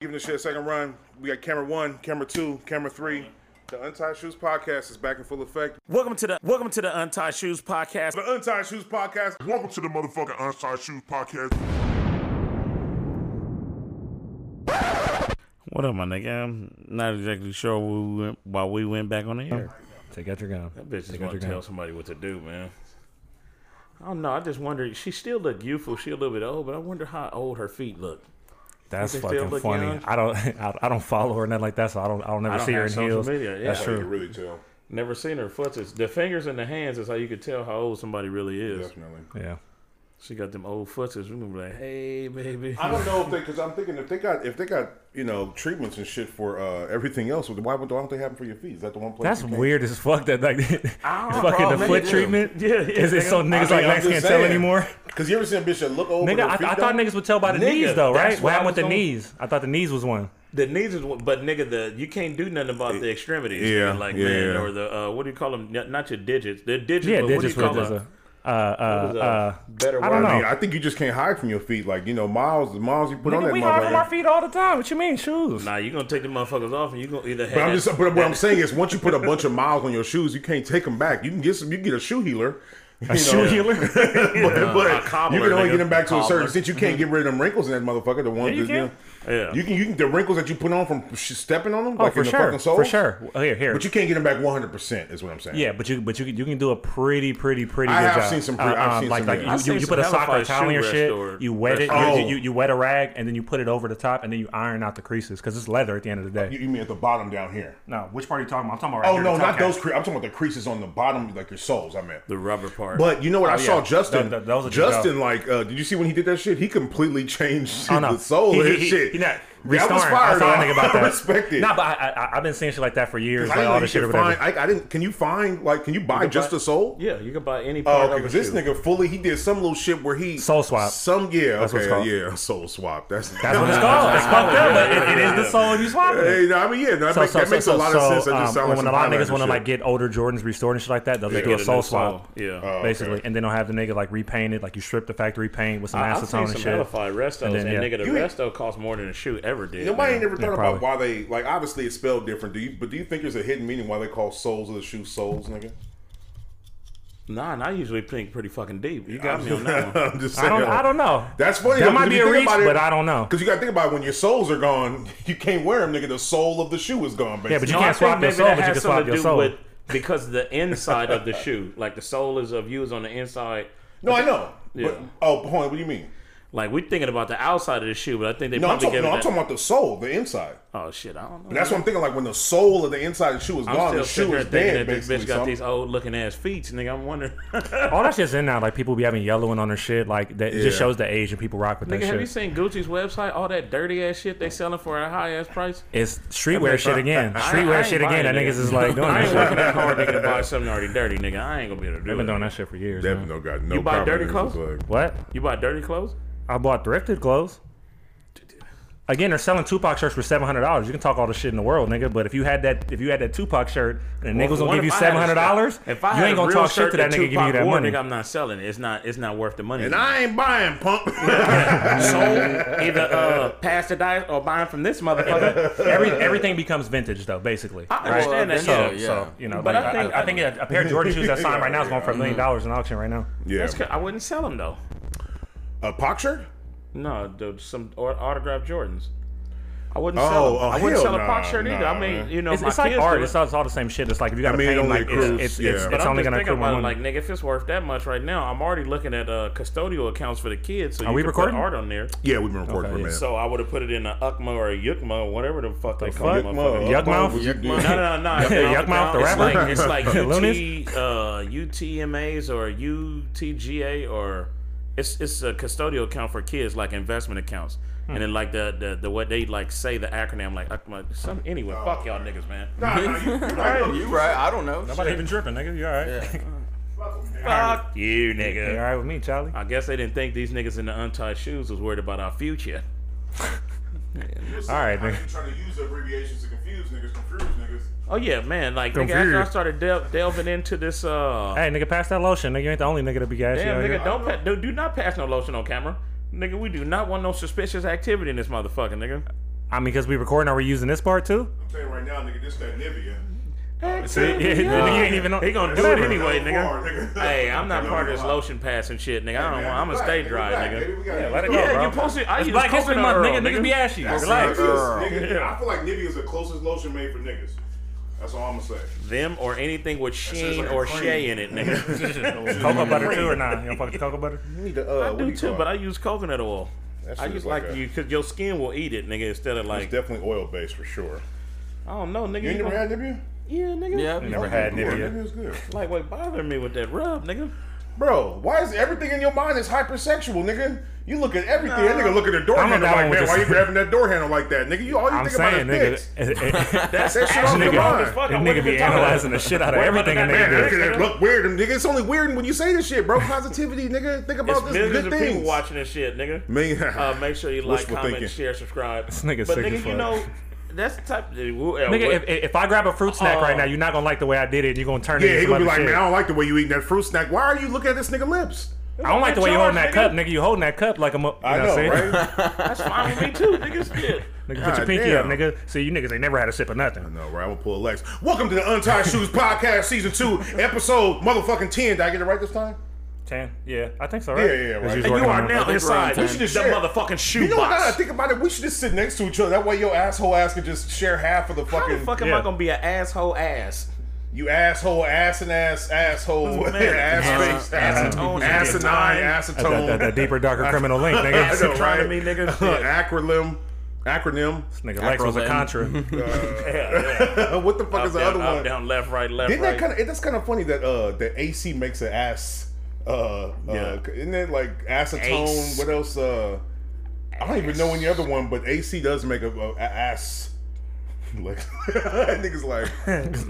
Giving this shit a second run. We got camera one, camera two, camera three. The Untied Shoes podcast is back in full effect. Welcome to the Welcome to the Untied Shoes podcast. The Untied Shoes podcast. Welcome to the motherfucking Untied Shoes podcast. What up, my nigga? I'm not exactly sure we went, why we went back on the air. Take out your gun. That bitch just Take out want to tell gun. somebody what to do, man. I don't know. I just wonder. She still look youthful. She a little bit old, but I wonder how old her feet look. That's fucking funny. young? I don't, I, I don't follow her or nothing like that, so I don't, I don't never I don't see her in social heels. media, yeah. That's That's how you true. can really tell. Never seen her foot. The fingers and the hands is how you could tell how old somebody really is. Definitely. Yeah. She got them old foots. We gonna be like, hey, baby. I don't know if they, because I'm thinking if they got, if they got, you know, treatments and shit for uh, everything else, why, why don't they have them for your feet? Is that the one place? That's weird as fuck. That like, fucking the foot treatment. Yeah, yeah, Is it so niggas I like mean, I'm Max just can't tell saying. anymore? Because you ever seen a bitch that look over Nigga, their I, feet, I thought though? niggas would tell by the Nigga, knees though, right? what What I happened with the on- knees? I thought the knees was one. The knees is, what- but nigga, the you can't do nothing about the extremities. Yeah, nigga, like yeah, man, yeah. or the uh, what do you call them? Not your digits. The digits. Yeah, but digits what do you call them? A, uh, uh, What is a uh, better I don't word? I, know. mean, I think you just can't hide from your feet. Like you know, miles, the miles you put on Nigga, that we hide from our feet all the time. What you mean, shoes? Nah, you are gonna take the motherfuckers off, and you gonna either. Have But I'm just, but what I'm saying is, once you put a bunch of miles on your shoes, you can't take them back. You can get some, you can get a shoe healer. A shoe healer? but, but a cobbler, you can only nigga. get them back to a certain Cobbler. extent. You can't get rid of them wrinkles in that motherfucker. The ones Yeah, you that, you, know, Yeah. you can, you can the wrinkles that you put on from stepping on them, Oh, like for in the sure, fucking soles. for sure. Here, here. But you can't get them back 100. percent Is what I'm saying. Yeah, but you but you can- you can do a pretty pretty pretty I good have job. seen some pretty- Uh, I've um, seen like some, like yeah. you, I've you, seen you some put a sock or Helify towel on your shoe shit, or you wet it, rest- you, Oh. you, you wet a rag, and then you put it over the top, and then you iron out the creases because it's leather at the end of the day. You, you mean at the bottom down here? no, which part are you talking about? I'm talking about right Oh here, no, not top those. half. Cre- I'm talking about the creases on the bottom, like your soles. I meant. the rubber part. But you know what I Oh, saw. Justin. Th- th- those Justin, like, uh, did you see when he did that shit? He completely changed Oh the sole he, of his he, shit. He not That was restoring. I saw though. a nigga about that. I respect it. Nah, but I, I, I've been seeing shit like that for years, I like didn't all know the shit or whatever. find. I, I didn't. Can you find like? Can you buy can just buy- a soul? yeah, you can buy any part Oh, of okay. a Because this shoe. nigga fully, he did some little shit where he Soul swap. Some yeah, That's what okay, it's called. yeah, soul swap. That's That's what it's called. It's fucked up, but it, it is the soul you swapping it. Hey, no, I mean, yeah, no, that, So, makes, so, that so, makes so, a lot so, of sense. That just um, sounds like when a lot of niggas want to like get older Jordans restored and shit like that, they'll just do a a soul swap. Yeah. Oh, basically, and then they'll have the nigga like repaint it, like you strip the factory paint with some I, I've acetone seen and some shit. Helify restos, and, And nigga, the You ain't- resto cost more than a shoe ever did. Nobody ain't man. never thought Yeah, about why they like. Obviously, it's spelled different. Do you? But do you think there's a hidden meaning why they call soles of the shoe soles, nigga? Nah, and I usually think pretty fucking deep. You got me on that one. I'm just I don't, I don't know. That's funny. That might be a think reach, about it- but I don't know. Because you got to think about it, when your soles are gone, you can't wear them, nigga. The sole of the shoe is gone. Basically. Yeah, but you No, can't I swap your maybe soul, that but you has can swap to your do soul. with because the inside of the shoe, like the sole is of you is on the inside. No, I know. Yeah. But, oh, hold on. What do you mean? Like we're thinking about the outside of the shoe, but I think they No, I'm probably talking. give No, it I'm that- talking about the sole, the inside. Oh shit, I don't know. And that's what I'm thinking. Like when the sole of the inside of the shoe is I'm gone, still the shoe there is thinking dead. that this bitch got son. these old looking ass feet, nigga. I'm wondering. All that shit's in now. Like people be having yellowing on their shit. Like that it just shows the age and people rock with that nigga, have you seen Gucci's website? All that dirty ass shit they selling for a high ass price. It's streetwear shit again. I- I Streetwear ain't shit again. buying That niggas is like doing I ain't working shit. that hard nigga to buy something already dirty, nigga. I ain't gonna be able to do They've been doing that shit for years. Definitely no got no You buy dirty clothes? What? You buy dirty clothes? I bought thrifted clothes. Again, they're selling Tupac shirts for seven hundred dollars. You can talk all the shit in the world, nigga. But if you had that, if you had that Tupac shirt, and Well, niggas gonna give you I had a seven hundred dollars, If I you ain't gonna talk shit to that nigga giving you that wore, money. Nigga, I'm not selling it. It's not. It's not worth the money. And I ain't buying pump. so either uh, pass the dice or buy 'em from this motherfucker. Every everything becomes vintage though, basically. I understand that So, shit. yeah. so you know, But like, I I think- think I, think a, a pair of Jordan shoes that signed right now is going for a million dollars in auction right now. yeah, That's 'cause I wouldn't sell them though. A pock shirt. No, the, some autographed Jordans. I wouldn't Oh, sell them. oh, I wouldn't hell sell a nah, Pac shirt either. nah, I mean, you know, It's, my it's like art. it. It's all, it's all the same shit. It's like if you got to mean, it pay, only like accrues, it's, it's, yeah. it's, But it's only gonna thinking accrue more about it, money. like nigga, if it's worth that much right now, I'm already looking at uh, custodial accounts for the kids, so you Are we can recording? put art on there. Yeah, we've been recording Okay, for a minute. So I would have put it in a UCMA or a YUCMA or whatever the fuck they call it. motherfucker. Yuck No, no, no, no. Yuck the it's rapper? it's like UT, uh, UTMAs or UTGA or it's it's a custodial account for kids, like investment accounts. Hmm. And then like the, the the what they like say the acronym like UCMA, some anyway. Fuck y'all niggas, man. Nah, nah, you, you right. You right? I don't know. Nobody even tripping, nigga. You all right? Fuck you, You all nigga. right with me, Charlie? I guess they didn't think these niggas in the untied shoes was worried about our future. All right, How you nigga. trying to use abbreviations to confuse niggas, confuse niggas. Oh yeah, man. Like nigga, after I started del- delving into this, uh, Hey, nigga, pass that lotion. Nigga, you ain't the only nigga to be gassy damn out nigga, here. don't pa- do, do not pass no lotion on camera, nigga. We do not want no suspicious activity in this motherfucker, nigga. I mean, because we recording, are we using this part too? I'm saying right now, nigga, this that Nivea. See, yeah, nigga, you ain't even. He gonna do it Whatever. anyway, nigga. Hey, I'm not part of this lotion passing shit, nigga. I don't want. I'm gonna stay dry, nigga. Yeah, let it go, Yeah, bro. you posted. I It's use Black History coconut Month, oil, nigga. Niggas be ashy. Relax. what it is, nigga. I feel like Nivea is the closest lotion made for niggas. That's all I'm gonna say. Them or anything with sheen like or cream. shea in it, nigga. Cocoa butter too or not? You don't fuck with cocoa butter? You need to, uh, I do too, but I use coconut oil. I shit use like like a- you, cause your skin will eat it, nigga. Instead of like, It's definitely oil based for sure. I don't know, nigga. You you never gonna- had Nivea? Yeah, nigga. Yeah, You never had Yeah, Nivea. Nivea's good. Like what bothering me with that rub, nigga? Bro, why is everything in your mind is hypersexual, nigga? You look at everything. That nigga look at the door I don't handle like, man, why just- you grabbing that door handle like that, nigga? You all you I'm think saying, about is it- dicks. it- it- That's that shit on Nigga, your mind. fuck. That nigga be analyzing the shit out of everything that man? nigga Nigga, look weird, nigga. It's only weird when you say this shit, bro. Positivity, nigga. Think about It's this millions good of things. people watching this shit, nigga. Man, Uh, make sure you like, comment, thinking. share, subscribe. This nigga but sick nigga, as you know, that's the type. Of, Nigga, if, if I grab a fruit snack Oh. right now, uh, you're not gonna like the way I did it. You're gonna turn yeah, into he gonna be like, shit. man, I don't like the way you eating that fruit snack. Why are you looking at this nigga lips? I don't like the way you holding that Nigga. cup, nigga. You holding that cup like a. mo- You I know, know, what I'm saying? right? that's fine with me too, nigga. Shit. Nigga, put God your pinky damn. up, nigga. See, you niggas ain't never had a sip of nothing. No, right? I'm gonna pull a Lex. Welcome to the Untied Shoes Podcast, Season Two, Episode motherfucking ten. Did I get it right this time? Ten? Yeah, I think so, right? Yeah, yeah, As right. And you are on it. now think we should inside on the just share. motherfucking shoe You know what? Now that I box. think about it, we should just sit next to each other. That way, your asshole ass can just share half of the How fucking. the fuck am yeah. I gonna be an asshole ass? You asshole, ass and ass, asshole, Man. ass face, Acetone, asinine. That, acetone. that, that deeper, darker criminal link, I nigga. know, Trying to right? me, nigga. Shit. acronym, acronym. Nigga, Lex was a Acrobat. Contra. Yeah, yeah. what the fuck Up, is the down, other up, one? down, left, right, left, Didn't right. that kind of? That's kind of funny that uh the AC makes an ass. Uh, Yeah. uh, isn't it like acetone? Ace. What else? Uh, I don't even know any other one, but AC does make a, a, a ass. Like niggas like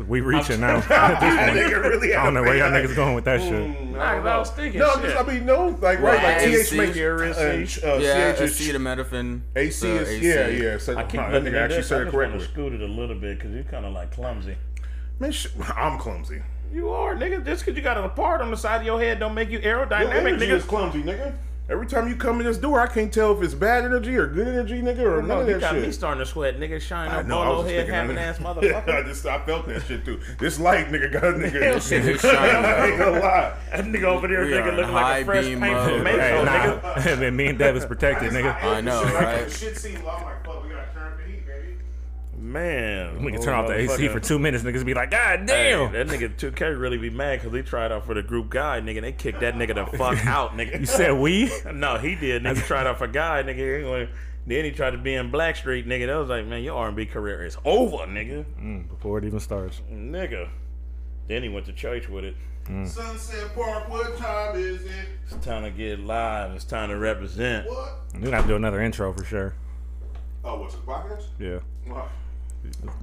we reaching now. that nigga really. I don't know where y'all niggas going with that shit. mm, Nah, I don't I was thinking No, shit. just, I mean, no, like Well, right, like AC, TH makes accuracy. uh, uh, yeah, CH is acetaminophen. AC is AC. yeah, yeah. So, I keep huh, that looking nigga at actually this. I said it just want to correctly. scoot it a little bit because you're kind of like clumsy. Man, sh- I'm clumsy. You are, nigga. Just because you got a part on the side of your head don't make you Your aerodynamic, energy nigga. is clumsy, nigga. Every time you come in this door, I can't tell if it's bad energy or good energy, nigga, or none No, of you that got shit. me starting to sweat, nigga. Shine up know, I bolo head, thinking having that. ass I just I felt that shit too. This light, nigga, got a nigga. Hell, shit. It's shining. I ain't gonna lie. That nigga over there, We nigga, are looking like a fresh paint mode. from Hey, Mayfield, nah. nigga. Man, me and Dev is protected, nigga. I know, right? Shit seemed low. Like, fuck, we gotta Man, We can turn off the AC for two minutes. Niggas be like, God Hey, damn. that nigga 2K really be mad because he tried out for the group guy, nigga. They kicked that nigga the fuck out, nigga. You said we? no, he did. Nigga tried out for guy, nigga. He went- Then he tried to be in Blackstreet, nigga. That was like, man, your R&B career is over, nigga. Mm, before it even starts. Nigga. Then he went to church with it. Sunset Park, what time is it? It's time to get live. It's time to represent. What? We're gonna have to do another intro for sure. Oh, what's it, podcast? Yeah. What?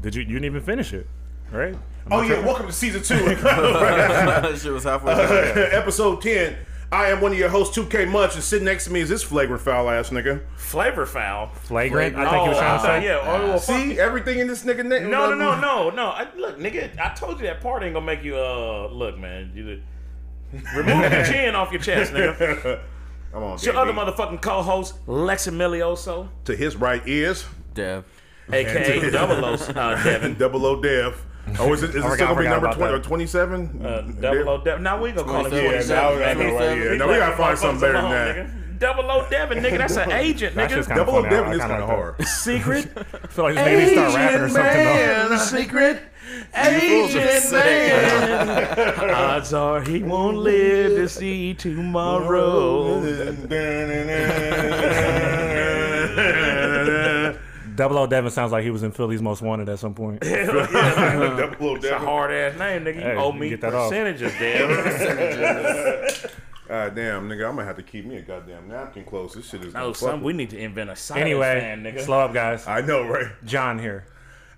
Did you? You didn't even finish it, right? Oh yeah, welcome to season two, shit was halfway through. episode ten. I am one of your hosts, 2K Munch, and sitting next to me is this flagrant foul ass nigga. Flavor foul. Flagrant. I Flagrant. think you was Oh, trying to uh, say. yeah. Oh, well, fuck See everything in this nigga name. No, no, no, no, no. I, look, nigga, I told you that part ain't gonna make you. Uh, look, man, you remove the chin off your chest, nigga. Come on, It's your other motherfucking co-host, Lex Emilioso, To his right is Dev. Aka Double O, uh, Devin. Double O Dev. Oh, is it, is it still gonna be number about twenty or twenty-seven? Uh, double O Devin. Now we gonna call him Yeah, Yeah, 27. now, Twenty-seven. Yeah, now we gotta find something better than that. nigga. Double O Devin, nigga. That's an agent, nigga. Double O Devin is kinda kind of like hard. Secret I feel like this nigga need start rapping or something. though. secret agent man. Odds are he won't live to see tomorrow. Double O Devin sounds like he was in Philly's Most Wanted at some point. Double O It's a hard ass name, nigga. You Hey, owe me get that off. percentages, damn. God damn, nigga, I'm gonna have to keep me a goddamn napkin close. This shit is. Oh, gonna son, we need to invent a silent Anyway, fan, nigga. slow up, guys. I know, right? John here.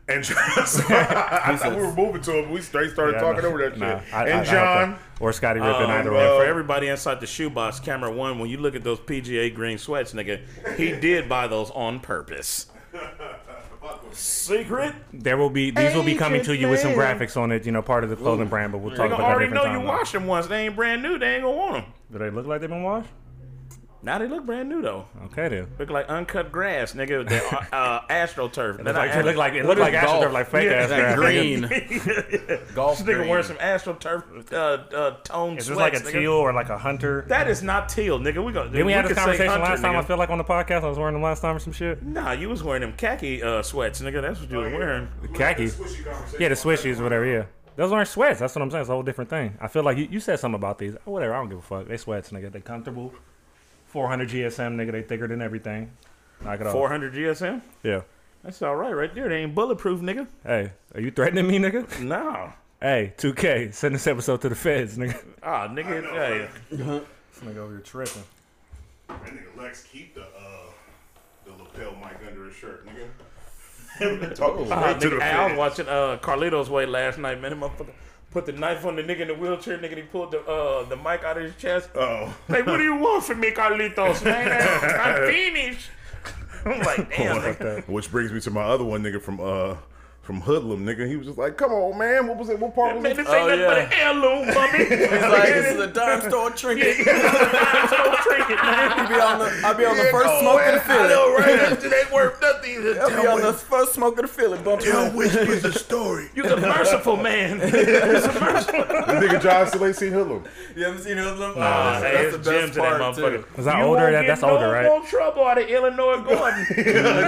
And John, I thought we were moving to him, but we straight started Yeah, talking no, over that nah, shit. I- I- and I John, hope or Scotty Rippin, Um, either uh, way. For everybody inside the shoebox, camera one, when you look at those PGA green sweats, nigga, he did buy those on purpose. Secret? There will be these will be coming to you with some graphics on it. You know, part of the clothing brand, but we'll talk Nigga about that already different know time. you though. washed them once. They ain't brand new. They ain't gonna want them. Do they look like they've been washed? Now they look brand new though. Okay then. Look like uncut grass, nigga. The, uh, uh, AstroTurf. It looked like it looked like it looked like golf? astroturf, like fake ass That grass. green. Golf This nigga wearing some AstroTurf uh, uh, tone Is sweats. this like a nigga. teal or like a hunter? That is not teal, nigga. We gonna. Didn't we have this conversation hunter, last time? I nigga. feel like on the podcast, I was wearing them last time or some shit. Nah, you was wearing them khaki uh, sweats, nigga. That's what you was wearing. Khaki. Yeah, the swishies or whatever. Yeah, those aren't sweats. That's what I'm saying. It's a whole different thing. I feel like you, you said something about these. Whatever. I don't give a fuck. They sweats, nigga. They comfortable. 400 GSM, nigga. They thicker than everything. Knock it off. 400 GSM. Yeah. That's all right, right there. They ain't bulletproof, nigga. Hey, are you threatening me, nigga? No. Hey, 2K, send this episode to the feds, nigga. Ah, nigga. Hey. This nigga over here tripping. That nigga Lex keep the uh the lapel mic under his shirt, nigga. Talking Ah, straight to nigga, the hey, I was feds. watching uh, Carlito's Way last night, man. That motherfucker put the knife on the nigga in the wheelchair. Nigga, he pulled the uh, the mic out of his chest. Oh, Like, what do you want from me, Carlitos, man? I'm finished. I'm like, damn. which brings me to my other one, nigga from uh from Hoodlum, nigga. He was just like, "Come on, man. What was it? What part was Man, it?" this ain't Oh, nothing but yeah. an heirloom, bubby. It's like this is a dime store trinket. Don't drink man. I be on the, I be on the first smoke of the man, I know, right? It ain't worth nothing. I be on the first smoke of the feeling. Bump Tell which is the story. You're a merciful man. The nigga John still ain't seen Hoodlum. You haven't seen Hoodlum? Uh, Oh, hey, that's it's the best to that part, motherfucker. too. Is that You older? won't That- that's no older, right? more trouble out of Illinois Gordon.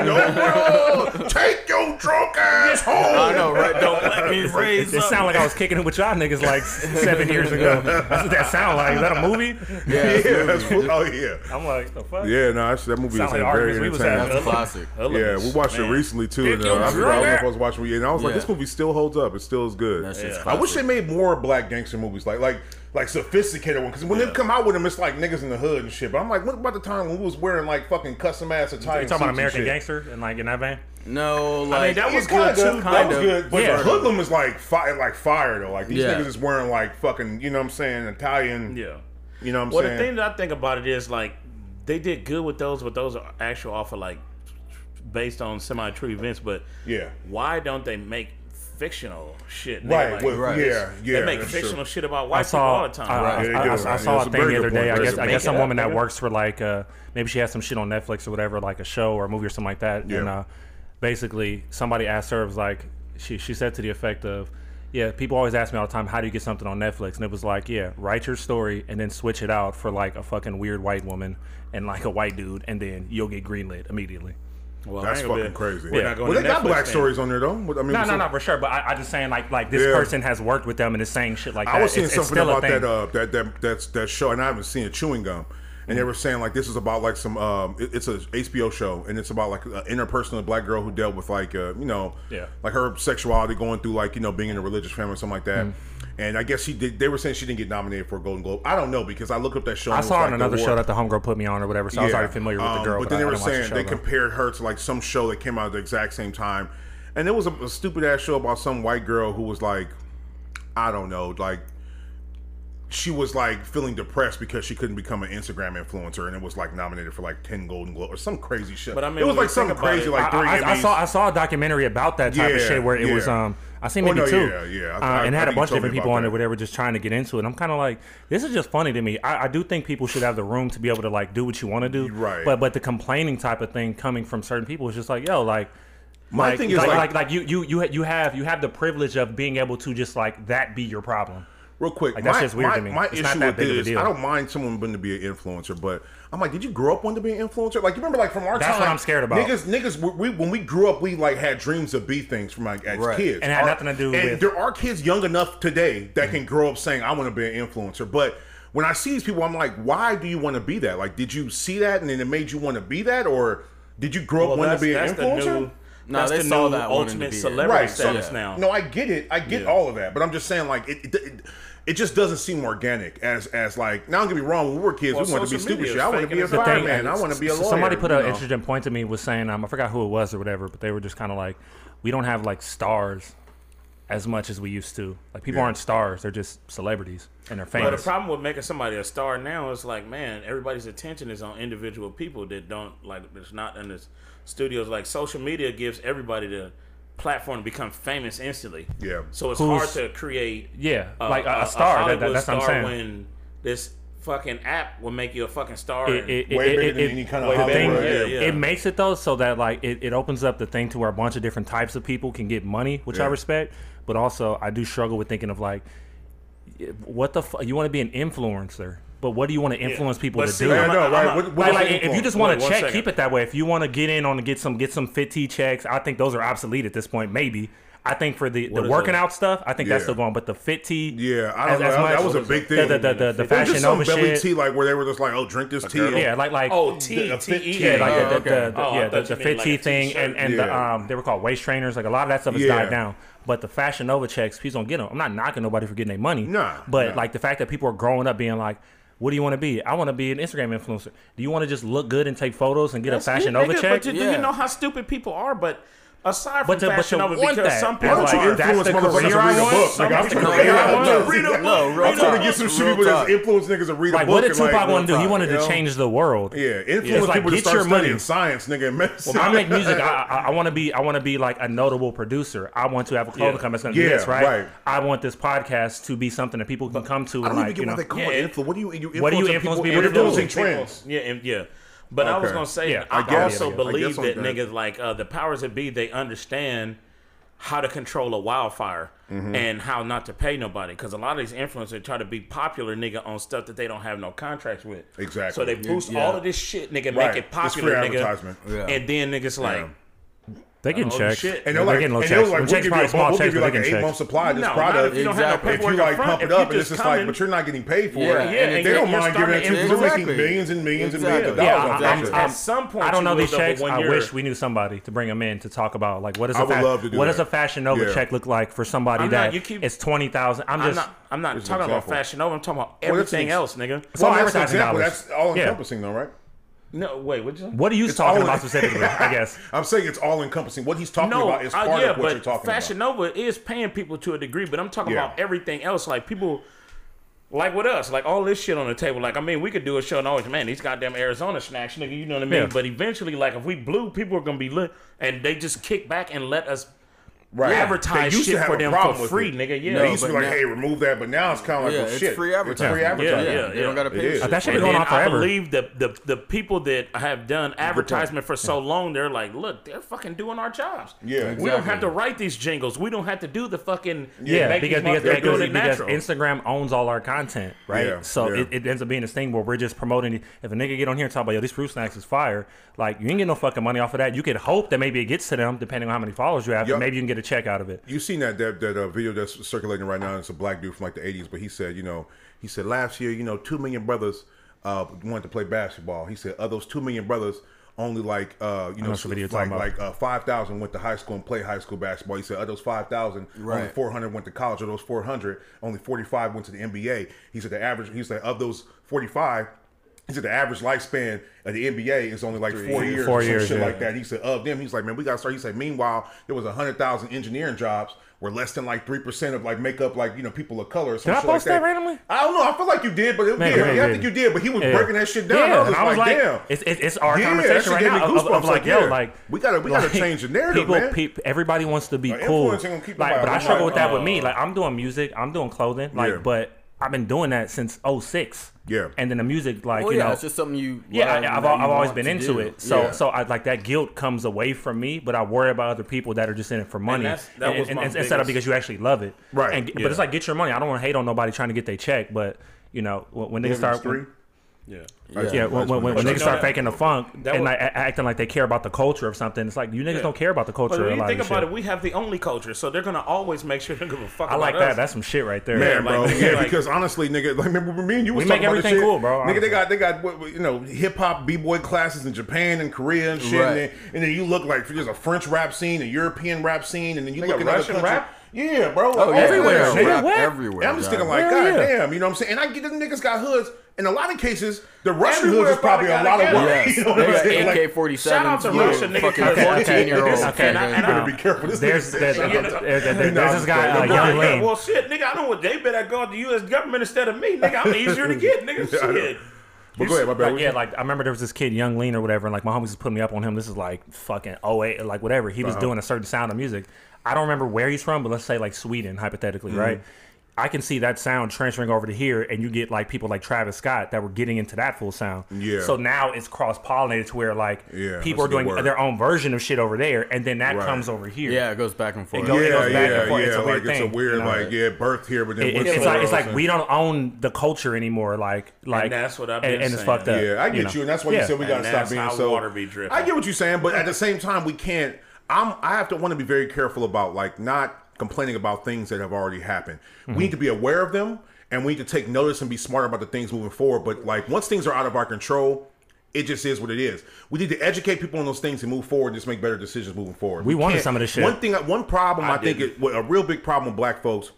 no, bro. Take your drunk ass home. I know, right? Don't let me raise It up. sounded like I was kicking it with y'all niggas like seven years ago. That's what that sound like. Is that a movie? Yeah, it's Yeah, that's oh yeah. I'm like, the fuck? Yeah, no, actually, that movie Sound is like very arguments we was entertaining. having. That's a classic. Yeah, we watched it recently too, and uh, I forgot I don't know if I was watching it, and I was like, Yeah. this movie still holds up. It still is good. That shit's I wish they made more black gangster movies, like like like sophisticated ones. Because when they come out with them, it's like niggas in the hood and shit. But I'm like, what about the time when we was wearing like fucking custom ass attire? You talking about American? Gangster and like in that vein? No, like I mean, that was Yeah, good kinda, too. That kind was good, but Yeah. the hoodlum is like fire, like fire though. Like these Yeah. niggas is wearing like fucking, you know what I'm saying, Italian. Yeah. You know what I'm saying? Well, the thing that I think about it is like they did good with those, but those are actual off of like based on semi-true events. But yeah. why don't they make fictional shit? Right. Like, well, Right. Yeah. Yeah. they make fictional true. shit about white I people all the time. I, Right. I, Yeah, I- do, I- I saw it's a a thing the other good day. point. I guess I guess some point. woman that works for like uh, maybe she has some shit on Netflix or whatever, like a show or a movie or something like that. And Yeah. uh, basically, somebody asked her, it was like she she said to the effect of, "Yeah, people always ask me all the time, how do you get something on Netflix?" And it was like, "Yeah, write your story and then switch it out for like a fucking weird white woman and like a white dude, and then you'll get greenlit immediately." well, That's I ain't gonna fucking be- crazy. we're not going well, to they got Netflix black then. stories on there though. I mean, No, no, no, for sure. But I, I just saying like like this Yeah. person has worked with them and is saying shit like that. I was seeing It's- it's something still a about that, uh, that that that's that show, and I haven't seen it. Chewing gum, and they were saying like this is about like some um, it- it's a HBO show, and it's about like an interpersonal black girl who dealt with like uh, you know, Yeah. like her sexuality going through like you know being in a religious family or something like that. And I guess she did. They were saying she didn't get nominated for a Golden Globe. I don't know because I looked up that show. and I saw like on the another show that the homegirl put me on or whatever, so I was already familiar with the Um, girl. But then they I were didn't the saying they though. compared her to like some show that came out at the exact same time, and it was a, a stupid ass show about some white girl who was like, I don't know, like she was like feeling depressed because she couldn't become an Instagram influencer, and it was like nominated for like ten Golden Globes or some crazy shit. But I mean, it was like something crazy, it- like three I, I, I saw I saw a documentary about that type of shit where it was um I seen Oh, maybe no, two, yeah, yeah. I- uh, I- and had a bunch of different people on it where they were just trying to get into it. I'm kind of like, this is just funny to me. I, I do think people should have the room to be able to like do what you want to do, Right. But but the complaining type of thing coming from certain people is just like, yo, like. My like, thing is like, like- like, like you, you, you, you have, you have the privilege of being able to just like that be your problem. Real quick, Like, that's my, just weird my, to me. My It's issue not that with big of a this, deal. I don't mind someone wanting to be an influencer, but I'm like, did you grow up wanting to be an influencer? Like, you remember, like from our childhood. That's time, what I'm scared about. Niggas, niggas, we, we, when we grew up, we like had dreams to be things from like as Right. kids, And it had Our- nothing to do with and with- there are kids young enough today that mm-hmm. can grow up saying, "I want to be an influencer," but. When I see these people, I'm like, why do you want to be that? Like, did you see that and then it made you want to be that, or did you grow up Well, wanting to be an that's the influencer? new. No, that's they the saw new that ultimate celebrity right so- status now. no i get it i get Yeah. all of that but i'm just saying like it, it, it, it just doesn't seem organic as as like now don't get me wrong when we were kids Well, we wanted to be stupid shit i want to be a as hell. fireman i want to be a So lawyer Somebody put an know? interesting point to me was saying um, I forgot who it was or whatever, but they were just kind of like, we don't have like stars as much as we used to. Like people Yeah. aren't stars; they're just celebrities and they're famous. But the problem with making somebody a star now is like, man, everybody's attention is on individual people that don't like. It's not in the studios. Like social media gives everybody the platform to become famous instantly. Yeah. So it's Who's, hard to create. Yeah, a, like a, a star. A that, that's star what I'm saying. When this fucking app will make you a fucking star. It, it, it, way bigger than any kind of Thing. It makes it though, so that like it, opens up the thing to where a bunch of different types of people can get money, which yeah. I respect. But also, I do struggle with thinking of like, what the fuck? You want to be an influencer? but what do you want to influence yeah. people but to see, do? I know, right? What, what like, like if you just want to check, keep it that way. If you want to get in on to get some get some fit T checks, I think those are obsolete at this point. Maybe I think for the, the working out stuff, I think yeah. that's still going. But the fit tea, yeah, I don't as, know. As much, that was a big thing. The, the, the, the fashion Nova belly tea, like where they were just like, oh, drink this tea. Yeah, like like oh, tea, tea, yeah, like the, fit oh, tea thing, and and yeah. the um, they were called waist trainers. Like a lot of that stuff has yeah. died down. But the Fashion Nova checks, please don't get them. I'm not knocking nobody for getting their money. Nah, but nah. like the fact that people are growing up being like, what do you want to be? I want to be an Instagram influencer. Do you want to just look good and take photos and get That's a Fashion Nova check? But you, yeah. do you know how stupid people are? But Aside from but the, fashion but over, because that. some people like, like influence motherfuckers to read a book. Like, I'm trying to get some shit people that influence niggas to read a book. What did Tupac want to do? He wanted to change the world. Yeah, influence people to start studying science, nigga. Well, I make music. I want to be. I want to be like a notable producer. I want to have a clothing company that's going to do this right. I want this podcast to be something that people can come to. I don't even get what they call influence. What do you? Influence people to do? Influencing trends. Yeah, yeah. But okay. I was gonna say, yeah, I, I also I believe that niggas like uh, the powers that be, they understand how to control a wildfire mm-hmm. and how not to pay nobody. Because a lot of these influencers try to be popular, nigga, on stuff that they don't have no contracts with. Exactly. So they boost yeah. all of this shit, nigga, right. make it popular, nigga, yeah. and then niggas like. They can oh, check. Shit. And they're like, and they're like, we'll give you, a, small we'll give you like an eight month supply of this no, product. If you, exactly. if you like front, pump it up, and it's just like, but you're not getting paid for yeah. it. Yeah, and they don't mind giving it to you. You're making millions and millions and millions of dollars. At some point, I don't know these checks. I wish we knew somebody to bring them in to talk about like a what does a fashion Nova check look like for somebody that it's twenty thousand. I'm just I'm not talking about fashion Nova. I'm talking about everything else, nigga. Well. That's all encompassing though, right? No, wait. What, what are you it's talking about specifically? I guess I'm saying it's all encompassing. What he's talking no, about is uh, part uh, yeah, of what you're talking Fashion about. Fashion Nova is paying people to a degree, but I'm talking yeah. about everything else. Like people, like with us, like all this shit on the table. Like I mean, we could do a show and always, man, these goddamn Arizona snacks, nigga. You know what I mean? Yeah. But eventually, like if we blew, people are gonna be lit, and they just kick back and let us right. advertise shit for them for free, nigga. Yeah, no, they used to be like, now, "Hey, remove that," but now it's kind of like, yeah, shit. it's free advertising. It's free advertising. Yeah, yeah, yeah. Don't got to pay. Shit. That shit been going on forever. I believe the, the the people that have done advertisement for so long, they're like, "Look, they're fucking doing our jobs. Yeah, exactly. we don't have to write these jingles. We don't have to do the fucking yeah, because because, because Instagram owns all our content, right? so It, it ends up being this thing where we're just promoting. If a nigga get on here and talk about yo, these fruit snacks is fire, like you ain't get no fucking money off of that. You could hope that maybe it gets to them, depending on how many followers you have. Maybe you can get a check out of it. You seen that that, that uh, video that's circulating right now? It's a black dude from like the '80s, but he said, you know, he said last year, you know, two million brothers uh, wanted to play basketball. He said, of those two million brothers, only like uh, you know, so like like uh, five thousand went to high school and played high school basketball. He said of those five thousand, right. only four hundred went to college. Of those four hundred, only forty five went to the NBA. He said the average. He said of those forty five, he said the average lifespan of the NBA is only like Three, four years, four years, shit yeah. like that. He said of them, he's like, man, we got to start. He said, meanwhile, there was hundred thousand engineering jobs where less than like three percent of like makeup, like you know people of color. Or did I post like that. randomly? I don't know. I feel like you did, but it, Maybe, yeah. I think you did. But he was yeah. breaking that shit down. Yeah, I was, I was like, like, damn, it's, it's our yeah, conversation right now. Of, of, like, yo, like we gotta we gotta change the narrative. People, man. Everybody wants to be cool. Like, but I struggle with that with me. Uh, like I'm doing music, I'm doing clothing, like, but I've been doing that since 06. Yeah. And then the music, like, well, you yeah, know. it's just something you. Yeah, I, have I've always been into do. it. So, yeah. so I like that guilt comes away from me, but I worry about other people that are just in it for money. And that was and, my and, instead of because you actually love it. Right. And, yeah. But it's like, get your money. I don't want to hate on nobody trying to get their check, but, you know, when, they start. Three? Yeah. Yeah, yeah when, when, when, niggas start faking the funk and like acting like they care about the culture or something, it's like you niggas yeah. don't care about the culture. But you think about shit. it, we have the only culture, so they're gonna always make sure they give a fuck. I like that. Us. That's some shit right there, man, like, bro. yeah, like, because honestly, nigga, like remember me and you was we talking make everything about shit. cool, bro. Nigga, they got they got you know hip hop b boy classes in Japan and Korea and shit, right. and, then, and, then, you look like there's a French rap scene, a European rap scene, and then you nigga, look at Russian country, rap. Yeah, bro. Oh, oh, everywhere. Yeah. Everywhere. Everywhere. everywhere. I'm just thinking like, God damn, you know what I'm saying? And I get them niggas got hoods. In a lot of cases, the Russian hoods is probably a lot of work. Yes. You know what I'm? AK 47. Shout out to Russia, nigga. 14 year old. Okay, okay, you better uh, be careful. This there's, there's, there's, there's, there's this guy, uh, Yung Lean. Well, shit, nigga, I know what they better go to the U.S. government instead of me. Nigga, I'm easier to get, nigga. Shit. But go ahead, my bad. Like, yeah, like I remember there was this kid, Yung Lean or whatever, and like my homies was putting me up on him. This is like fucking 08, like whatever. He was uh-huh. doing a certain sound of music, I don't remember where he's from, but let's say like Sweden, hypothetically, Mm-hmm. right? I can see that sound transferring over to here, and you get like people like Travis Scott that were getting into that full sound. Yeah. So now it's cross pollinated to where like Yeah, people are that's a good doing word. their own version of shit over there, and then that Right. comes over here. Yeah, it goes back and forth. It goes- yeah, goes back and yeah, forth. yeah. It's a weird like it's a weird, you know? like yeah, birth here, but then It- went it's like it's like we don't own the culture anymore. Like like that's what I've and, been and it's saying. fucked up. Yeah, I get know? you, and that's why you said we gotta And stop that's being how so. water be dripping. I get what you're saying, but at the same time, we can't. I'm. I have to want to be very careful about like not complaining about things that have already happened. Mm-hmm. We need to be aware of them, and we need to take notice and be smart about the things moving forward. But like once things are out of our control. It just is what it is. We need to educate people on those things and move forward, and just make better decisions moving forward. We wanted some of this shit. One thing, one problem I, think it, what a real big problem with black folks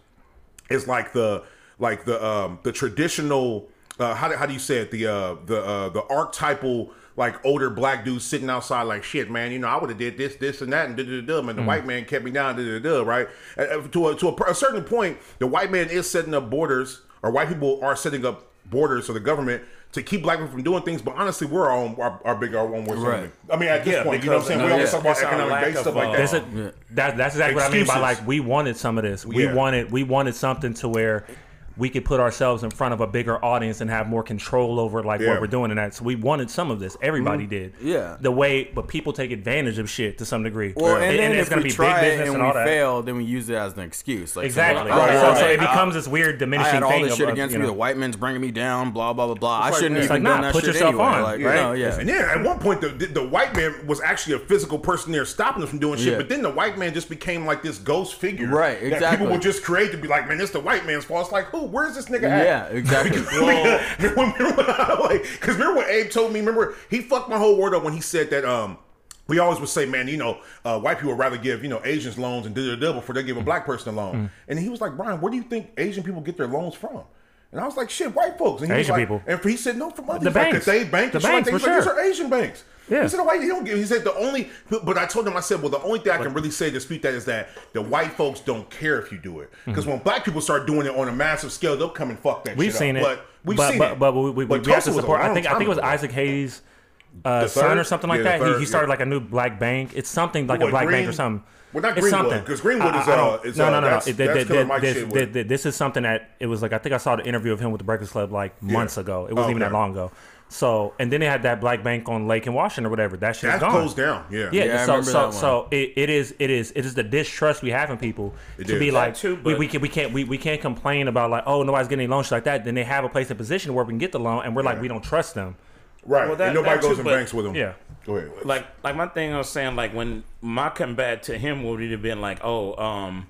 is like the like the um the traditional uh how do, how do you say it the uh the uh the archetypal like older black dudes sitting outside like shit man you know I would have did this this and that and da da da and the white man kept me down da da da right Uh, uh, to a, to a, a certain point the white man is setting up borders or white people are setting up borders for the government to keep black people from doing things, but honestly, we're our own, our, our big, our own worst Right. enemy. I mean, at this Yeah, point, you know what I'm saying? because- We always yeah, talk about economic lack based of, stuff like uh, that. A, that, that's exactly what I mean by like we wanted some of this. We Yeah. wanted we wanted something to where we could put ourselves in front of a bigger audience and have more control over like Yeah. what we're doing and that. So we wanted some of this. Everybody mm-hmm. did. Yeah. The way, but people take advantage of shit to some degree. Well, and, then it's if gonna we be try big it business and, and we all that. fail, then we use it as an excuse. Like, Exactly. so, Right, oh, right, so, so it becomes this weird I diminishing had all thing this of- shit of, against you me. know. The white man's bringing me down. Blah blah blah blah. I shouldn't it's even like, nah, that put shit yourself anyway. on, Like, right? no, yeah. And yeah, at one point, the, the, the white man was actually a physical person there stopping us from doing shit. But then the white man just became like this ghost figure, Right, That exactly. people would just create to be like, man, it's the white man's fault. It's like, who? Where's this nigga at? Yeah, exactly. like, because remember what Abe told me? Remember he fucked my whole word up when he said that. Um, we always would say, man, you know, uh, white people would rather give you know Asians loans and da da da before they give a black person a loan. Mm. And he was like, Brian, where do you think Asian people get their loans from? And I was like, shit, white folks. And he Asian was like, people. And he said, no, from other The he's like, banks. They bank The and shit like banks, that. He's for like, sure. these are Asian banks. Yeah. He said, why he don't give? He said the only, but I told him, I said, well, the only thing I can really say to dispute that is that the white folks don't care if you do it, because when black people start doing it on a massive scale, they'll come and fuck that. Mm-hmm. We've shit seen up. it, but we've but, seen but, it. But we, we, we have to support. I think I think it was. Isaac Hayes' uh, son or something like Yeah, that. third, he, he started yeah. like a new black bank. It's something like What, a black bank or something. Well, not Greenwood, something. 'cause Greenwood is, uh, is, no, uh, no, no, no. that's- that's th- Killer th- this, shit th- with- th- this is something that it was like I think I saw the interview of him with the Breakfast Club like months ago. It wasn't even Okay. that long ago. So and then they had that black bank on Lake in Washington or whatever. That shit that gone. closed down. Yeah. Yeah, Yeah, I so remember so that one. so it, it is it is it is the distrust we have in people It to is. be That like too, we, but- we can we can't we, we can't complain about like oh nobody's getting any loans shit like that. Then they have a place in position where we can get the loan and we're like Yeah. we don't trust them. Right. Well, that- and nobody that goes too, in but- banks with them. Yeah. Go ahead. like like my thing I was saying like when my combat to him would have been like oh um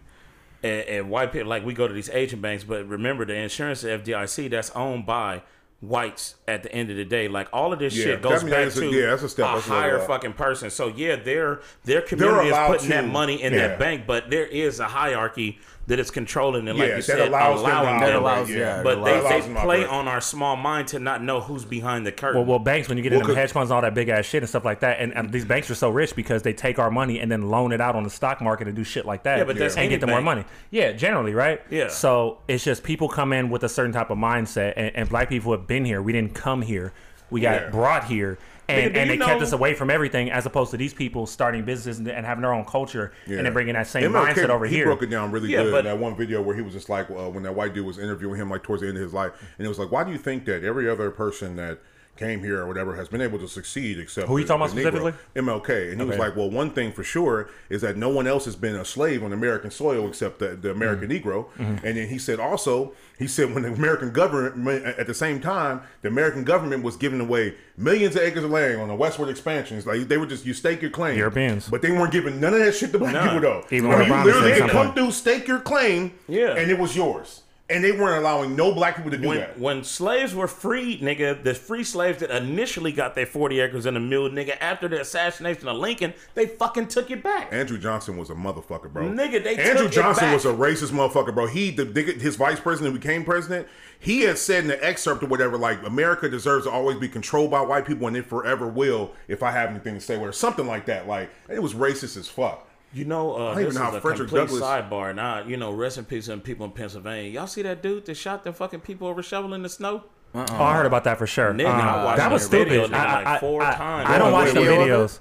and, and white people like we go to these Asian banks but remember the insurance FDIC that's owned by whites at the end of the day like all of this Yeah, shit goes back that's a- to yeah, that's a step. a That's higher up. fucking person so yeah their their community is putting that money in yeah. that bank but there is a hierarchy that is controlling and like Yeah, you that said allows allowing operate, That allows- yeah. yeah, but that they, allows they them play operate. on our small mind to not know who's behind the curtain Well, well, banks when you get Well, into hedge funds and all that big ass shit and stuff like that, and, and these banks are so rich because they take our money and then loan it out on the stock market and do shit like that. Yeah, but that's and get them more money. Yeah, generally, right? Yeah. So it's just people come in with a certain type of mindset, and, and black people have been here. We didn't come here. We got Yeah. brought here. Nigga, And, do and you they kept us away from everything, as opposed to these people starting businesses and, and having their own culture, Yeah. and then bringing that same MLK, mindset over he here. broke it down really Yeah, good but- in that one video where he was just like, uh, when that white dude was interviewing him, like towards the end of his life, and it was like, why do you think that every other person that came here or whatever has been able to succeed except Who you talking about the Negro? specifically? MLK, and he was like, well, one thing for sure is that no one else has been a slave on American soil except the, the American Mm-hmm. Negro, and then he said also, he said when the American government at the same time, the American government was giving away millions of acres of land on the westward expansions, like they were just you stake your claim, Europeans. but they weren't giving none of that shit to black people though. Even I you literally come through, stake your claim, Yeah. and it was yours, and they weren't allowing no black people to do when, that. when slaves were freed, nigga, the free slaves that initially got their 40 acres and a mule, nigga, after the assassination of Lincoln, they fucking took it back. Andrew Johnson was a motherfucker, bro. Nigga, they Andrew took it Johnson was a racist motherfucker, bro. He, the nigga, his vice president who became president, he had said in the excerpt or whatever, like America deserves to always be controlled by white people, and it forever will if I have anything to say with her, something like that. Like it was racist as fuck. You know, uh, this even is a Frederick complete Douglass- sidebar. Now, you know, rest in peace and people in Pennsylvania. Y'all see that dude that shot the fucking people over shoveling the snow? Oh, I heard about that for sure. Nigga, Uh, I watched that was the video, stupid. nigga, I, like four I- times. I don't watch the video of it? videos.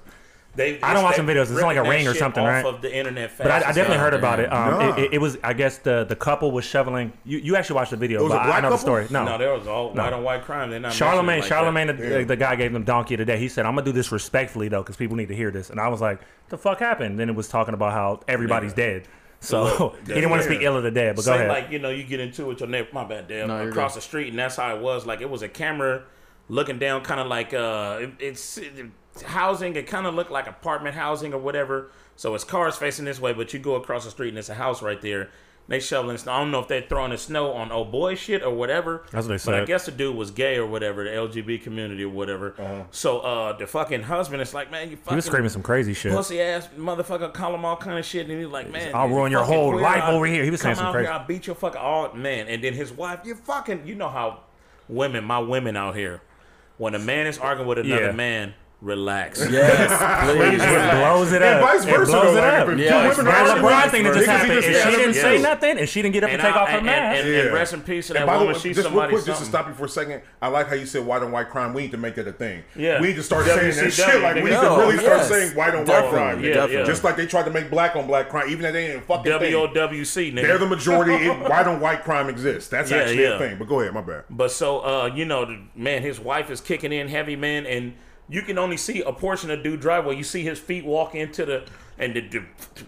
They, I don't watch they them videos. It's ripping like a that ring or something, off right? Of the internet, fast But I, I definitely heard about it. Um, Nah. it, it, it was, I guess the the couple was shoveling. You you actually watched the video, was but a I- I black know the story. No, No, there was all white on white crime. They're not Charlemagne, mentioning like Charlemagne, that. the, the guy gave them donkey today. He said, "I'm gonna do this respectfully though, because people need to hear this." And I was like, "The fuck happened?" Then it was talking about how everybody's dead. So he didn't want to speak ill of the dead. But go Say ahead. like you know you get into it with your neighbor. My bad, Dale. No, across good. the street, and that's how it was. Like it was a camera looking down, kind of like uh, it, it's it's housing. It kind of looked like apartment housing or whatever. So it's cars facing this way, but you go across the street and it's a house right there. They shoveling snow. I don't know if they're throwing the snow on old boy shit or whatever. That's what they But I guess the dude was gay or whatever, the LGB community or whatever. So uh, the fucking husband is like, man, you fucking he was screaming some crazy shit. pussy ass motherfucker, call him all kind of shit, and he's like, man, I'll ruin your whole queer, life I'll over here. He was saying come some crazy- Here, I'll beat your fucking all man, and then his wife, you fucking, you know how women, my women out here, when a man is arguing with another Yeah. man, relax. Yes, please. It blows it And up. vice It blows though. it up. if Yeah, two women are LeBron thing that just happened. just If said she didn't say nothing, and she didn't get up and, take I- off her and, mask, and, and, Yeah. rest in peace to that And by the woman. way, She's just somebody. quick, just to stop you for a second, I like how you said white on white crime. We need to make that a thing. Yeah. we need to start saying that WCW, shit. Like we need to nigga. really start saying white on white crime. yeah, yeah. Just like they tried to make black on black crime, even though they ain't a fucking thing. WOWC, nigga. They're the majority. It, white on white crime exists. That's actually a thing. But go ahead, my bad. But so, uh, you know, man, his wife is kicking in heavy, man, and you can only see a portion of dude driveway. You see his feet walk into the, and the the,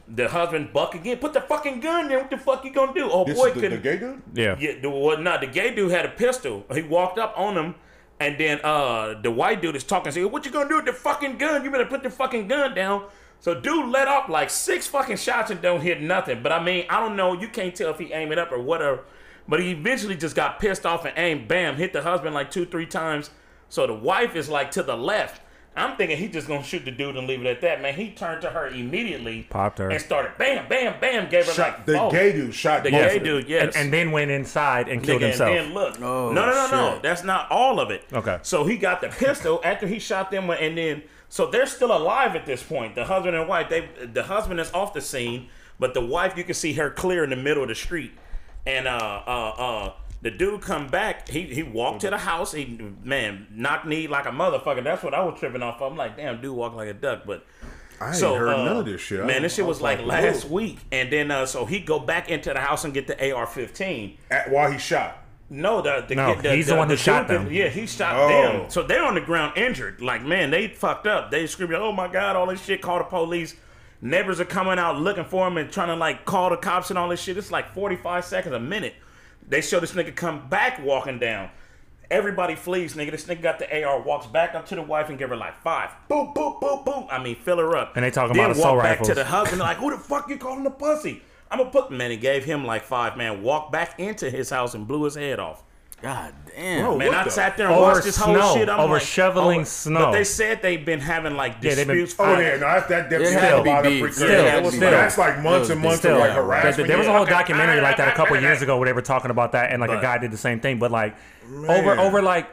the husband buck again. Put the fucking gun there. What the fuck you gonna do? Oh This boy, is the, the couldn't. gay dude. yeah. Yeah, the what not the gay dude had a pistol. He walked up on him, and then uh the white dude is talking. Saying, "What you gonna do with the fucking gun? You better put the fucking gun down." So dude let off like six fucking shots and don't hit nothing. But I mean, I don't know. You can't tell if he aimed it up or whatever. But he eventually just got pissed off and aimed, bam, hit the husband like two, three times. So the wife is like to the left. I'm thinking he just gonna shoot the dude and leave it at that. Man, he turned to her immediately, Popped her. and started bam, bam, bam, gave her Shot like the four. gay dude shot The gay dude, yes, And, and then went inside and killed Nigga, himself. And then look, Oh, no, no, no, no. That's not all of it. Okay. So he got the pistol after he shot them, and then so they're still alive at this point. The husband and wife. They the husband is off the scene, but the wife you can see her clear in the middle of the street, and uh uh uh. The dude come back. He he walked to the house. He man knocked knee like a motherfucker. That's what I was tripping off. of. I'm like, damn, dude walk like a duck. But I ain't so heard uh, none of this shit. Man, this shit was like whoa. last week, and then uh, so he go back into the house and get the AR-15. At, while he shot. No, the, the No, the, he's the one who dude shot them. Yeah, he shot Oh. them. So they're on the ground injured. Like, man, they fucked up. They screaming, "Oh my god!" All this shit. Call the police. Neighbors are coming out looking for him and trying to like call the cops and all this shit. It's like forty five seconds a minute. They show this nigga come back walking down. Everybody flees, nigga. This nigga got the AR, walks back up to the wife and give her like five. Boop, boop, boop, boop. I mean, fill her up. And they talking then about assault walk back rifles. to the husband like, who the fuck you calling a pussy? I'm gonna put man. He gave him like five. Man, walked back into his house and blew his head off. God damn. Bro, Man, I the- sat there and Over watched this whole shit. I'm over like, shoveling over- snow. But they said they've been having like Yeah, been- disputes. Oh yeah, no, that that definitely had had to be lot of beef. Still, yeah, still. that's like months and months Still, of like there, harassment. there was a yeah. whole documentary like that a couple years ago where they were talking about that, and like a guy did the same thing. But like over Man. over like.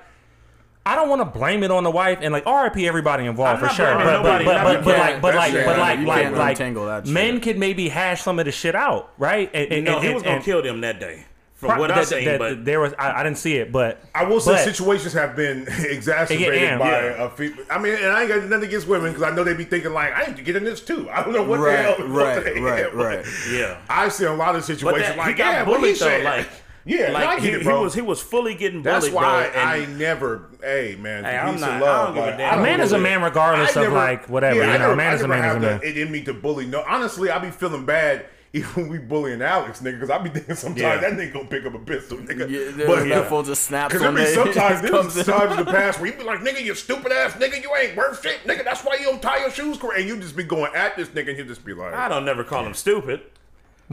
I don't want to blame it on the wife and like RIP everybody involved for sure, but but but but, but like but like but like you like can't like untangle that shit. men could maybe hash some of the shit out, right? And, and, No, and- he was gonna and- kill them that day. From pro- what I that- seen, that- but there was I, I didn't see it, but I will say but- situations have been exacerbated Yeah, by yeah. a female. I mean, and I ain't got nothing against women because I know they be thinking like, I need to get in this too. I don't know what Right, the hell. right, what the hell, right, right. yeah. I see a lot of But situations that, like, he got yeah, what he bullied though. said. Like, yeah, like I get he, it, he was he was fully getting bullied, That's why bro. I And never. Hey, man, Hey, I'm peace not- and love. don't give a like, damn. I A don't man is a man regardless I of, like, whatever, you I know, a man is a man is a have man. the- It in me to bully. No, honestly, I be feeling bad. Even we bullying Alex, nigga, because I be thinking sometimes Yeah. that nigga gonna pick up a pistol, nigga. Yeah, but but that fool just snaps Because there one be sometimes, there comes was in. times in the past where you be like, nigga, you stupid ass nigga, you ain't worth shit, nigga. That's why you don't tie your shoes correct. And you just be going at this nigga, and you just be like, I don't never call him stupid.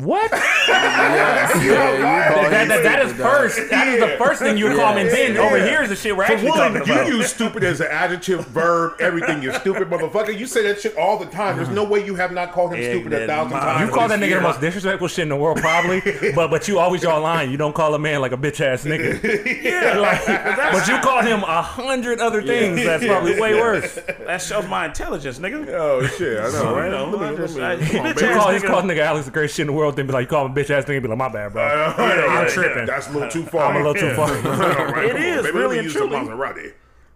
What? Yes, yeah, you that, him that, that is stupid, first. That is the first thing you would call me. And then Yeah. over here is the shit we're For actually one, talking you about. use stupid as an adjective, verb, everything. You're stupid motherfucker. You say that shit all the time. There's no way you have not called him stupid a thousand mind. times. You call that nigga year. the most disrespectful shit in the world, probably. but but you always draw a line. You don't call a man like a bitch ass nigga. Yeah, Like, but you call him a hundred other things that's probably way worse. that shows my intelligence, nigga. Oh shit, I know, right? You know, Let me- let me- I- on. You call, he's called nigga Alex the greatest shit in the world, then be like, you call him a bitch ass nigga, be like, my bad, bro. Uh, I'm yeah, tripping. That's a little too far. I'm a little too far. All right, It come on, is, baby. really Let and truly. Maserati.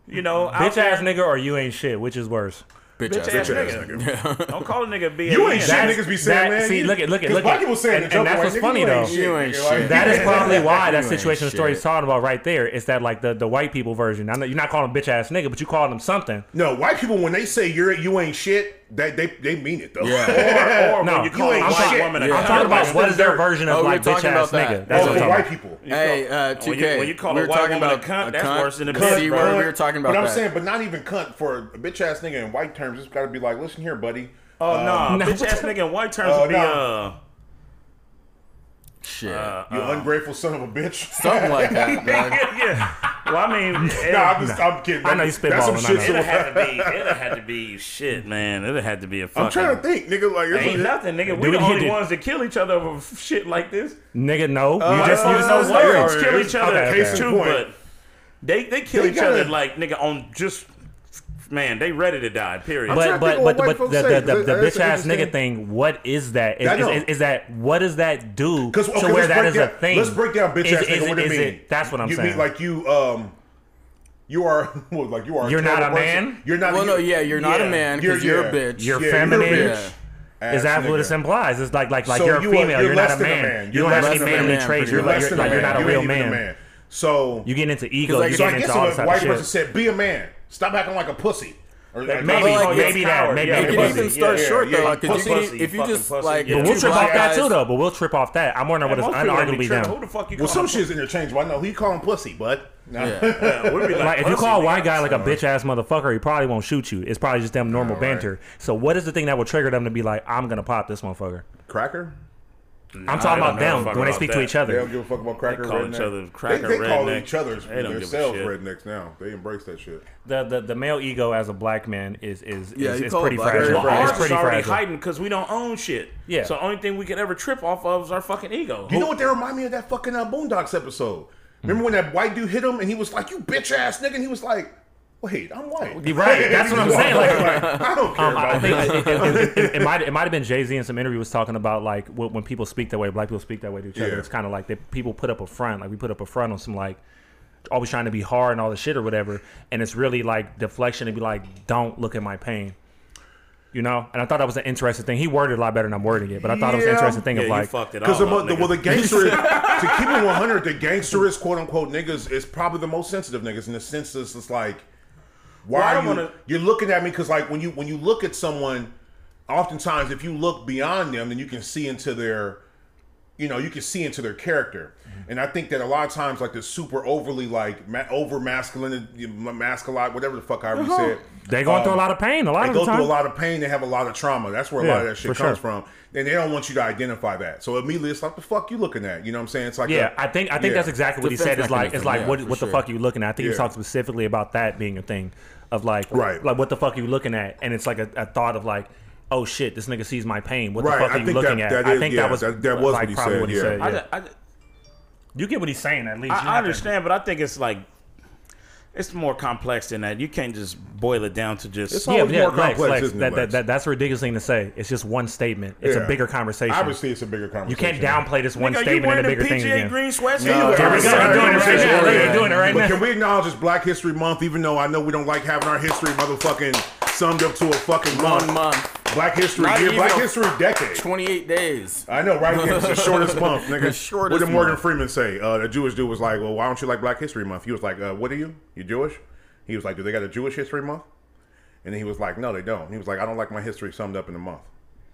You know, bitch ass nigga or you ain't shit. Which is worse? Bitch ass ass nigga. nigga. Don't call a nigga B. You ain't shit, That's- nigga. Be saying, that- man. see, look at- look at- look at- people saying and- and that's what's funny, though. You ain't shit. That is probably why that You ain't situation story is talking about right there. It's that like the, the white people version. I know you're not calling them bitch ass nigga, but you calling them something. No, white people when they say you're you ain't shit, they they, they mean it though. Yeah. Or, or No, when you call you a ain't white shit. woman a Yeah. I'm talking about what is their version of Oh, like bitch ass that. nigga. Oh, That's for what white people. Hey, uh, 2K. When you- when you call we a white talking woman a about cunt, that's cunt. worse than a See, bitch, we bro. we were talking about But I'm that. saying, but not even cunt for a bitch ass nigga in white terms. It's got to be like, listen here, buddy. Oh no, no. bitch ass nigga in white terms Uh, would be no. uh. Shit. You ungrateful son of a bitch. Something like that, dog. yeah. Well, I mean, it, Nah, I'm just, I'm kidding. I know you That's some spitballing, I shit. it'd so- have to be. It'd have to be shit, man. It'd have to be a fucking. I'm trying to think, nigga. Like, Ain't it's- nothing, nigga. We Dude, the only did- ones that kill each other over shit like this. Nigga, no. Uh, you just uh, you uh, know uh, what? uh, Whites kill each other Okay, okay. too, Point. but they they kill They each other gotta- like nigga on just man. They ready to die. Period. But but but but white the the, say, the, 'cause the bitch ass nigga thing. What is that? Is, is, is, is that what does that do Cause, to okay, where let's break a down- thing? Let's break down bitch ass nigga. What What it is mean? it- That's what I'm you saying. mean like you um, you are what, like you are. You're not a person? man? You're not. Well, a, no, yeah, you're not Yeah. a man because You're- you're, yeah. a bitch. You're yeah, feminine? You're a Yeah. Is Ass that what nigga. this implies? It's like like like So you're a you are- female. you're You're, not a than a man. man. You don't have any manly traits. You're You're like less you're, than a like, you're not a real man. So You get into ego. like, You So I get guess into all if this a type white of shit. person said, "Be a man," stop acting like a pussy. Or, Maybe, Maybe, like, oh, maybe that. Maybe yeah, It maybe can even start yeah, short yeah, though, like because you pussy, if you just pussy, like. yeah. But we'll trip off black that too, though. But we'll trip off that. I'm wondering what is Most people don't be unarguably tripping. down. Who the fuck you well, call some him? shit is interchangeable. I know who you call him pussy, bud. No. Yeah. We'd Like if you call a white guy like a bitch ass motherfucker, he probably won't shoot you. It's probably just them normal right. banter. So what is the thing that would trigger them to be like, I'm gonna pop this motherfucker? Cracker. I'm talking about them when they about speak to that. each They other. don't give a fuck about cracker. they call redneck. each other cracker, they, they call each other They don't give a themselves rednecks now. They embrace that shit. The, the the male ego as a black man is is Yeah, is, is pretty fragile. very Well, fragile. It's ours is already fragile. heightened because we don't own shit. Yeah. So the only thing we can ever trip off of is our fucking ego. You know what they remind me of that fucking uh, Boondocks episode? Remember when that white dude hit him and he was like, "You bitch ass nigga," and he was like, "Wait, I'm white." You're right. That's what I'm saying. Like, I don't care Um, I I think it, it, it, it might it might have been Jay Z in some interview was talking about like when, when people speak that way, black people speak that way to each other. Yeah. It's kind of like that people put up a front, like we put up a front on some like always trying to be hard and all the shit or whatever, and it's really like deflection to be like, don't look at my pain. You know, and I thought that was an interesting thing. He worded it a lot better than I'm wording it, but I thought it was an interesting thing Yeah, of you like, fucked it Because the, the, well, the gangster, to keep it 100, the gangsterist, quote unquote, niggas is probably the most sensitive niggas in the sense that it's like, why Well, I don't you, wanna- you're looking at me? Because like when you when you look at someone, oftentimes if you look beyond them, then you can see into their, you know, you can see into their character. Mm-hmm. And I think that a lot of times, like the super overly like ma- over masculine, masculine, whatever the fuck I already said. they going through a lot of pain a lot They of go the time. through a lot of pain. They have a lot of trauma. That's where a Yeah, lot of that shit comes sure. from. And they don't want you to identify that. So immediately it's like, the fuck you looking at? You know what I'm saying? It's like, Yeah, a- I think I think yeah. that's exactly what he said. Is like it's like yeah, what what the sure. fuck are you looking at? I think he Yeah. talked specifically about that being a thing, of like Right. like what the fuck are you looking at? And it's like a, a thought of like, oh shit, this nigga sees my pain. What the Right, fuck I are you looking that- at? that I think yeah, that was that- that was like what he probably said, what he yeah. said. Yeah. I, you get what he's saying at least. I, I not the- understand, but I think it's like it's more complex than that. You can't just boil it down to just. It's Yeah, yeah, more Lex, complex, isn't that, that, that, that's a ridiculous thing to say. It's just one statement. It's Yeah. a bigger conversation. Obviously, it's a bigger conversation. you can't downplay this one Nigga, statement wearing into the bigger things PGA again. green sweatshirt? Yeah, Here we go. You're doing it right now. You're doing it right But now. can we acknowledge it's Black History Month, even though I know we don't like having our history motherfucking summed up to a fucking month. One month, Black History Not Year, Black History Decade. 28 days. I know, right? It's the shortest month, nigga. The shortest what did Morgan month. Freeman say? Uh, the Jewish dude was like, "Well, why don't you like Black History Month?" He was like, uh, "What are you? You Jewish?" He was like, "Do they got a Jewish History Month?" And then he was like, "No, they don't." He was like, "I don't like my history summed up in a month."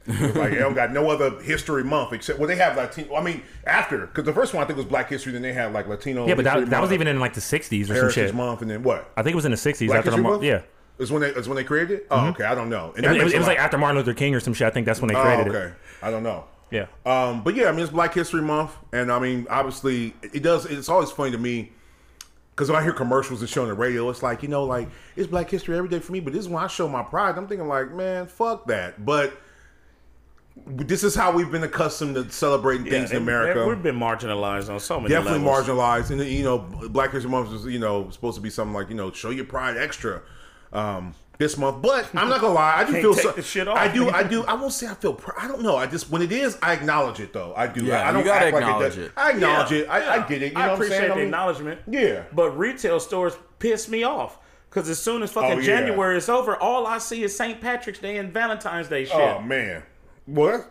He was like, "They don't got no other history month except well, they have Latino. I mean, after because the first one I think was Black History, then they had like Latino. Yeah, but History that, that was even in like the 60s or some shit. Month, and then what? I think it was in the 60s Black after the month. Month? Yeah. Is when they is when they created it. Oh, okay. I don't know. And It, was- it was, it was like after Martin Luther King or some shit. I think that's when they Oh, created okay. it. Okay, I don't know. Yeah. Um, but yeah, I mean it's Black History Month, and I mean obviously it does. It's always funny to me because when I hear commercials and show on the radio, it's like you know, like it's Black History every day for me. But this is when I show my pride. I'm thinking like, man, fuck that. But this is how we've been accustomed to celebrating things in America. We've been marginalized on so many Definitely levels. marginalized, and you know, Black History Month is you know supposed to be something like you know, show your pride extra. Um, this month, but I'm not gonna lie, I do Can't feel take so. the shit off. I do, I do. I won't say I feel. Pr- I don't know. I just when it is, I acknowledge it though. I do. Yeah, I, I don't gotta act like acknowledge it. it. I acknowledge Yeah, it. I, I get it. You I know appreciate what I'm the I mean, acknowledgement. Yeah. But retail stores piss me off Because as soon as fucking Oh, yeah. January is over, all I see is St. Patrick's Day and Valentine's Day shit. Oh man, well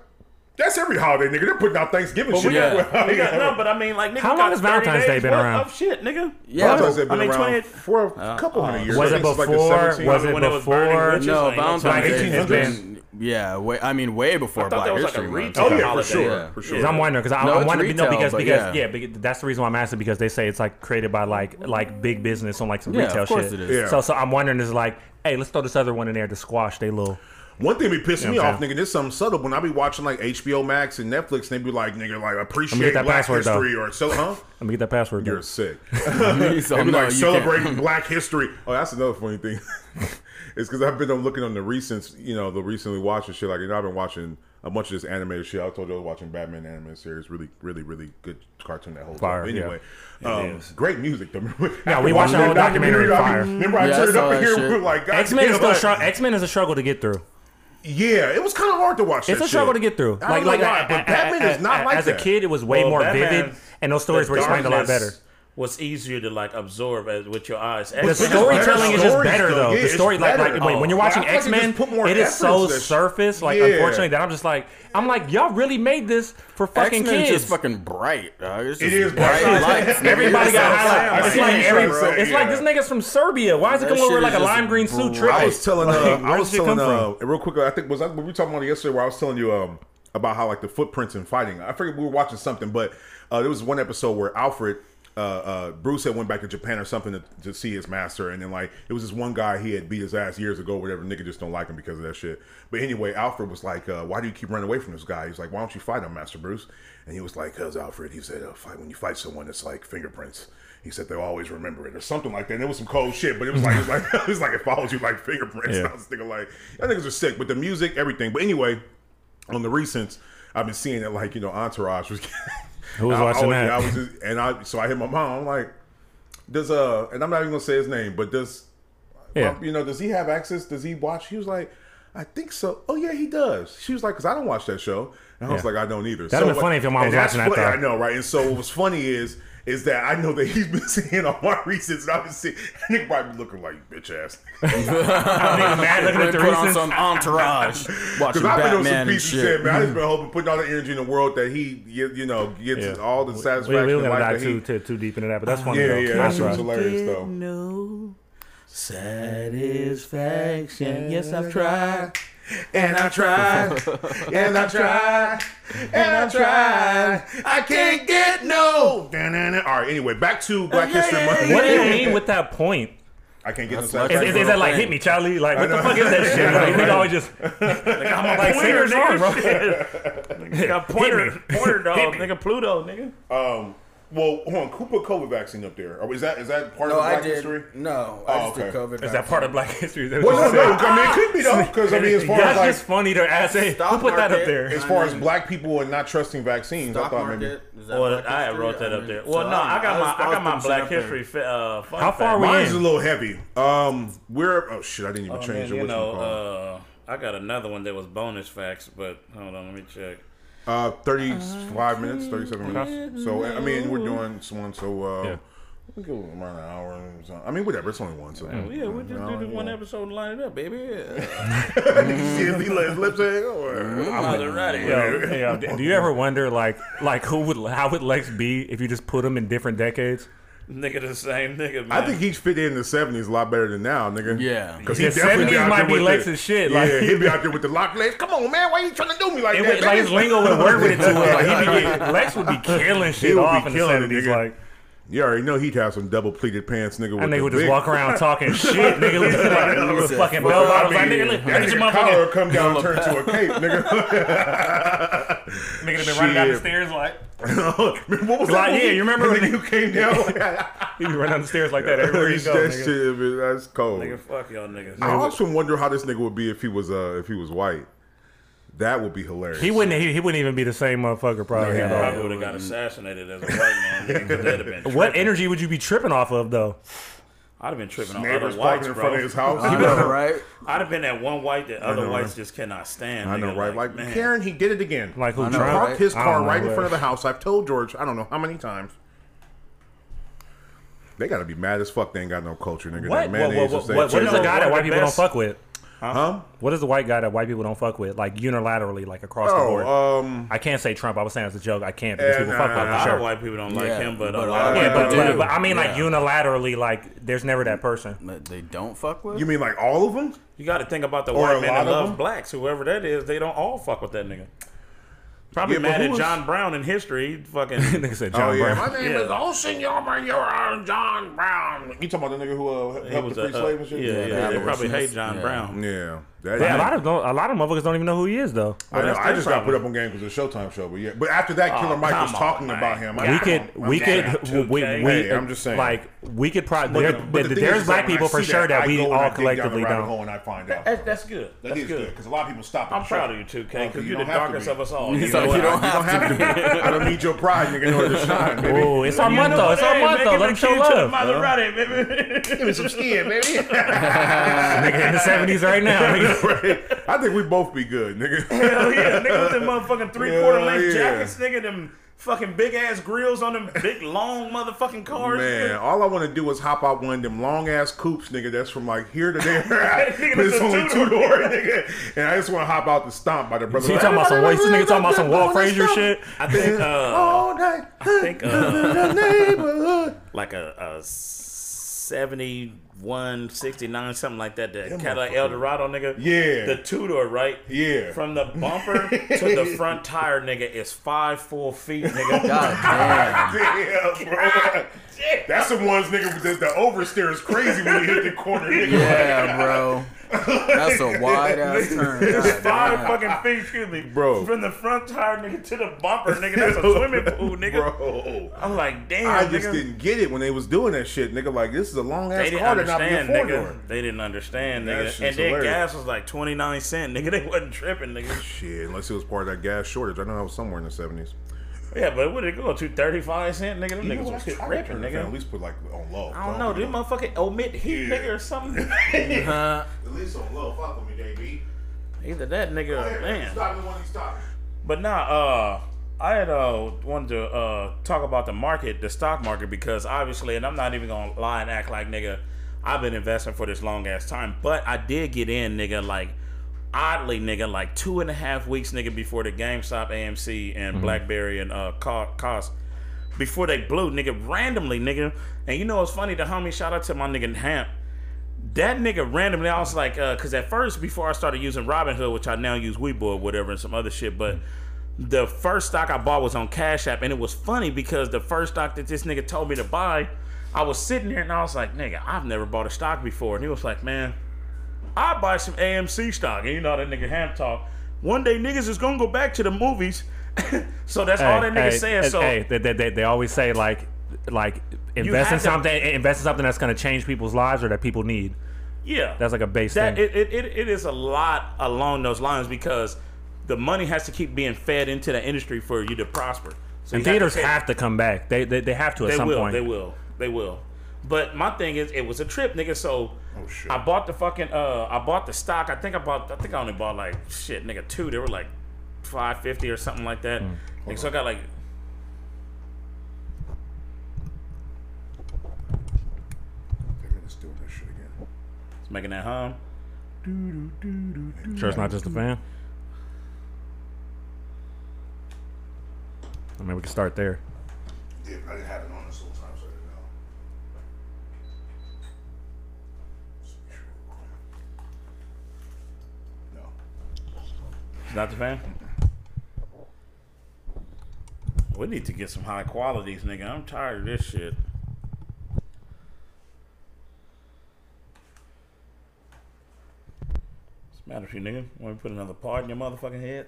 that's, that's every holiday, nigga. They're putting out Thanksgiving shit. got- We got, no, but I mean, like, nigga, How long has Valentine's Day been around? Of shit, nigga. Yeah. Valentine's Day I mean, around 20 for a oh, couple hundred oh, years. Was it think it's like before- was it when it was before- witches, No, like, Valentine's Day has 1800s? been yeah, way, I mean way before I Black that was like a History Month. Oh yeah, for sure, Yeah. for sure. Because I'm wondering because I, No, I it's wonder no because because yeah. yeah. because that's the reason why I'm asking because they say it's like created by like like big business on like some Yeah, retail of course shit. it is. Yeah. So so I'm wondering is like hey let's throw this other one in there to squash they little One thing be pissing You me know what off, nigga. This something subtle. When I be watching like HBO Max and Netflix, and they be like, nigga, like appreciate that Black password, though. history or so, huh? let me get that password. You're Though. sick. So, They be no, like celebrating Black history. Oh, that's another funny thing. it's because I've been looking on the recent, you know, the recently watching shit. Like, you know, I've been watching a bunch of this animated shit. I told you I was watching Batman animated series. Really, really, really good cartoon that whole Fire, up. yeah. Anyway, um, great music. though. Yeah, we watched the whole documentary, I fire. mean, Remember, I Yeah, I turned it up in here. We were like, God X Men damn, is still like- struggle. X Men is a struggle to get through. Yeah, it was kind of hard to watch. It's that a struggle shit. to get through. I Like don't like why, a- but a- Batman a- is not a- like as that. a kid, it was way Well, more Batman- vivid, and those stories were explained a lot better. Was easier to like absorb as with your eyes. The storytelling is better just better though. though. Yeah, the story, like, like better. when, when you're Oh, watching I X Men, just put more it is so into that shit. surface. Like Yeah. unfortunately, that I'm just like, I'm like, y'all really made this for fucking X-Men kids. just fucking bright. Dog. It's just is bright bright. lights. Everybody got highlights. It's like every. right, It's like this nigga's from Serbia. Why is it coming over shit like a lime green suit? bright. Tripping? I was telling, uh, I was telling, come uh, real quick. I think was I, were we talking about yesterday where I was telling you um about how like the footprints in fighting. I forget we were watching something, but uh, there was one episode where Alfred. Uh, uh, Bruce had went back to Japan or something to, to see his master, and then like it was this one guy he had beat his ass years ago, whatever. Nigga just don't like him because of that shit. But anyway, Alfred was like, uh, "Why do you keep running away from this guy?" He's like, "Why don't you fight him, Master Bruce?" And he was like, "Cause Alfred," he said, uh, "Fight when you fight someone, it's like fingerprints." He said they'll always remember it or something like that. And it was some cold shit, but it was like it was like it was like it follows you like fingerprints. Yeah. And I was thinking like, y'all niggas are sick. But the music, everything. But anyway, on the recents, I've been seeing that like you know Entourage was. Who was I- I watching that? I was just, and I so I hit my mom. I'm like, does uh, and I'm not even gonna say his name, but does Yeah. you know does he have access? Does he watch? He was like. I think so. Oh yeah, he does. She was like, "Cause I don't watch that show," and I was Yeah. like, "I don't either." That'd so, been funny if your mom was watching that, funny- I know, right? And so what was funny is is that I know that he's been seeing all my recents, and I've been seeing. Nigga probably be looking like bitch ass. Nigga mad looking at the Put on some entourage. Watching Because I've been on some Batman and piece of shit, shit. man. I just been hoping, putting all the energy in the world that he, you, you know, gets Yeah. all the satisfaction. we in don't gotta dive too, too too deep into that, but that's funny. Yeah, though. yeah, that That's shit was right. hilarious though. No satisfaction. Yes, I've tried. And I tried, And I tried, and I tried, I can't get no. All right, anyway, back to Black History Month. What do you mean with that point? I can't get no That's Is, satisfaction. is, is that like hit me, Charlie? Like what the fuck is that shit? Like nigga always just like I'm a like sing your song, bro. Nigga, pointer, pointer dog, nigga, Pluto, nigga. Um, well, hold on, Cooper COVID vaccine up there. Or is that is that part No, of the Black did. history? No, Oh, I just okay. did COVID. Is that part of Black History? Well, no, no. I mean, it could be though, because I mean, as far as That's like, just funny to ask. Hey, who put that up there? as far as black people and not trusting vaccines, I thought market? Is that Well, I wrote that I up mean, there. so Well, no, I got was- my, I got my Black. History. fa- Uh, fun How far fact. we Mine's in? a little heavy. Um, we're oh shit, I didn't even Oh, change it. you know, you call it? uh, I got another one that was bonus facts, but hold on, let me check. Uh, thirty-five minutes, thirty-seven minutes. So I mean, we're doing one. So uh, Yeah. we go around an hour. And so, I mean, whatever. It's only one. So Yeah, we'll just do this one episode and line it up, baby. Yeah. See if he let his lips hang. Or, Alrighty. Yo, yo, do you ever wonder like like who would how would Lex be if you just put him in different decades? Nigga, the same nigga, man. I think he fit in the seventies a lot better than now, nigga. Yeah. because The 70s might be Lex's shit, Yeah, he'd be out there with the lock legs. Come on, man, why you trying to do me like It that? would, like his lingo would work with it too. Like he'd be getting, Lex would be killing shit would be off in the killing it, seventies. Like You already know he'd have some double pleated pants, nigga. With and they would just big- walk around talking shit, nigga. With, like, with said, fucking bell bottoms. Like nigga, look, that look your nigga collar come down, turn to a cape, nigga. nigga that been running down the stairs like what was Like, that? yeah, you remember when when you came down? he be running down the stairs like that everywhere you that go. shit, man, that's cold. Nigga, fuck y'all niggas. I also wonder how this nigga would be if he was uh if he was white. That would be hilarious. He wouldn't. He, he wouldn't even be the same motherfucker. Probably. He probably would have got assassinated as a white man. nigga, 'cause that'd have been What energy would you be tripping off of though? I'd have been tripping on neighbors other whites, parking in front of bro. his house. I know, right? I'd have been that one white that other know, whites right? just cannot stand. I know, nigga, right? Like, man. Karen, he did it again. Like who? I know, Trump? right? parked his car don't right in front of the house. I've told George, I don't know how many times. They gotta be mad as fuck. They ain't got no culture, nigga. What? That What, mayonnaise what, is what, what, what is know the guy that white the people don't fuck with? Huh? What is the white guy that white people don't fuck with? Like unilaterally, like across the board. Oh, um, I can't say Trump. I was saying as a joke. I can't because Eh, people nah, fuck nah, with A him. lot for of Sure. white people don't like Yeah, him, but, but a a lot lot of of Yeah, but, people people but, but I mean, like unilaterally, like there's never that person. But they don't fuck with. you mean like all of them? You got to think about the Or a white men that love blacks, whoever that is. They don't all fuck with that nigga. Probably Yeah, mad who at was- John Brown in history. Fucking Nigga said Oh John yeah, Brown. my name Yeah. is Olsen Yoma. You're uh, John Brown. You talking about the nigga who uh, he helped was the a, free uh, slave and shit? yeah, yeah, the They probably hate John Yeah. Brown. yeah. That, Yeah, a lot of don't, a lot of motherfuckers don't even know who he is though. I, know, I their just got put up on game because it's a Showtime show, but yeah. But after that, Oh, Killer Mike was come on, talking man. about him. We come could, on, we I'm could, saying. we, we, Hey, I'm just saying. like we could But probably. the- but the thing there's is, black like, people for sure that I we go and I all dig down the collectively don't. and I find out. That, that's good. That That's is good. good because a lot of people stop. I'm proud of you too, Oh, K. Because you you're the don't have to darkest of us all. He's You know like, what? you don't You don't have to be. I don't need your pride, nigga, in order to shine, baby. Oh, it's our You month though. It's our Hey, month though. give Let a him show cue to the love. Maserati, baby. Give me some skin, baby. Nigga in the seventies right now. nigga. I think we both be good, nigga. Hell yeah, nigga with them motherfucking three quarter length yeah. jackets, nigga, them fucking big ass grills on them big long motherfucking cars. Man, nigga. all I want to do is hop out one of them long ass coupes, nigga. That's from like here to there. Nigga, it's only two two-door. nigga. And I just want to hop out the stomp by the brother. He talking about some voice. This nigga talking about some Walt Frazier shit. I think uh, All night. I think uh, the neighborhood. like a, a 71, 69, something like that. That Cadillac motherfucker- Eldorado, nigga. Yeah. The two door, right? Yeah. From the bumper to the front tire, nigga, is five full feet, nigga. God damn. Yeah, bro. That's the ones, nigga, with the, the oversteer is crazy when you hit the corner, nigga. Yeah, bro. That's a wide ass turn. God Five damn. fucking feet, excuse me, Bro. From the front tire, nigga, to the bumper, nigga. That's a swimming pool, nigga. Bro. I'm like, damn, I just nigga. didn't get it when they was doing that shit, nigga. Like, this is a long ass They didn't car to not be a understand, four nigga. door. They didn't understand, nigga. And then gas was like 29 cent, nigga. They wasn't tripping, nigga. Shit, unless it was part of that gas shortage. I know I was somewhere in the 70s. Yeah, but what did it go to? 35 cent, nigga? Them niggas was I ripping, At least put like on low. I don't know. Them motherfucking omit heat, nigga, or something. Huh? At least on low. Fuck with me, JB. Either that, nigga, or man. Stop the one he stopped. But nah, uh, I had uh wanted to uh talk about the market, the stock market, because obviously, and I'm not even gonna lie and act like nigga, I've been investing for this long ass time, but I did get in, nigga, like oddly, nigga, like two and a half weeks, nigga, before the GameStop, AMC, and BlackBerry and uh cost. Before they blew, nigga, randomly, nigga. And you know what's funny? The homie, shout out to my nigga Hamp. That nigga randomly, I was like, uh, cause at first, before I started using Robinhood, which I now use Webull or whatever and some other shit, but the first stock I bought was on Cash App, and it was funny because the first stock that this nigga told me to buy, I was sitting there and I was like, nigga, I've never bought a stock before, and he was like, man, I buy some AMC stock, and you know that nigga Hamp talk. One day niggas is gonna go back to the movies, so that's all that nigga hey, saying. hey, So hey, they, they, they, they always say like like invest in have to- something invest in something that's going to change people's lives or that people need. yeah, That's like a base that thing. it, it, it, is a lot along those lines because the money has to keep being fed into the industry for you to prosper. So and you have to theaters have to come back. They they, they have to at They some will. point. They will. They will. But my thing is, it was a trip, nigga. So Oh, shit. I bought the fucking. Uh, I bought the stock. I think I bought. I think I only bought like shit, nigga. Two. They were like five fifty or something like that. Hmm. Like, so I got like. It's doing that shit again. It's making that hum. Sure, it's not just a fan. I mean, we can start there. Yeah, I didn't have it on this whole time, so I didn't know. No. It's not the fan. We need to get some high qualities, nigga. I'm tired of this shit. What's the matter with you, nigga? Want me to put another part in your motherfucking head?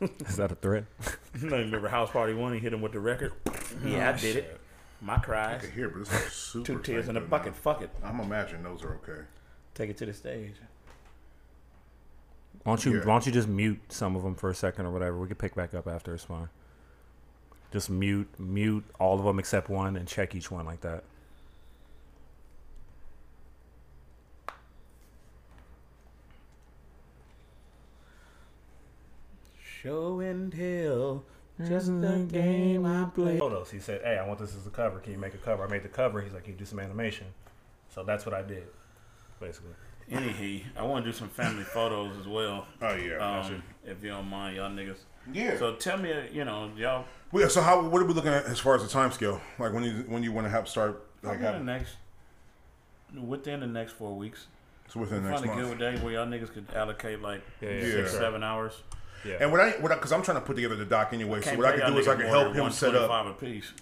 Is that a threat? You know, you remember House Party One? He hit him with the record. Yeah, I oh, did it. My I cries. could hear, but it's like super. Two tears in a bucket. now. Fuck it. I'm imagining those are okay. Take it to the stage. Why don't you Yeah. Why don't you just mute some of them for a second or whatever? We can pick back up after. It's fine. Just mute mute all of them except one and check each one like that. Show and tell. Mm-hmm. Just the game I play. Photos. He said, "Hey, I want this as a cover. Can you make a cover?" I made the cover. He's like, "Can you do some animation?" So that's what I did, basically. Anyhow, I want to do some family photos as well. Oh yeah. Um, if you don't mind, y'all niggas. yeah. So tell me, uh, you know, y'all. Well, so how? What are we looking at as far as the time scale? Like when you when you want to have start like Like the next, within the next four weeks. so within the next Find a month. good day where y'all niggas could allocate like Yeah, yeah, six, yeah. seven hours. Yeah. And what I what because I'm trying to put together the doc anyway. So what I pay can do is I niggas can help him set up. 125 a piece.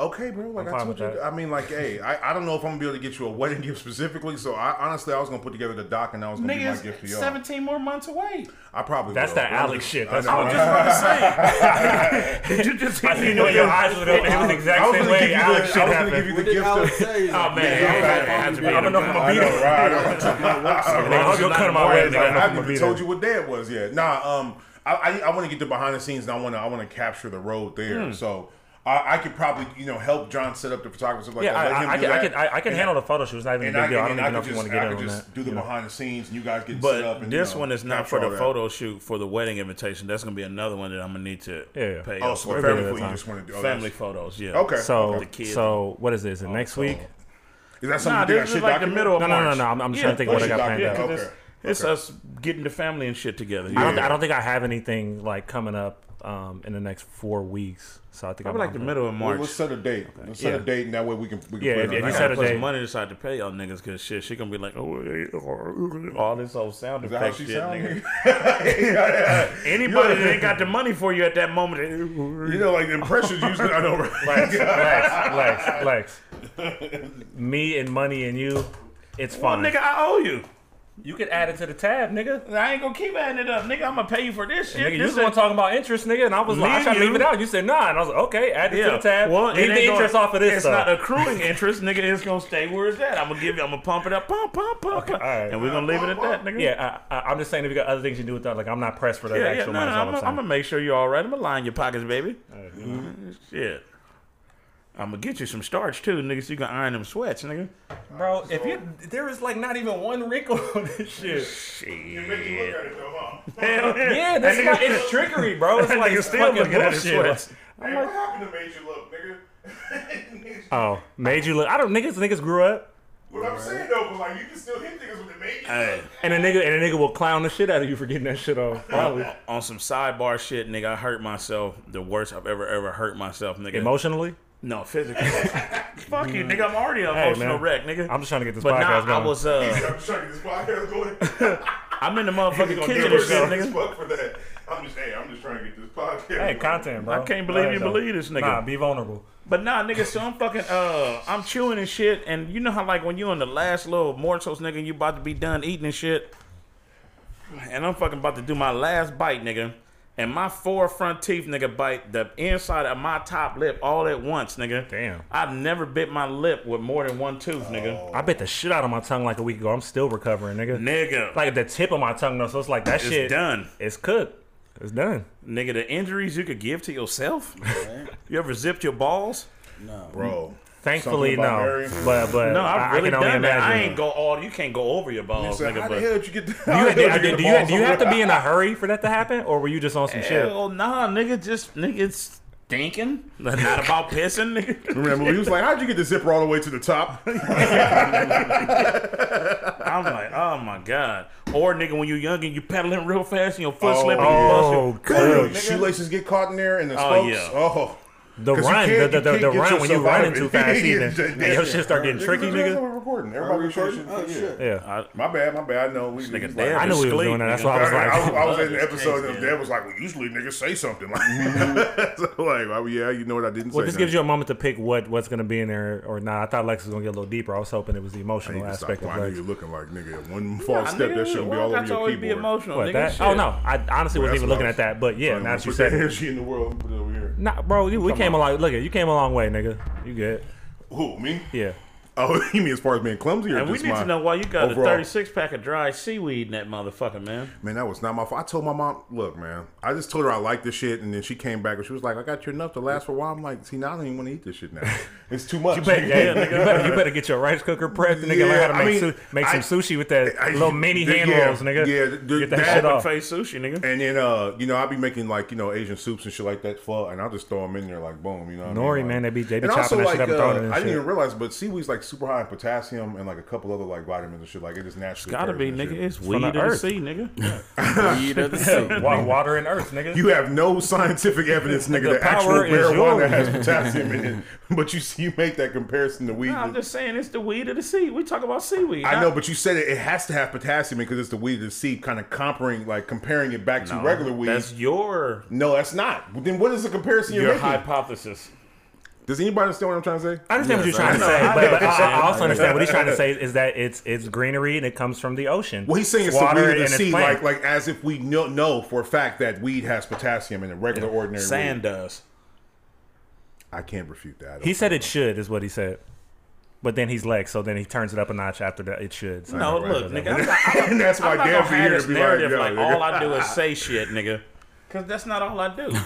Okay, bro. Like I'm I told with you, that. I mean, like, hey, I, I don't know if I'm gonna be able to get you a wedding gift specifically. So I honestly, I was gonna put together the doc, and that was gonna be my gift to y'all. 17 more months away. I probably That's will. that but Alex just- shit. I That's know, all. right? Just about to say. Did you just I seen you in your eyes lit up. It was the exact same way you the, Alex I shit was gonna happened. give you the What gift of. Oh man, Yeah, it yeah, had to I don't know if I'm gonna I be know, there. right? I know. I hope you'll cut him my way. I haven't even told you what day it was yet. Nah, um, I I, I want to get the behind the scenes, and I want to I want to capture the road there. So I, I could probably you know help John set up the photographer stuff like Yeah, that. Let I, I, do can, I can, I, I can And- handle the photo shoot. It's not even a And big I deal. I can, don't and even know I if could you want to get I in on just that. do the you behind the scenes, and you guys get set up. But And, this you know, one is not for the all that. photo shoot for the wedding invitation. That's gonna be another one that I'm gonna need to Yeah. pay. Oh, so for. for family good you just want to do oh, family photos. Yeah. Okay. So, The kids. so what is this? It oh, next week? Is that something Nah, I this is should like the middle of No, no, no, no. I'm, I'm just Yeah, trying to think what I got push it planned out. Yeah, Because Okay. It's, it's us getting the family and shit together. I don't, Yeah. I don't think I have anything like coming up um, in the next four weeks. So I think Probably I'm like the middle of Well, March. let's set a date. Let's set Yeah. a date, and that way we can we can Yeah, put if- if you set a date. money aside to pay y'all niggas because shit, she gonna be like, oh, all this old sound Is that how effect she shit, nigga. sound? Anybody that ain't got the money for you at that moment, you know, like the impressions usually. I know, right? Lex, Lex, Lex, Lex. Me and money and you, it's well, fine. nigga, I owe you. You could add it to the tab, nigga. I ain't gonna keep adding it up, nigga. I'm gonna pay you for this shit. Nigga, you This was the one talking about interest, nigga, and I was like, I tried to leave it out. You said nah, and I was like, okay, add it to the tab. Well, leave the interest gonna- off of this It's stuff. not accruing interest, nigga. It's gonna stay where it's at. I'm gonna give you. I'm gonna pump it up, pump, pump, pump, pump. alright. and we're gonna leave it at that, nigga. yeah, I, I, I'm just saying if you got other things you do with that, like I'm not pressed for that yeah, yeah. actual No, money. no, I'm, I'm. I'm gonna make sure you're all right. I'm gonna line your pockets, baby. Mm-hmm. Shit. I'm gonna get you some starch too, nigga. So you can iron them sweats, nigga. Bro, if you there is like not even one wrinkle on this shit. Shit. Hell Yeah, that's That not, nigga- it's trickery, bro. It's like nigga it's still fucking looking at his bullshit. sweats. Hey, what happened to made you look, nigga? Oh, made you look. I don't niggas. Niggas grew up, What I'm saying though, but like you can still hit niggas with the made you Hey, look. and a nigga and a nigga will clown the shit out of you for getting that shit off. Probably on some sidebar shit, nigga. I hurt myself the worst I've ever ever hurt myself, nigga. emotionally. No, physically. Fuck you, nigga. I'm already an Hey, emotional man. wreck, nigga. I'm just trying to get this but podcast nah, going. I was uh, I'm just trying to get this podcast going. I'm in the motherfucking Gonna kitchen give and her shit, shit nigga. fuck for that. I'm just hey, I'm just trying to get this podcast. Hey, going. content, bro. I can't Go believe ahead, you though. believe this nigga. Nah, be vulnerable. But nah, nigga, so I'm fucking uh I'm chewing and shit, and you know how like when you on the last little morsels, nigga, and you about to be done eating and shit. And I'm fucking about to do my last bite, nigga. And my four front teeth, nigga, bite the inside of my top lip all at once, nigga. Damn. I've never bit my lip with more than one tooth, nigga. Oh. I bit the shit out of my tongue like a week ago. I'm still recovering, nigga. Nigga. Like the tip of my tongue, though. So it's like that it's shit. done. It's cooked. It's done. Nigga, the injuries you could give to yourself. you ever zipped your balls? No. Bro. Thankfully, no. But but No, I've really I can only done that. imagine. I ain't go all. You can't go over your balls, So nigga. how but the hell did you get? Do you, do, do, do you, do you have to be in a hurry for that to happen, or were you just on some shit? Hell nah, nigga. Just nigga stinking. Not about pissing, nigga. Remember, he was like, "How'd you get the zipper all the way to the top?" I'm like, oh my god. Or nigga, when you're young and you pedaling real fast and your foot Oh. slipping, you bust Oh, it. good. Your shoelaces get caught in there, and the Oh, yeah. Oh, The run, the, the, the, the run when you running too fast, even, and your shit start getting tricky, nigga. What we're recording. Everybody recording. Oh shit. Yeah, My bad, my bad. I know we. Nigga, he's like- I knew we were Sleep, doing that. That's why I was I, I, like, I was in the episode, case, and man. Dad was like, "Well, usually niggas say something like." Mm-hmm. so like, well, yeah, you know what I didn't well, say. this gives you a moment to pick what what's gonna be in there or not. I thought Lex was gonna get a little deeper. I was hoping it was the emotional aspect of I knew Lex. you looking like nigga. One false Nah, step, that shouldn't be all over to your always be keyboard. emotional, What nigga. that? Oh no, I honestly wasn't even looking at that. But yeah, now that you said that it, energy in the world and put it over here. nah, bro, you, we came a long. Look, at you came a long way, nigga. You good? Who me? Yeah. Oh, you mean as far as being clumsy or And we need my to know why you got overall? a 36 pack of dry seaweed in that motherfucker, man. Man, that was not my fault. I told my mom, look, man, I just told her I like this shit, and then she came back and she was like, I got you enough to last for a while. I'm like, see, now I don't even want to eat this shit now. It's too much. You better, yeah, you, better, you better get your rice cooker prepped and nigga learn how to Yeah, I make, mean, su- make some I- sushi with that I- little mini the- hand yeah, rolls, nigga. yeah, the- get that, that- shit off. face sushi, nigga. And then, uh, you know, I'll be making like, you know, Asian soups and shit like that for, and I'll just throw them in there like, boom, you know. What Nori, I mean? man, they be- they be and chopping also, that like, shit up and uh, throwing it in I didn't even realize, but seaweed's like super high in potassium and like a couple other like vitamins and shit. Like it just naturally. Gotta be, nigga. shit. It's weed the of the sea, nigga. Weed of the sea. Wa- Water and earth, nigga. You have no scientific evidence, nigga, The that actual power is marijuana has potassium in it. But you see, you make that comparison to weed. Nah, I'm just saying it's the weed of the sea. We talk about seaweed. I not- know, but you said it, it has to have potassium because it's the weed of the sea, kind of comparing, like comparing it back to regular weed. That's your No, that's not. Then what is the comparison you're your making? hypothesis. Does anybody understand what I'm trying to say? I understand Yes, what you're trying to say, know. but, I but know what you're I, I also understand what he's trying to say is that it's it's greenery and it comes from the ocean. Well, he's saying it's water the weed and the it's like like as if we know, know for a fact that weed has potassium in a regular ordinary Sand weed. does. I can't refute that. He said know. it should, is what he said. But then he's Lex, so then he turns it up a notch after that. It should. So. No, right, look, right. nigga. Not, and that's why I'm not Dan gonna for have here to be like, narrative yo, like all I do is say shit, nigga. Cause that's not all I do.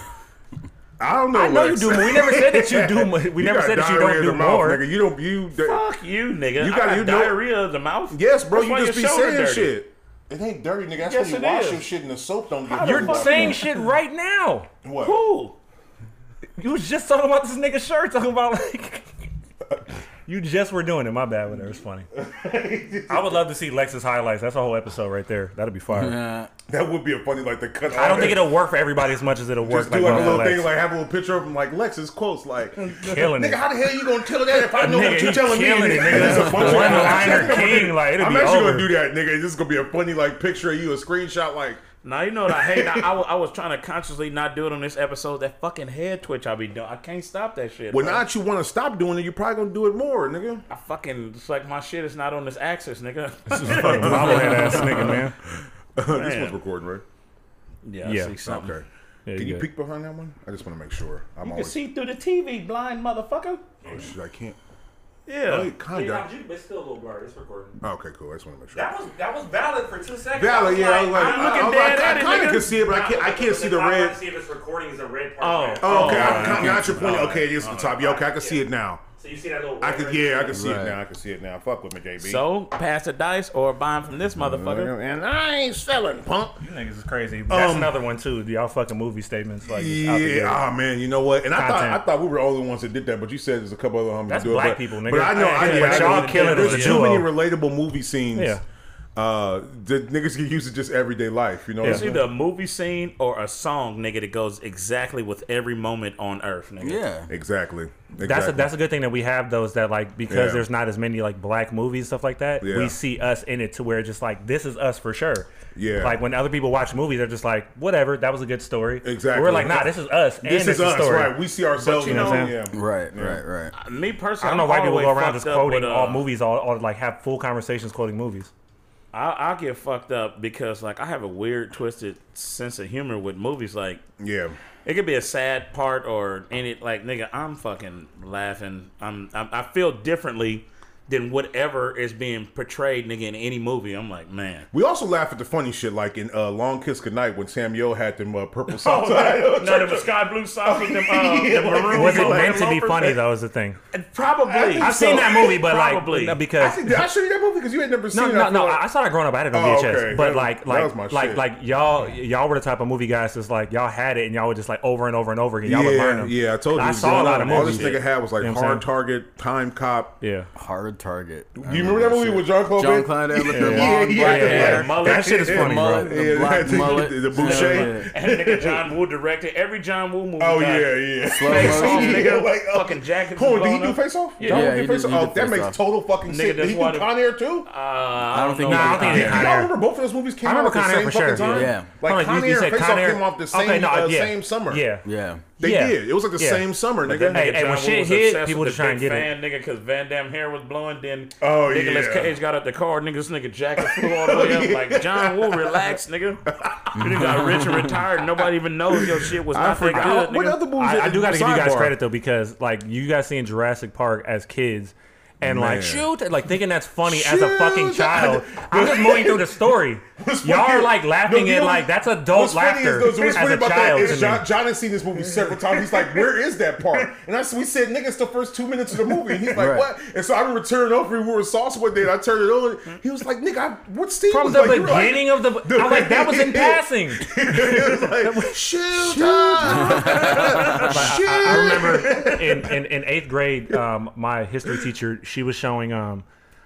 I don't know. I know you Lex. do. We never said that you do. We You never said that you don't do mouth, more. nigga. You don't. You. Fuck you, nigga. You gotta- got you know- diarrhea of the mouth. Yes, bro. That's you just be saying dirty. shit. It ain't dirty, nigga. That's Yes, when you wash is. your shit and the soap don't get. How You're fuck? saying shit right now. what? Who? You was just talking about this nigga shirt, talking about like. You just were doing it. My bad, whatever. It's funny. I would love to see Lex's highlights. That's a whole episode right there. That'd be fire. That would be a funny like the cut. I don't think it'll work for everybody as much as it'll work Just do like a little for thing, Lex. like have a little picture of him, like Lex's quotes, like killing Nigga, it. how the hell you gonna tell that if I know Nigga, what you're telling me? killing it, nigga. There's a bunch of- One-liner king, like, it'll I'm be actually over. gonna do that, nigga. This is gonna be a funny like picture of you, a screenshot, like Now you know what I hate. I, I, was, I was trying to consciously not do it on this episode. That fucking head twitch I be doing. I can't stop that shit. Well, bro. now that you want to stop doing it, you're probably gonna do it more, nigga. I fucking it's like my shit is not on this axis, nigga. This is fucking bobblehead ass nigga, man. this Man. one's recording, right? yeah, I Yeah, see something. Okay. Yeah, Can you good. peek behind that one? I just want to make sure. I'm You can always. see through the TV, blind motherfucker. Oh shit, I can't. Yeah. Oh, kind of. It's still a little blurry. It's recording. Oh, okay, cool. I just want to make sure. That was that was valid for two seconds. Valid, yeah. I was like, I'm looking I, was dead like, at I kind of can see it, but I can't. I can't see the red. I see if it's recording is a red Oh. part. Oh, oh okay. Oh, I, alright. got your point. Okay, it is at the top. Yeah, okay, I can see it now. So you see that little. I could, yeah, I can see it Right. now. I can see it now. Fuck with me, JB. So pass the dice or buy 'em from this motherfucker. and I ain't selling, punk. You niggas is crazy. That's Um, another one too. Y'all fucking movie statements like just out the gate. Yeah, ah man, you know what? And I thought Content. I thought we were the only ones that did that, but you said there's a couple other homies That's that do it. black but, people, nigga. But I know, I, Yeah, yeah, but I y'all know. kill it There's a too many relatable movie scenes. Yeah. Uh, the niggas can use it just everyday life. You know, It's I'm either a movie scene or a song, nigga, that goes exactly with every moment on Earth, nigga. yeah. Exactly. exactly. That's a, that's a good thing that we have those that like because Yeah. there's not as many like black movies and stuff like that. Yeah. We see us in it to where just like this is us for sure. Yeah. Like when other people watch movies, they're just like whatever. That was a good story. Exactly. We're like nah, this is us. this is us, story. right? We see ourselves. you in know- it, yeah. Right, right, right. Me personally, I don't know why people go around just quoting with, all uh, movies, all, all like have full conversations quoting movies. I, I get fucked up because like I have a weird, twisted sense of humor with movies. Like Yeah. it could be a sad part or any like nigga, I'm fucking laughing. I'm, I'm I feel differently than whatever is being portrayed, nigga, in any movie. I'm like, man. We also laugh at the funny shit, like in uh, Long Kiss Goodnight when Samuel had them uh, purple socks. oh, no, the sky blue socks with them, uh, Yeah, the maroon. Was it meant to be funny though? Is the thing. Probably. I've seen that movie, but Probably. like I because think did I show you that movie because you had never seen No, it? no, I no. like- I saw that growing up. I had it on Oh, VHS. okay. But That- like, that like, like, shit. like y'all, y'all were the type of movie guys that's like y'all had it and y'all would just like over and over and over again. Y'all would learn yeah, them. yeah, I told you. I saw a lot of movies. All this nigga had was like You know what I'm Hard? Target, Time Cop. Yeah. Hard target. Do you remember that movie with John Claude? John Van- Claude Van with the Yeah, long yeah, black yeah. hair. mullet. That shit is funny, mullet, bro. the Yeah, black the- mullet. the Boucher. Yeah. And nigga John Woo directed every John Woo movie. Oh yeah, yeah. Slow Face off, nigga. Like, uh, fucking jackets. Hold on, did he do face off? Yeah. John Yeah, he did face did- off. he Oh, that makes total fucking Nigga, sense. Did that's he do why the- Con Air too? Uh, I don't don't think know. Nah, I don't think Con he Air. did Con Y'all remember both of those movies came out at the same fucking time? Yeah. Like Hold Con you- you Air and Face Off came off the same no, uh, yeah. same summer. Yeah. Yeah. They Yeah. did. It was like the Yeah. same summer, That nigga. nigga Hey, hey, when shit hit, people with just the try and big get it. nigga, because Van Damme hair was blowing. Then Oh, Nicolas yeah. Cage got out the car. Nigga, this nigga jacket flew all the way up. Like John Woo, relax, nigga. You nigga got rich and retired. Nobody even knows your shit was I not that forgot. good. What nigga. other movies? I, I do got to give you guys sidebar? credit though because like you guys seeing Jurassic Park as kids, and Man. like shoot, like thinking that's funny as a fucking child. I'm just moving through the story. Y'all are like laughing No, you at like that's adult What's funny laughter is, what's as funny a about that child is. John, John has seen this movie several times. He's like, "Where is that part?" And I said, "We said nigga, it's the first two minutes of the movie." And he's like, Right. "What?" And so I remember turning over. We were in sauce one day. And I turned it over. He was like, "Nigga, I, what Steve From was the like, you were like- beginning of the, I'm like that was in passing. it was like, shoot, up. shoot. I remember in, in, in eighth grade, um, my history teacher, she was showing um,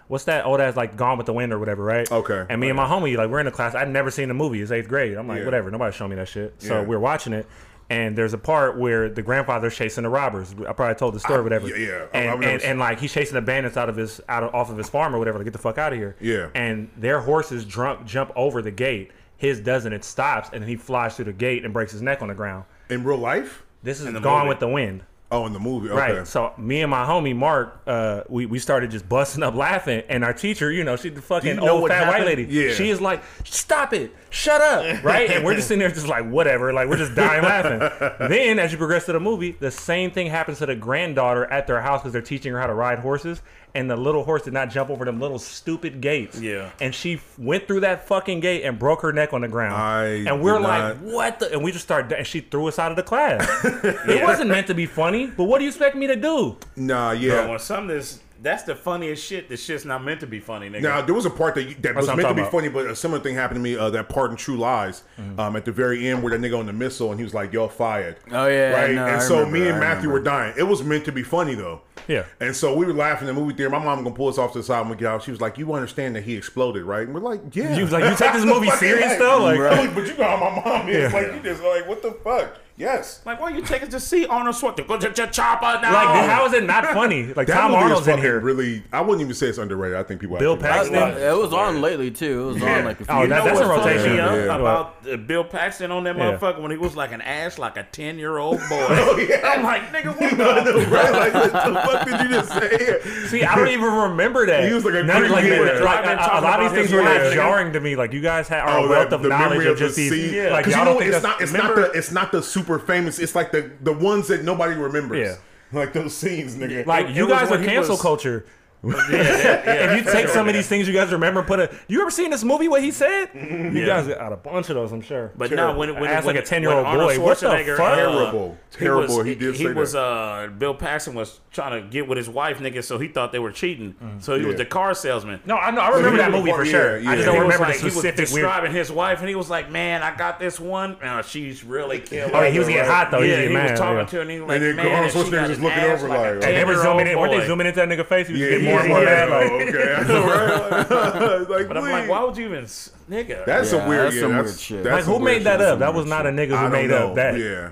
what's that old ass like Gone with the Wind or whatever, right? Okay. And me and my homie, like we're in the class. I'd never seen the movie. It's eighth grade. I'm like, Yeah. whatever. Nobody showed me that shit. So Yeah. we're watching it. And there's a part where the grandfather's chasing the robbers. I probably told the story, or whatever. yeah, yeah. And, and, and like he's chasing the bandits out of his out of, off of his farm or whatever. Like, get the fuck out of here. Yeah. And their horses drunk jump over the gate. His doesn't. It stops, and he flies through the gate and breaks his neck on the ground. In real life? This is Gone movie. with the Wind. Oh, in the movie. Okay. Right. So me and my homie Mark, uh, we, we started just busting up laughing, and our teacher, you know, she's the fucking you know old fat white lady. Yeah. She is like, stop it, shut up, right? And we're just sitting there, just like whatever, like we're just dying laughing. then as you progress to the movie, the same thing happens to the granddaughter at their house because they're teaching her how to ride horses. And the little horse did not jump over them little stupid gates. Yeah. And she f- went through that fucking gate and broke her neck on the ground. I and we're like, not- what the? And we just started, and she threw us out of the class. It wasn't meant to be funny, but what do you expect me to do? Nah, Bro, yeah. when some of this, that's the funniest shit. This shit's not meant to be funny, nigga. Now there was a part that that was what I'm meant to be talking funny, but a similar thing happened to me. Uh, that part in True Lies, Mm-hmm. um, at the very end, where that nigga on the missile and he was like, "Yo, fired." Oh, yeah, right. no, and I so remember, me and I Matthew were dying. It was meant to be funny though. Yeah. And so we were laughing in the movie theater. My mom gonna pull us off to the side and we get out. She was like, "You understand that he exploded, right?" And we're like, "Yeah." You was like, you take this movie Fucking serious right. though? Like, Right. but you know how my mom is. Yeah. Like you just like, what the fuck? Yes. like, why are you taking us to see Arnold Schwarzenegger? Go to your chopper now. like how is it not funny? Like That Tom movie is Arnold's in here. Really, I wouldn't even say it's underrated. I think people. Bill Paxton? like it. It was on lately too. It was on like a few Oh, years that- You know that's a rotation. me up Yeah, yeah. about uh, Bill Paxton on that Yeah. motherfucker when he was like an ass like a ten year old boy. Oh, yeah. I'm like, nigga, what the? right? Like, what the fuck did you just say? See, I don't even remember that. He was like a None- Greek like, kid. like, I've a, a lot of these things were like life, nigga. jarring to me. Like you guys had our Oh, wealth of knowledge of just these. scene. Yeah. Like y'all know don't think it's not it's not the it's not the super famous. It's like the the ones that nobody remembers. Yeah. Like those scenes, nigga. like it you was guys are cancel was- culture. if you take some of these things you guys remember, and put a. You ever seen this movie? What he said? You guys got a bunch of those, I'm sure. But no, when when Ass like a 10-year-old boy. What the Schwarzenegger, fuck? uh, Terrible. Terrible. He, was, He did he say was that. uh Bill Paxton was trying to get with his wife, nigga, so he thought they were cheating. So he was the car salesman. no, I know. I remember he that movie for sure. yeah. I just don't was remember like, the he was specific weird. describing his wife, and he was like, "Man, I got this one. Uh, she's really killing." Oh, yeah, he was getting hot though. He was yeah, he was talking to her, and he was like, then "Man, Arnold she Schwarzenegger got an looking ass over like a they were 10-year-old zooming in. Weren't they zooming into that nigga face? He was Yeah, getting more and more yeah, mad. like, Like, okay, right? like, But I'm like, why would you even, nigga? That's Yeah, a weird. that's yeah, some that's, weird shit. that's like who made that up? That was not a nigga who made know. up that. Yeah.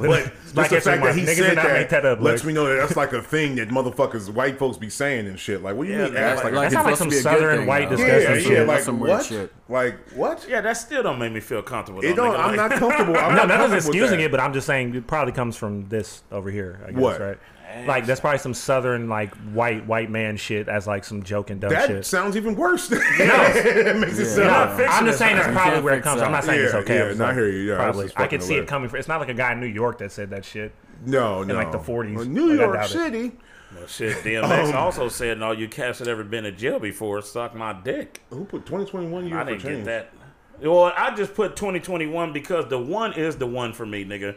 But But like just the fact that he said that, make that up. lets like- me know that that's like a thing that motherfuckers, white folks, be saying and shit. Like, what do you Yeah, mean? man, ass like- like, That it's like some to be a good southern thing, white though. disgusting yeah, yeah, shit. like That's some weird what? shit. Like what? Yeah, that still don't make me feel comfortable. It don't. nigga. I'm Like, not comfortable. I'm No, not nothing's comfortable excusing that. it, but I'm just saying it probably comes from this over here. I guess, What? right? Like that's probably some southern like white white man shit as like some joke and dumb That shit. That sounds even worse. it makes it sound. No, I'm just saying that's probably where it comes. from. I'm not saying it's okay. yeah, I'm just no, I like, hear you. Yeah, probably. just I could see it coming from. It's not like a guy in New York that said that shit. No, no. In like, the 40s. Well, New Like, York doubt it. City. well, shit, DMX also said, "No, you cats that ever been to jail before suck my dick." Who put 2021 year I for didn't change? get that. Well, I just put 2021 because the one is the one for me, nigga.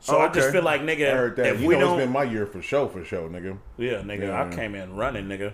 So Oh, I just okay. feel like, nigga, I heard that. if you we know, don't, it's been my year for show, for show, nigga. yeah, nigga, Yeah. I came in running, nigga.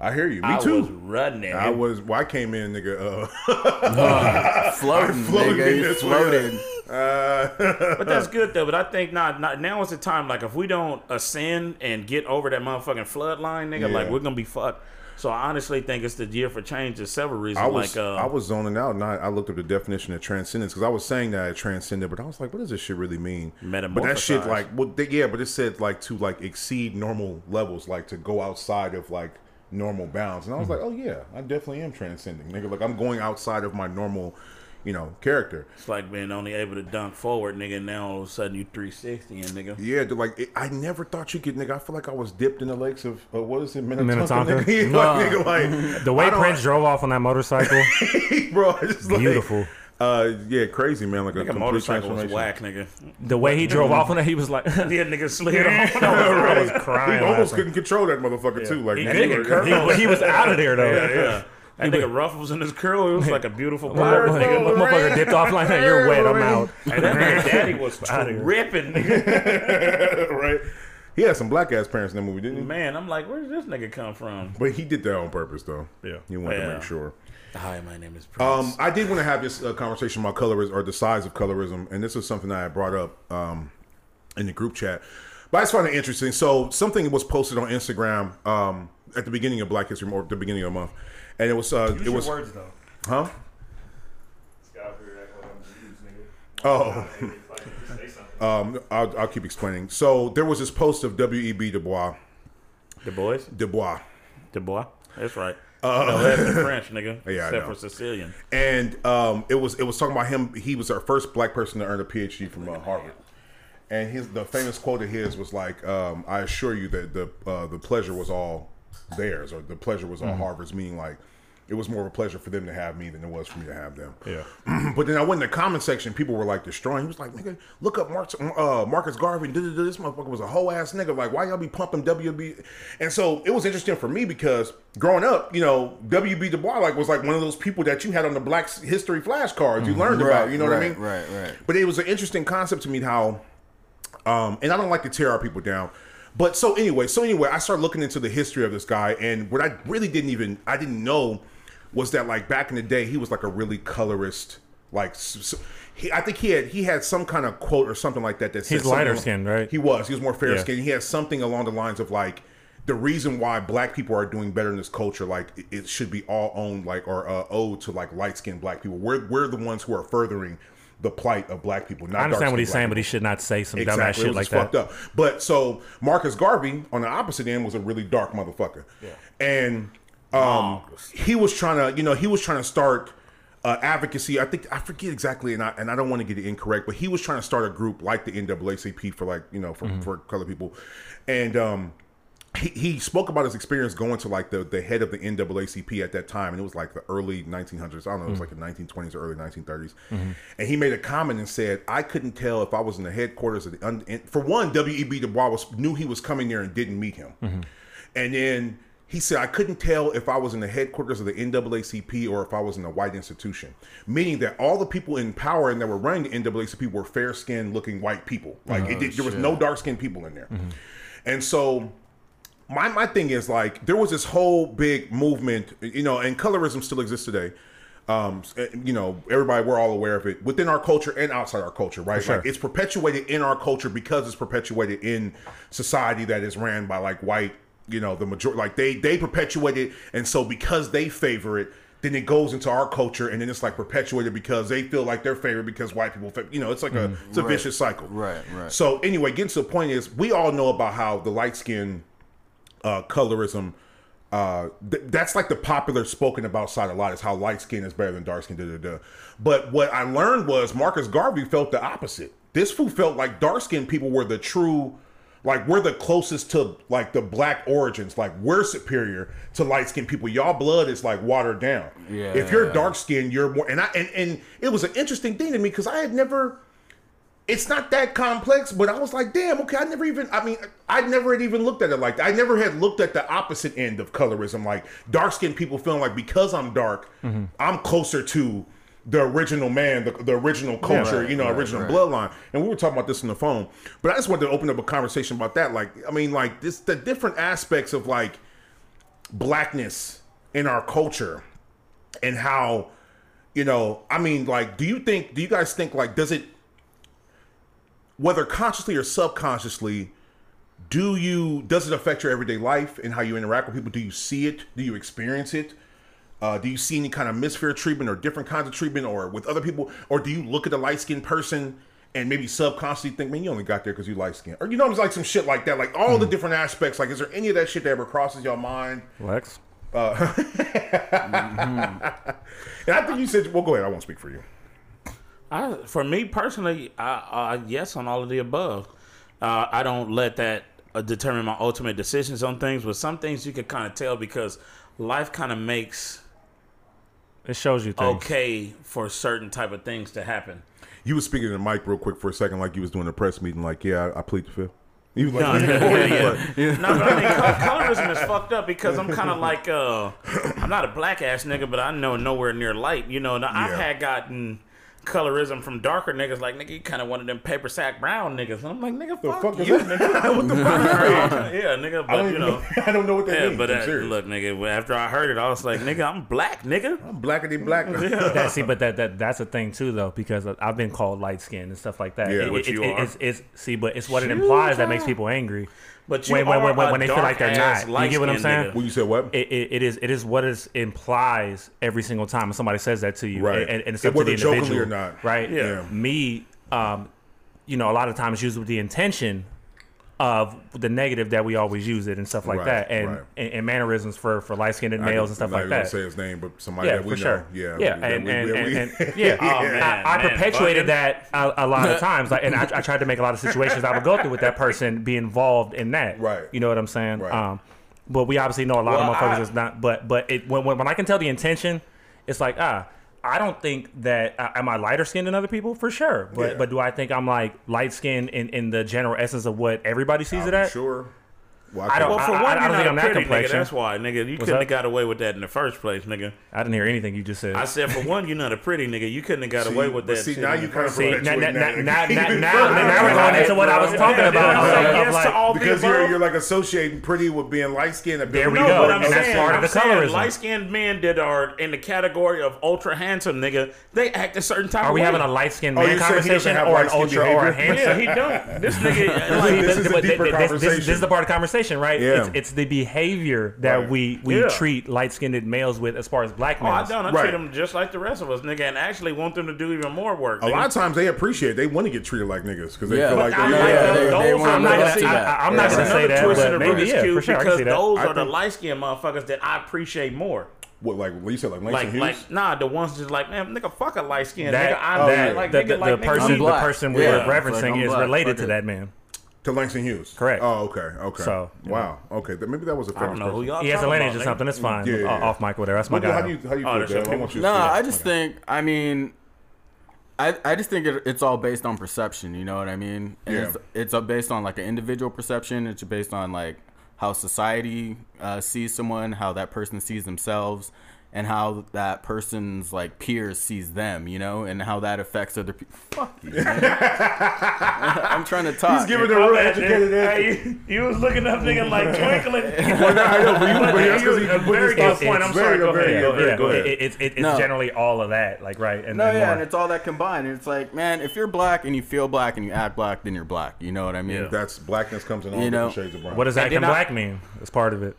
I hear you. Me I too. was running. I was. Well, I came in, nigga. Uh, Floating, floated nigga. You this way. floated. Uh, But that's good though. But I think not, not now is the time. Like if we don't ascend and get over that motherfucking flood line, nigga, like we're gonna be fucked. So I honestly think it's the year for change. There's several reasons. I was like uh, I was zoning out, and I, I looked up the definition of transcendence because I was saying that I transcended, but I was like, what does this shit really mean? But that shit, like, well, they, yeah, but it said like to like exceed normal levels, like to go outside of like normal bounds, and I was like, oh yeah, I definitely am transcending, nigga. Like I'm going outside of my normal, you know, character. it's like being only able to dunk forward, nigga. And now all of a sudden you 360 and nigga. Yeah, dude, like it, I never thought you could, nigga. I feel like I was dipped in the lakes of uh, what is it, Minnetonka? Minnetonka? Nigga? like, nigga, like The way Prince drove off on that motorcycle, bro, I just like, beautiful. Uh, yeah, crazy man, like a Nigga, complete motorcycle was transformation. whack, nigga. The way he drove off on it, he was like, Yeah, nigga slid off. I was He crying. almost laughing. couldn't control that motherfucker too. Like He you couldn't were- curl. he, he was out of there though. Yeah, yeah. That nigga ruffles in his curl. It was like a beautiful Motherfucker, bird. nigga. motherfucker dipped off like that. You're wet. I'm out. Hey, that nigga daddy was ripping, right? He had some black ass parents in that movie, didn't he? Man, I'm like, where did this nigga come from? But he did that on purpose, though. Yeah. he wanted to make sure. Hi, my name is Prince. Um, I did want to have this uh, conversation about colorism or the size of colorism, and this is something that I brought up um, in the group chat. But I just find it interesting. So something was posted on Instagram um, at the beginning of Black History Month, or the beginning of the month, and it was uh, it was words though. huh? Oh. Um, I'll, I'll keep explaining. So there was this post of W.E.B. Du Bois. the boys? Du Bois. Du Bois. That's right. no, that's in French, nigga. Uh, Yeah, I Except for Sicilian. and um, it was it was talking about him. He was our first black person to earn a PhD from uh, Harvard. And his the famous quote of his was like, um, "I assure you that the uh, the pleasure was all theirs, or the pleasure was all Harvard's." Meaning, like, it was more of a pleasure for them to have me than it was for me to have them. Yeah. But then I went in the comment section. People were like destroying. He was like, "Nigga, look up Marcus, uh, Marcus Garvey. This motherfucker was a whole ass nigga. Like, why y'all be pumping WB?" And so it was interesting for me because growing up, you know, WB Du Bois like was like one of those people that you had on the Black History flashcards. You learned about. You know what I mean? Right, right. But it was an interesting concept to me how, um, and I don't like to tear our people down. But so anyway, so anyway, I started looking into the history of this guy, and what I really didn't even I didn't know was that like back in the day he was like a really colorist, like s- s- he, I think he had he had some kind of quote or something like that that said He's lighter skinned, right? He was he was more fair Yeah. skinned. He had something along the lines of like the reason why black people are doing better in this culture, like it- it should be all owned like or uh, owed to like light skinned black people. We're we're the ones who are furthering the plight of black people. Not I understand what he's saying, people. but he should not say some dumbass Exactly. shit it was like just that. fucked up. But so Marcus Garvey on the opposite end was a really dark motherfucker. Yeah. And um, he was trying to, you know, he was trying to start uh, advocacy. I think I forget exactly, and I and I don't want to get it incorrect, but he was trying to start a group like the NAACP for like you know for for color people, and um. He, he spoke about his experience going to like the, the head of the NAACP at that time, and it was like the early 1900s. I don't know, it was like the mm-hmm. 1920s or early 1930s. Mm-hmm. And he made a comment and said, "I couldn't tell if I was in the headquarters of the for one, W.E.B. Du Bois was, knew he was coming there and didn't meet him, mm-hmm. and then he said I couldn't tell if I was in the headquarters of the NAACP or if I was in a white institution, meaning that all the people in power and that were running the NAACP were fair skinned looking white people. Like oh, it did, there was no dark skinned people in there, and so my my thing is like there was this whole big movement, you know, and colorism still exists today. Um, you know, everybody we're all aware of it within our culture and outside our culture, right? sure. Like it's perpetuated in our culture because it's perpetuated in society that is ran by like white, you know, the majority. Like they they perpetuate it, and so because they favor it, then it goes into our culture, and then it's like perpetuated because they feel like they're favored because white people, you know, it's like a it's a Right. vicious cycle, Right, right. So anyway, getting to the point is we all know about how the light skin uh, colorism. Uh, th- that's like the popular spoken about side a lot is how light skin is better than dark skin. Da, da, da. But what I learned was Marcus Garvey felt the opposite. This fool felt like dark skinned people were the true, like we're the closest to like the black origins. Like we're superior to light skinned people. Y'all blood is like watered down. Yeah. If you're dark skinned, you're more. And I and and it was an interesting thing to me because I had never it's not that complex, but I was like, damn, okay, I never even, I mean, I never had even looked at it like that. I never had looked at the opposite end of colorism, like dark skinned people feeling like because I'm dark, mm-hmm. I'm closer to the original man, the, the original culture, right, you know, right, original right. bloodline. And we were talking about this on the phone, but I just wanted to open up a conversation about that. Like, I mean, like this, the different aspects of like blackness in our culture and how, you know, I mean, like, do you think, do you guys think, like, does it, whether consciously or subconsciously, do you does it affect your everyday life and how you interact with people? Do you see it? Do you experience it? Uh, do you see any kind of misfit treatment or different kinds of treatment or with other people? Or do you look at the light skinned person and maybe subconsciously think, man, you only got there because you light skinned? Or you know, it's like some shit like that. Like all the different aspects. Like, is there any of that shit that ever crosses your mind? Lex? uh And I think you said, well, go ahead. I won't speak for you. I, for me personally, I, uh, yes on all of the above. Uh, I don't let that uh, determine my ultimate decisions on things. But some things you can kind of tell because life kind of makes It shows you things. okay for certain type of things to happen. You were speaking to the mic real quick for a second, like you was doing a press meeting. Like, yeah, I, I plead the fifth. You was like, No, yeah, yeah, yeah. No, but I mean, col- colorism is fucked up because I'm kind of like, uh, I'm not a black ass nigga, but I know nowhere near light. You know, and I've had gotten colorism from darker niggas. Like, nigga, you kind of one of them paper sack brown niggas. And I'm like, nigga, the fuck, fuck is you, that? nigga. what the fuck? yeah, nigga, I but don't you know. I don't know what that Yeah, means. but I'm uh, look, nigga. After I heard it, I was like, "Nigga, I'm black, nigga." I'm blacker than black. That, see, but that, that that's a thing too, though, because I've been called light skinned and stuff like that. Yeah, it, which it- you it- are. It's, it's see, but it's what it You implies that makes people angry. But you when, when, are when, when, they feel like they're dark-ass, not. You get what I'm saying? nigga. when you said what? It, it, it is it is what it implies every single time when somebody says that to you, Right. And, and it's And up to the individual, or not. right? Yeah. Me, um, you know, a lot of times used with the intention of the negative that we always use it and stuff like Right, that, and, right. and and mannerisms for for light skinned males and stuff I'm not like gonna that. Say his name, but somebody Yeah, that we for know. sure. Yeah, yeah, and, we- and, we- and, we- and- yeah, Oh, man, I, I man, perpetuated fucking- that a, a lot of times, like, and I, I tried to make a lot of situations I would go through with that person be involved in that. Right. You know what I'm saying? Right. Um, but we obviously know a lot Well, of motherfuckers I- is not. But but it when, when when I can tell the intention, it's like ah. I don't think that uh, am I lighter skinned than other people for sure, but Yeah. but do I think I'm like light skinned in, in the general essence of what everybody sees I'm it at? Sure. Well, I don't- Well, for I- one, I you're don't not think a I'm that pretty nigga. That's why, nigga. You couldn't have got away with that in the first place, nigga. I didn't hear anything you just said. I said, for one, you're not a pretty nigga. You couldn't have got See, away with but that. see, shit now you kind of see, now, now, now, now, now, now we're going into what I was talking about. I was of- like, of yes like- to all the because you're you're like associating pretty with being light skinned. There we go, and that's part of I'm the saying colorism. light-skinned men that are in the category of ultra handsome, nigga, they act a certain type Are we having a light skinned Oh, man you're saying he doesn't conversation or an ultra or a behavior? handsome? Yeah, he don't. This nigga, Like, like, this is a deeper this, this, this is the part of the conversation, right? Yeah. It's, it's the behavior that Right. we we Yeah. treat light skinned males with as far as black oh, I don't. I Right. treat them just like the rest of us, nigga, and actually want them to do even more work. A lot of times they appreciate. it. They want to get treated like niggas because they Yeah. feel But like I they, like Yeah, those. they- they Those wanna are I'm not live gonna, up see, I, that. I, am Yeah. not That's gonna say that, but maybe yeah, for sure. Because those are the light skinned motherfuckers that I appreciate more. what like what you said like Langston Like, Hughes. like, nah, the ones just like, man, nigga, fuck a light skin, That, nigga. I'm that like, the, nigga, the, like, the nigga, person, I'm the person we're Yeah, referencing like, is black. related Fuck to it. that man. To Langston Hughes. Correct. Oh, okay, okay. So, wow, okay. Th- Maybe that was a I famous don't know who person. y'all He has a lineage or something. It's fine. Yeah, yeah, yeah. Off mic, whatever. That's my What guy. how do you how do you Oh, feel, that's Dad? I okay. want you to No, speak. I just think. I mean, I I just think it, it's all based on perception. You know what I mean? And Yeah. It's, it's uh, based on like an individual perception. It's based on like how society uh, sees someone, how that person sees themselves, and how that person's like peers sees them. You know, and how that affects other people. Fuck you. I'm trying to talk. He's giving a real educated answer. Hey, you, you was looking up, nigga, like twinkling. Well, no, I know, but you- but that's 'cause he a can put very good point. I'm sorry. Go ahead. Go ahead. Go it's No. generally all of that, like right, and, No, and yeah, more. and it's all that combined. It's like, man, if you're black and you feel black and you act black, then you're black. You know what I mean? Yeah. That's blackness comes in all You know, shades of brown. what does And acting black mean? It's part of it.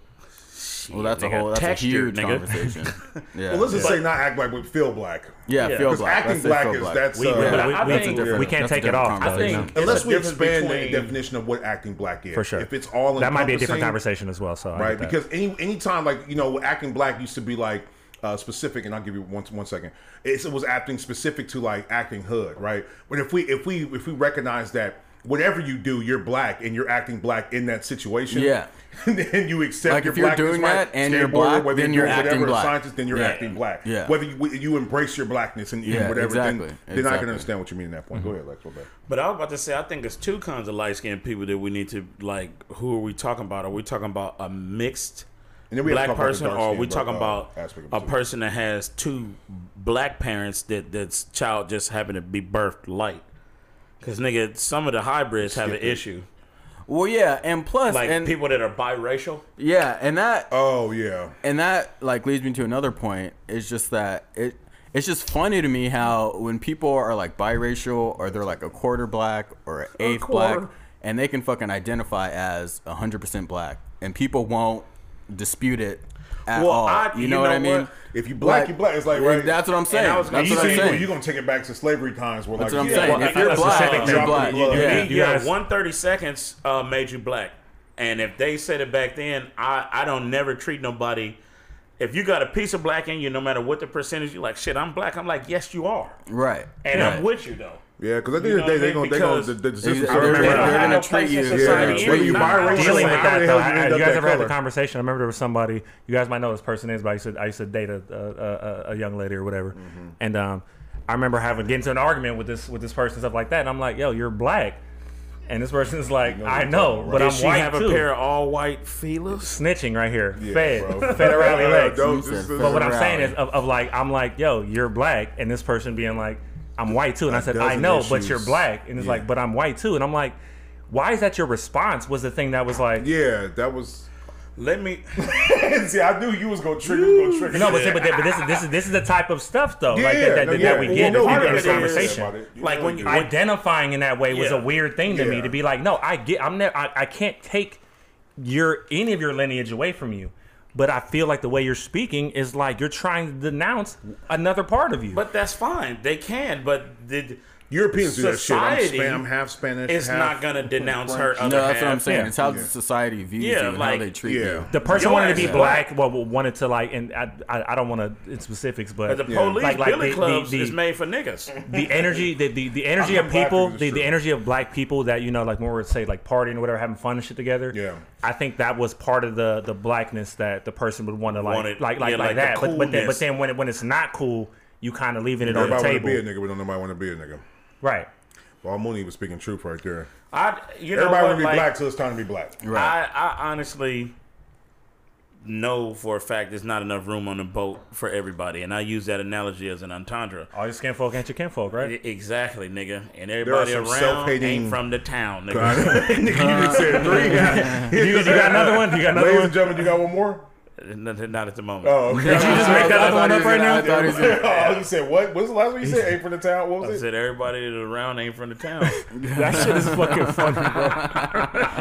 Well, that's a whole, that's texture, a huge nigga. conversation. Yeah, Well, let's just say not act black, but feel black. yeah, Yeah. feel Because black. acting Let's black is black. that's We, uh, we, I- we, I we, think- we can't take it off. I think know? unless we difference expand the definition of what acting black is. for sure. If it's all that might be a different conversation as well. So right? Because any anytime like you know acting black used to be like uh, specific, and I'll give you one one second. It's, it was acting specific to like acting hood, right? But if we if we if we recognize that whatever you do, you're black and you're acting black in that situation, Yeah. then you accept Like, your if you're blackness, doing that and you're black, whether then you're you're acting whatever black. scientist, then you're Yeah. acting black. Yeah. Whether you, you embrace your blackness and, and Yeah, whatever, exactly. then, then I Exactly. can understand what you mean at that point. Mm-hmm. Go ahead, Lex. What bad? But I was about to say, I think there's two kinds of light skinned people that we need to like. Who are we talking about? Are we talking about a mixed And then we black talk about the person, or are we talking uh, about aspect of a person that has two black parents that that's child just happened to be birthed light? Because nigga, some of the hybrids have an issue, Well, yeah, and plus, like and people that are biracial. yeah, and that Oh yeah, and that like leads me to another point. It's just that it it's just funny to me how when people are like biracial or they're like a quarter black or an eighth quarter. black, and they can fucking identify as hundred percent black, and people won't dispute it at Well, all. I- you, you know, what know I mean? what? if you black, Like, you black. It's like right. That's what I'm saying. I was That's you what I'm see, saying. you're gonna take it back to slavery times. Where That's like, what I'm yeah, saying. well, If you're a black, you're thing. black. You- you- Yeah. you yeah, guys- one thirty seconds uh, made you black, and if they said it back then, I I don't never treat nobody. If you got a piece of black in you, no matter what the percentage, you're like shit. I'm black. I'm like, yes, you are, Right. and right. I'm with you though. Yeah, because at the end of the know day, they're gonna, they're gonna, the, the, the They're- system- they're- remember- they're gonna treat you- Yeah, anyway. whether you Not- buy or dealing with that though. you I, end I- up you guys that ever had the conversation? I remember there was somebody. You guys might know this person is, but I used to I used to date a a, a, a young lady or whatever, Mm-hmm. and um, I remember having getting into an argument with this with this person and stuff like that, and I'm like, yo, you're black, and this person is like, I know, but Did I'm she white have too. a pair of all white feelers? snitching right here, Yeah, fed, bro. federally legs. Don't- You this said is- But what I'm saying is, of, of like, I'm like, yo, you're black, and this person being like, I'm white too, and I A said, I dozen know, but you're black, and it's Yeah. like, but I'm white too, and I'm like, why is that your response? Was the thing that was like, Yeah, that was. Let me. See, I knew you was gonna trigger. Was gonna trigger. no, but, see, but, but this is this is this is the type of stuff though, like that, that, no, that, yeah. we Well, get no, in part the of it is- conversation. about it. Like when you you- Identifying in that way was a weird thing to me to be like, no, I get, I'm never, I, I can't take your any of your lineage away from you. But I feel like the way you're speaking is like you're trying to denounce another part of you. But that's fine. They can, but the Europeans do that shit. I'm, society Span, I'm half Spanish. is half, not gonna denounce her. No, Other that's what I'm saying. Yeah. It's how Yeah. society views Yeah, you and like- how they treat Yeah. you. the person Your wanted to be is black. Well, wanted to like, and I, I, I don't want to in specifics, but But the police Like- like billy the- clubs the- is made for niggas. the energy, the the, the energy of people, the, the energy of black people that you know, like more would say, like partying or whatever, having fun and shit together. Yeah. I think that was part of the the blackness that the person would want to like, Wanted- like like yeah, like, like that. But but then but then when it, when it's not cool, you kind of leaving it on the Everybody want to table, be a nigga, but don't nobody want to be a nigga. Right? Well, Mooney was speaking truth right there. I, you know Everybody what, want to be like, black, so it's time to be black. Right. I, I honestly know for a fact there's not enough room on the boat for everybody, and I use that analogy as an entendre. All your skin folk ain't your kinfolk, right? Exactly, nigga. And everybody some around self-hating- ain't from the town, nigga. nigga, you just said three. you, you got another one? You got another Ladies one? and gentlemen, you got one more? Not, not at the moment. Oh, okay. Did you just make that other one up right now? I thought he said, oh, you said what? What's the last one you said? Ain't from the town. What I was it? said everybody that's around ain't from the town. That shit is fucking funny, bro.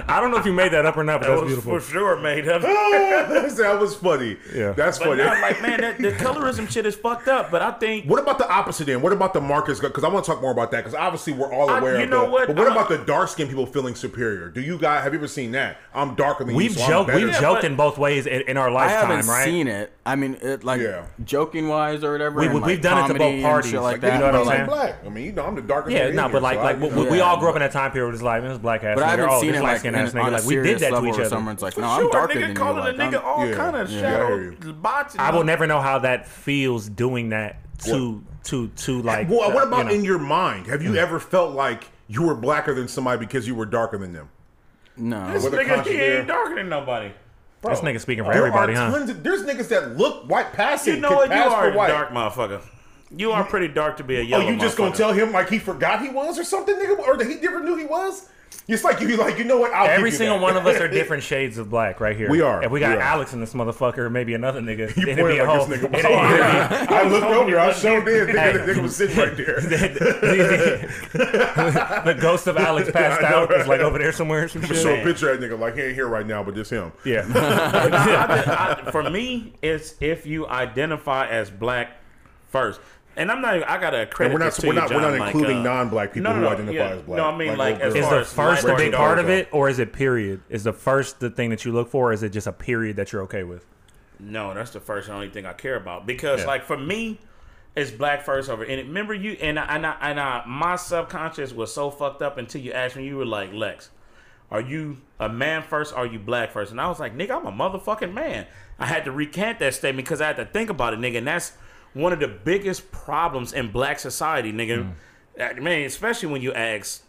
I don't know if you made that up or not, but That that's was beautiful. for sure made up. that was funny. Yeah. that's But funny. now, like, man, that, the colorism shit is fucked up. But I think What about the opposite end? What about the Marcus? Because I want to talk more about that. Because obviously we're all I- aware you of know the. what? But what I'm about the dark skinned people feeling superior? Do you guys have you ever seen that? I'm darker than We've you. so I'm joked, we've Yeah, joked in both ways in, in our I haven't right? seen it. I mean, it like Yeah. joking wise or whatever. We- and, we've like, done it to both parties, shit like, like you that. know what I'm like, saying? black. I mean, you know, I'm the darkest. Yeah, no, in but like, so like I, we, you know. we all grew up in that time period. It's like, man, this black ass But I nigga. haven't oh, seen this it light like in, ass nigga. a Like we did that to each other. someone's like, no, I'm sure, darker nigga than you. calling Like, a nigga all Yeah. kind of Yeah, I shadow hear you. bots. I will never know how that feels doing that to to to like. Well, what uh, about in your mind? Have you ever felt like you were blacker than somebody because you were darker than them? No. This What nigga, conscious he ain't darker than nobody. This nigga speaking for There everybody, are huh? of, there's niggas that look white passing. You know what? You pass are a dark motherfucker. You are pretty dark to be a yellow. Oh, you just gonna tell him like he forgot he was or something, nigga, or that he never knew he was? It's like you like you know what? I'll Every give you single that. one of us are different shades of black right here. We are. If we got We. Alex in this motherfucker, maybe another nigga, You it'd pointed be a like whole. this nigga. it'd- was- I looked over. I showed did. Nigga, Hey. the nigga was sitting right there. the, the ghost of Alex passed know, out. Is like over there somewhere. or Some Show a picture of that nigga like he ain't here right now, but just him. Yeah. I- I- for me, it's if you identify as black first. And I'm not. I gotta credit And we're not- we're you, not- we're John, not like, including uh, non-black people who identify as black. No, I mean Like like. Is the first a big part of it, or is it period? Is the first the thing that you look for, or is it just a period that you're okay with? No, that's the first and only thing I care about because, Yeah. like, for me, it's black first over. And remember, you and I, and I, and I, my subconscious was so fucked up until you asked me. You were like, Lex, are you a man first? Or are you black first? And I was like, nigga, I'm a motherfucking man. I had to recant that statement because I had to think about it, nigga. And that's one of the biggest problems in black society, nigga. Uh, Man, especially when you ask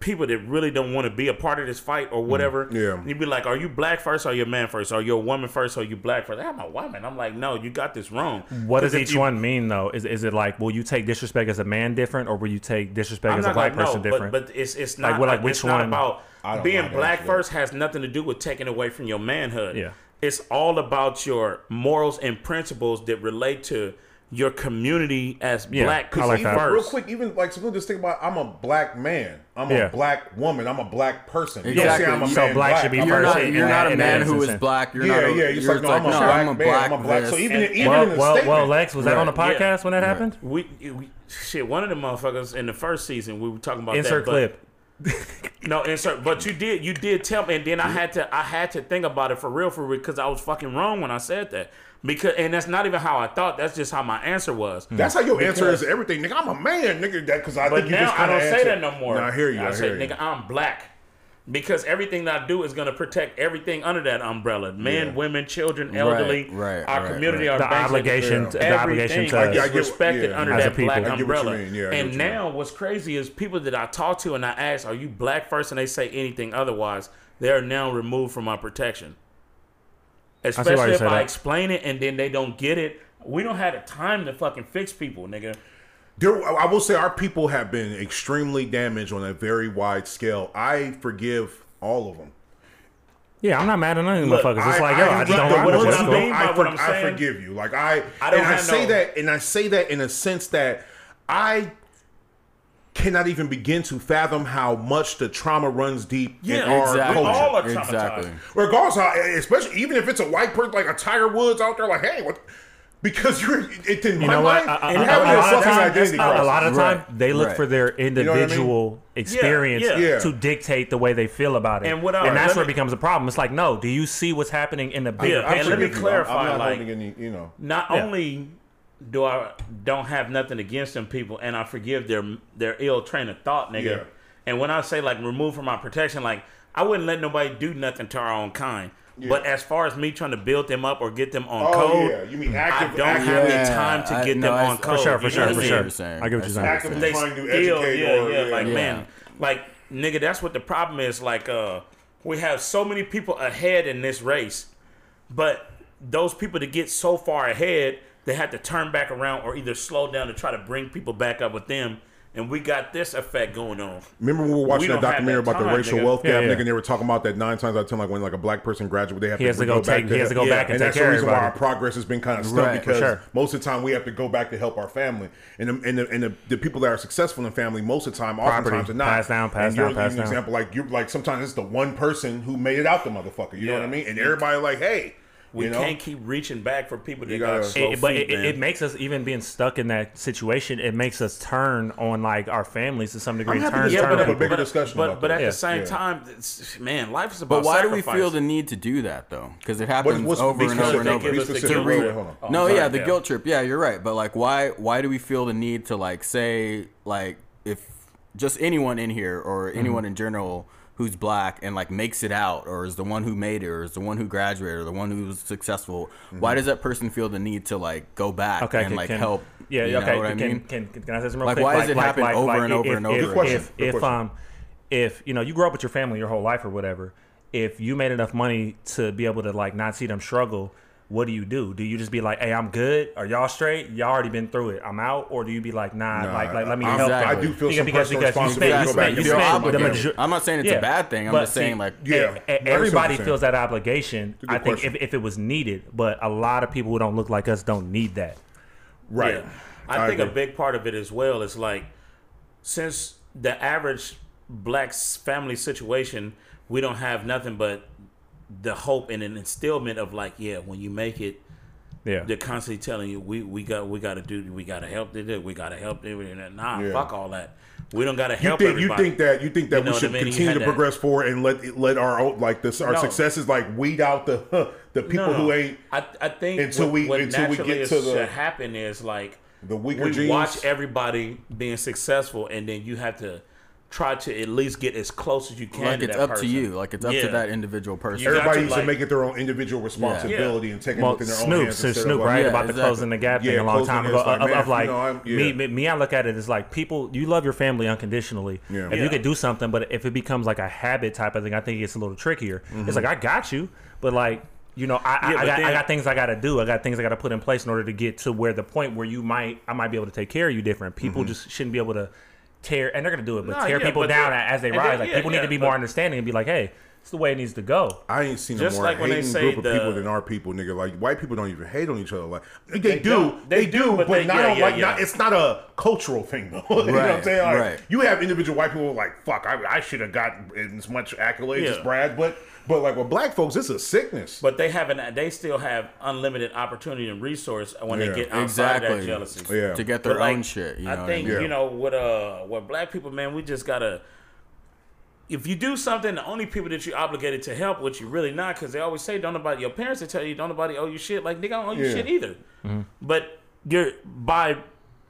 people that really don't want to be a part of this fight or whatever. Yeah. You'd be like, Are you black first or you a man first? Are you a woman first or you black first? I'm a woman. I'm like, No, you got this wrong. What does if each you- one mean though? Is is it like will you take disrespect as a man different, or will you take disrespect I'm as a not black gonna person know, different? but, but it's it's Like, not what- like, like, which not one- about being black actually. first has nothing to do with taking away from your manhood. Yeah. It's all about your morals and principles that relate to your community as Yeah, black I like people that. first. Real quick, even like so just think about I'm a black man. I'm Yeah. a black woman. I'm a black person. You Exactly. don't say I'm a So man black should be You're first not, you're not a man who is black. You're Yeah, not a, yeah. You're you're like, no, I'm a no, black I'm a man. I'm a black. So even And- even well, in the well, statement, well, Lex, was that on the Right. podcast when that happened? we, we shit. One of the motherfuckers in the first season we were talking about Insert that, but- clip. No, insert. But you did, you did tell me, and then I had to, I had to think about it for real, for real, because I was fucking wrong when I said that. Because, and that's not even how I thought. That's just how my answer was. That's how your answer is everything, nigga. I'm a man, nigga. That because I But think you just I kind of don't say that no more. No, I hear you. I, I, say, hear you. nigga, I'm black. Because everything that I do is gonna protect everything under that umbrella: men, Yeah. women, children, elderly, right, our right, community, right. our The obligation, everything the obligation to I get- I is get- respected yeah. under As a that people. black I what umbrella. yeah, and what you mean. now, what's crazy is people that I talk to and I ask, "Are you black first? and they say anything otherwise, they are now removed from my protection. Why Especially you if I that. explain it and then they don't get it. We don't have the time to fucking fix people, nigga. There, I will say our people have been extremely damaged on a very wide scale. I forgive all of them. Yeah, I'm not mad at none of these motherfuckers. It's I, like, yo, I, I, just don't the rock what with ones I who you. mean don't, by I, what I'm I forgive you. Like I, I don't and I say no- that, and I say that in a sense that I cannot even begin to fathom how much the trauma runs deep in Yeah, our exactly. culture. all are exactly. regardless how, especially even if it's a white person like a Tiger Woods out there, like, hey, what? Because you're, it in You know what? mind, A- a- you're having a a lot of fucking time- identity a- a lot of time Right, they look right. for their what I mean? individual experience yeah. Yeah. to dictate the way they feel about it, And what I- and that's let where it becomes a problem. It's like, no, do you see what's happening in the bigger Yeah, and picture? let me forgive you. clarify, I'm not like- any, you know. not Yeah. only do I don't have nothing against them people, and I forgive their their ill train of thought, nigga. Yeah. And when I say like remove from my protection, like I wouldn't let nobody do nothing to our own kind. But as far as me trying to build them up or get them on Oh, code, yeah. You mean active- I don't active- have Yeah, the time to I- get no, them I- on for code. sure, for you sure, for what I sure. you're. I get what you're saying. what Actively they trying to still, educate yeah, or- yeah, yeah, like yeah. man, like nigga, that's what the problem is. Like, uh, we have so many people ahead in this race, but those people to get so far ahead, they had to turn back around or either slow down to try to bring people back up with them. And we got this effect going on. Remember when we were watching We that documentary that about the racial nigga. wealth gap, Yeah, yeah. nigga, and they were talking about that nine times out of ten, like when like a black person graduates, they have He to has to go go back take- he has to go yeah. back and take that's care the reason why our progress has been kind of stuck Right, because sure. most of the time we have to go back to help our family, and the, and the, and the, the people that are successful in family most of the time, oftentimes Property. are not. Pass down, pass and you're down, pass an down. example like you're like sometimes it's the one person who made it out the motherfucker. You know what I mean? And everybody like, hey, We you know, can't keep reaching back for people that You got gotta- slow It- but feet, it, it, it makes us even being stuck in that situation. It makes us turn on like our families to some degree. I'm happy turn, to yeah, turn but, have a bigger but, discussion But, about but that. at Yeah. the same Yeah. time, it's, man, life is about But why do we feel the need to do that though? Because it happens what's- over and over and over. give us the Be specific. guilt Wait, trip. wait, hold on. Oh, no, sorry, yeah, the Cal. guilt trip. Yeah, you're right. But like, why why do we feel the need to like say like if just anyone in here or Mm-hmm. anyone in general who's black and like makes it out or is the one who made it or is the one who graduated or the one who was successful, Mm-hmm. why does that person feel the need to like go back Okay, and can, like can, help? Yeah, you okay. know what can, I mean? can, can, can I say something real Like, quick? why does it happen over and if- over and over? If, Good question, if, good if question. um, if you know you grew up with your family your whole life or whatever, if you made enough money to be able to like not see them struggle, what do you do? Do you just be like, "Hey, I'm good"? Are y'all straight? Y'all already been through it. I'm out, or do you be like, "Nah, Nah, like, like let me I'm- help"? Exactly. I do feel Because- some because- personal because you responsibility spent- to go you back spent- and you fix spent some of the my obligated. family. I'm not saying it's Yeah, a bad thing. I'm but just saying like Yeah, I understand everybody feels that obligation. I think question. if, if it was needed, but a lot of people who don't look like us don't need that. right? Yeah. I, I think a big part of it as well is like since the average black family situation, we don't have nothing but the hope and an instillment of like, yeah, when you make it, Yeah, they're constantly telling you we we got we got to do we got to help them we got to help them nah Yeah. fuck all that we don't got to help You help think you think that you think that You know we should I mean? Continue had to that. progress forward and let let our own- like this our No. successes like weed out the the people No, no. who ain't I, I think until what, we- what until we get to the- should happen is like the weaker we genes. watch everybody being successful, and then you have to try to at least get as close as you can. like to it's that up person. to you. Like it's up Yeah. to that individual person. You got Everybody to, needs like- to make it their own individual responsibility and take it well, within their own hands. so instead Snoop, like, right Yeah, about the closing the gap Yeah, thing a long time ago. like, of, man, of like you know, I'm- me, me, me, I look at it as like people. You love your family unconditionally. Yeah. If Yeah. you could do something, but if it becomes like a habit type of thing, I think it gets a little trickier. It's mm-hmm. like I got you, but like. You know, I, I, Yeah, I, but got, I got things I got to do. I got things I got to put in place in order to get to where the point where you might, I might be able to take care of you different. People mm-hmm. just shouldn't be able to tear, and they're gonna do it, but No, tear yeah, people but down as they rise. then- like yeah, people need to be more understanding and be like, hey, it's the way it needs to go. I ain't seen a more like when they hating say group of the- people than our people, nigga. Like white people don't even hate on each other. Like they, They do, they, They do, do, but, but they- not yeah, on, yeah, like yeah. not. It's not a cultural thing though. you know what I'm saying? Like, right. You have individual white people like, fuck, I, I should have gotten as much accolades as Brad, but but like with black folks, it's a sickness. But they haven't. They still have unlimited opportunity and resource when Yeah. they get outside of Exactly. that jealousy. Yeah. to get their But, like, own shit. You know I what think mean? you know what uh what black people man we just gotta if you do something, the only people that you're obligated to help, which you really not, because they always say, don't nobody, your parents will tell you, don't nobody owe you shit. Like, nigga, I don't owe you Yeah. shit either. But you're, by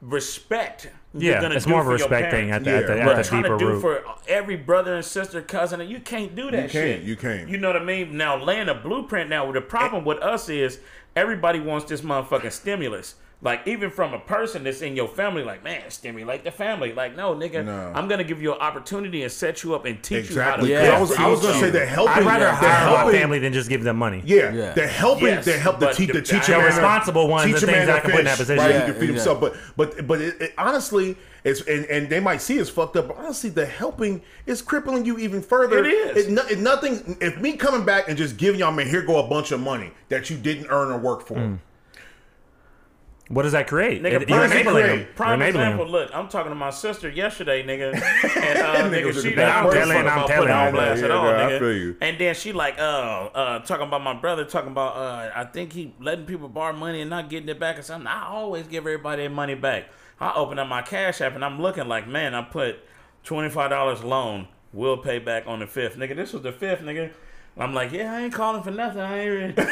respect, Yeah, gonna it's do more of a respect thing at the, at the, Yeah, at right. the trying deeper to do root. for every brother and sister, cousin, and you can't do that You shit. can't, you can't. You know what I mean? Now laying a blueprint. Now the problem with us is everybody wants this motherfucking stimulus. Like even from a person that's in your family, like man, stimulate the family. Like no, nigga, No. I'm gonna give you an opportunity and set you up and teach Exactly. you how to. Yeah. I was, I was gonna teach say you. that helping. I'd rather the hire my family than just give them money. Yeah, Yeah. the helping, Yes, the help, the, but te- the the- teacher, the man, responsible ones, teach the a man things I to can put in that position. right? Yeah, He can feed yeah. himself, but but but it, it, honestly, it's and, and they might see it's fucked up, but honestly, the helping is crippling you even further. It is. It, no- it nothing. If me coming back and just giving y'all, man, here go a bunch of money that you didn't earn or work for. Mm. What does that create? Nigga, It- you're prime, enabling create. them. You're prime enabling example. them. Look, I'm talking to my sister yesterday, nigga, and uh, Nigga nigga, she in the I back. don't give a I'm telling, I'm telling. on blast yeah, at all, yeah, I nigga. feel you. And then she like, uh, uh, talking about my brother, talking about, uh, I think he letting people borrow money and not getting it back or something. I always give everybody their money back. I open up my cash app and I'm looking like, man, I put twenty five dollars loan. We'll pay back on the fifth, nigga. This was the fifth, nigga. I'm like, yeah, I ain't calling for nothing. I ain't really.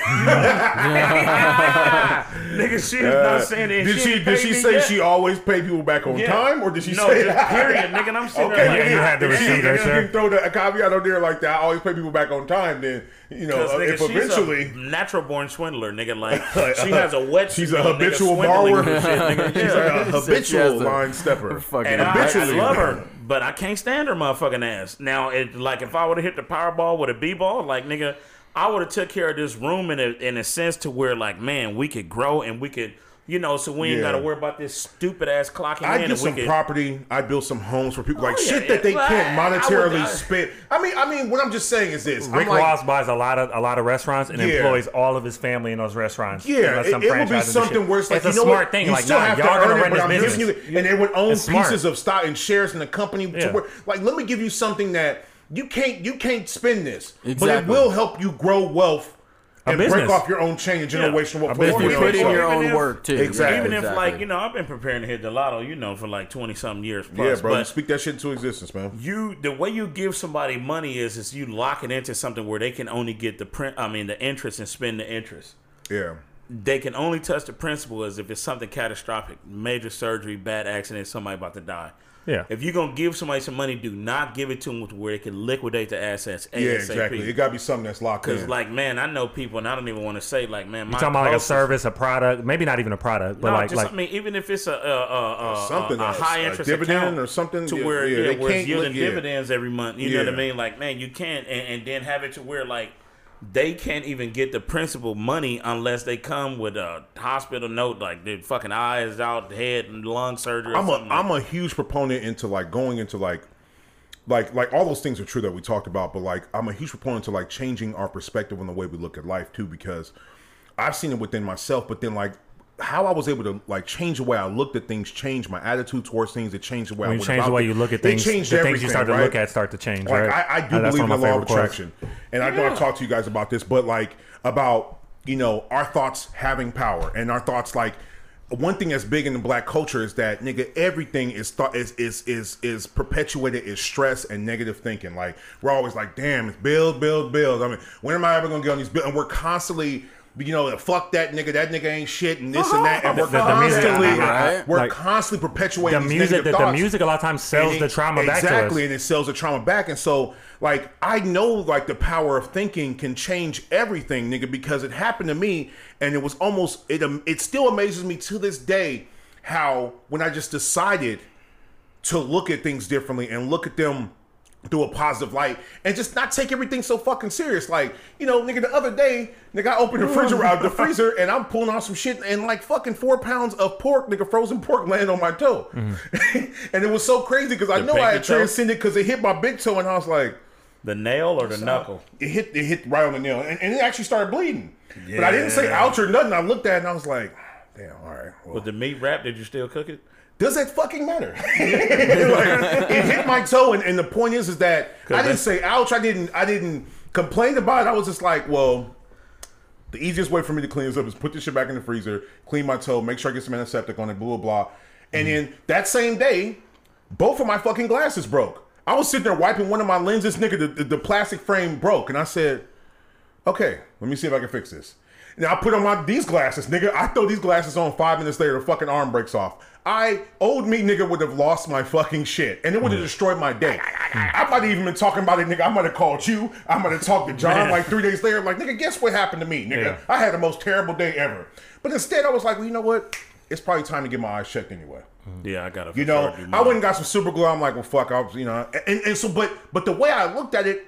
nigga, she is Uh, not saying that. did she? ain't Did she say yet. she always pay people back on Yeah. time, or did she no, say just that? period, nigga? And I'm sitting Okay, there like, you had the If she- receipt there, sir. You throw the, a caveat on there like that. I always pay people back on time. Then you know, uh, nigga, if she's eventually a natural born swindler, nigga. Like she has a wet. She's a habitual swindling borrower. nigga. she's Yeah. a Said she has habitual line stepper. fucking And I, I love her, but I can't stand her motherfucking ass. Now, it, like if I would have hit the Powerball with a B ball, like nigga, I would have took care of this room in a in a sense to where like man, we could grow and we could, you know, so we ain't Yeah. got to worry about this stupid ass clocking I in. get and we some could, property. I build some homes for people like Oh, yeah, shit that they yeah. can't I- I would- monetarily I- spend. I mean, I mean, what I'm just saying is this: Rick like, Ross buys a lot of a lot of restaurants and Yeah. employs all of his family in those restaurants. Yeah, And lets it, them it would be them something shit. where it's like it's you a know smart what? thing. You like, still nah, have y'all to gonna earn it, but I'm business. giving you, and they would own It's smart. pieces of stock and shares in the company. To Yeah. where, like, let me give you something that you can't you can't spend this, but it will help you grow wealth and break off your own chain and generational wealth. A for If business. you your put in your own Even if- work too. Exactly. Even if Exactly. like you know, I've been preparing to hit the lotto, you know, for like twenty something years plus. yeah, bro, you but speak that shit into existence, man. you the way you give somebody money is is you lock it into something where they can only get the print I mean the interest and spend the interest. Yeah, They can only touch the principal as if it's something catastrophic, major surgery, bad accident, somebody about to die. Yeah. If you're gonna give somebody some money, do not give it to them to where they can liquidate the assets. ASAP. yeah, exactly. It got to be something that's locked Because in. like man, I know people, and I don't even want to say like man, my You talking about like a service, a product, maybe not even a product, but no, like just like I mean, even if it's a, a, a, a Something a, a else, high a interest dividend or something, to where yeah, yeah, they where it's can't yielding look- yeah. dividends every month. You know what I mean? Like man, you can't, and, and then have it to where like they can't even get the principal money unless they come with a hospital note, like their fucking eyes out, head and lung surgery. I'm a like I'm a huge proponent into like going into like like like all those things are true that we talked about, but like I'm a huge proponent to like changing our perspective on the way we look at life too, because I've seen it within myself, but then like how I was able to like change the way I looked at things, change my attitude towards things, it changed the way I when you went change the way you look at things. It things, the things you start to right? look at start to change. Like right? I, I do believe in the law of attraction, and I know I've talked to you guys about this, but like about you know our thoughts having power and our thoughts like one thing that's big in the black culture is that nigga everything is thought is is is is perpetuated is stress and negative thinking. Like we're always like, damn, it's build, build, build. I mean, when am I ever gonna get on these bills? And we're constantly. You know, fuck that nigga. That nigga ain't shit, and this and that, and we're The- the music- constantly, Right. we're Like, constantly perpetuating The music, the, the music a lot of times sells And the it- trauma back exactly, and it sells the trauma back. And so, like, I know like the power of thinking can change everything, nigga, because it happened to me, and it was almost it. Um, it still amazes me to this day how when I just decided to look at things differently and look at them through a positive light and just not take everything so fucking serious. Like, you know, nigga, the other day, nigga, I opened the refrigerator, mm. the freezer, and I'm pulling out some shit, and like fucking four pounds of pork, nigga, frozen pork, landed on my toe, mm-hmm. and it was so crazy because I know I had transcended because it hit my big toe, and I was like, the nail or the knuckle. it hit, it hit right on the nail, and, and it actually started bleeding. But I didn't say ouch or nothing. I looked at it and I was like, damn, all right. Well, With the meat wrap, did you still cook it? Does that fucking matter? like, it hit my toe, and, and the point is, is that I didn't say ouch. I didn't. I didn't complain about it. I was just like, well, the easiest way for me to clean this up is put this shit back in the freezer, clean my toe, make sure I get some antiseptic on it, blah blah blah. And then mm-hmm. that same day, both of my fucking glasses broke. I was sitting there wiping one of my lenses, nigga. The, the, the plastic frame broke, and I said, "Okay, let me see if I can fix this." Now I put on my these glasses, nigga. I throw these glasses on five minutes later, the fucking arm breaks off. I old me nigga would have lost my fucking shit, and it would have destroyed my day. I might have even been talking about it, nigga. I might have called you. I might have talked to John like three days later, like nigga, guess what happened to me, nigga? Yeah. I had the most terrible day ever. But instead, I was like, well, you know what? It's probably time to get my eyes checked anyway. Yeah, I got to. You know, I went and got some super glue. I'm like, well, fuck, I was, you know, and, and so, but, but the way I looked at it,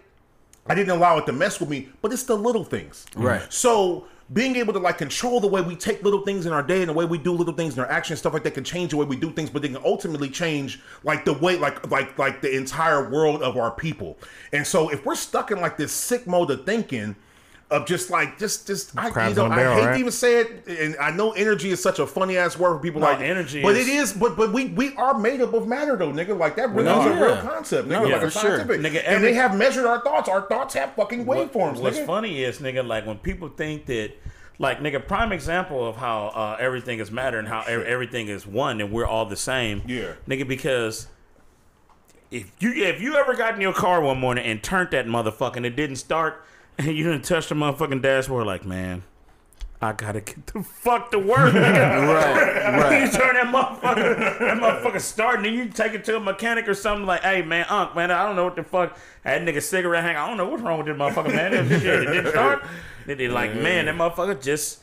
I didn't allow it to mess with me. But it's the little things, Right. So being able to like control the way we take little things in our day and the way we do little things in our actions, stuff like that, can change the way we do things, but they can ultimately change like the way, like, like, like the entire world of our people. And so if we're stuck in like this sick mode of thinking. Of just like just just I, you know in a I barrel, hate right? to even say it, and I know energy is such a funny ass word for people No, like energy but is- it is but but we we are made up of matter though, nigga. Like that really is a real concept, nigga. No, like for a sure. scientific. Nigga, and they have measured our thoughts. Our thoughts have fucking waveforms, What's nigga. funny is, nigga, like when people think that, like, nigga, prime example of how uh, everything is matter and how e- everything is one and we're all the same. Yeah. nigga, because if you if you ever got in your car one morning and turned that motherfucker and it didn't start and you didn't touch the motherfucking dashboard, like, man. I gotta get the fuck to work, nigga. Right, you right. turn that motherfucker, that motherfucker starting, and then you take it to a mechanic or something like, "Hey man, Unc, man, I don't know what the fuck." That nigga cigarette hang. I don't know what's wrong with this motherfucker, man. That shit, it didn't start. Then they like, man, that motherfucker just,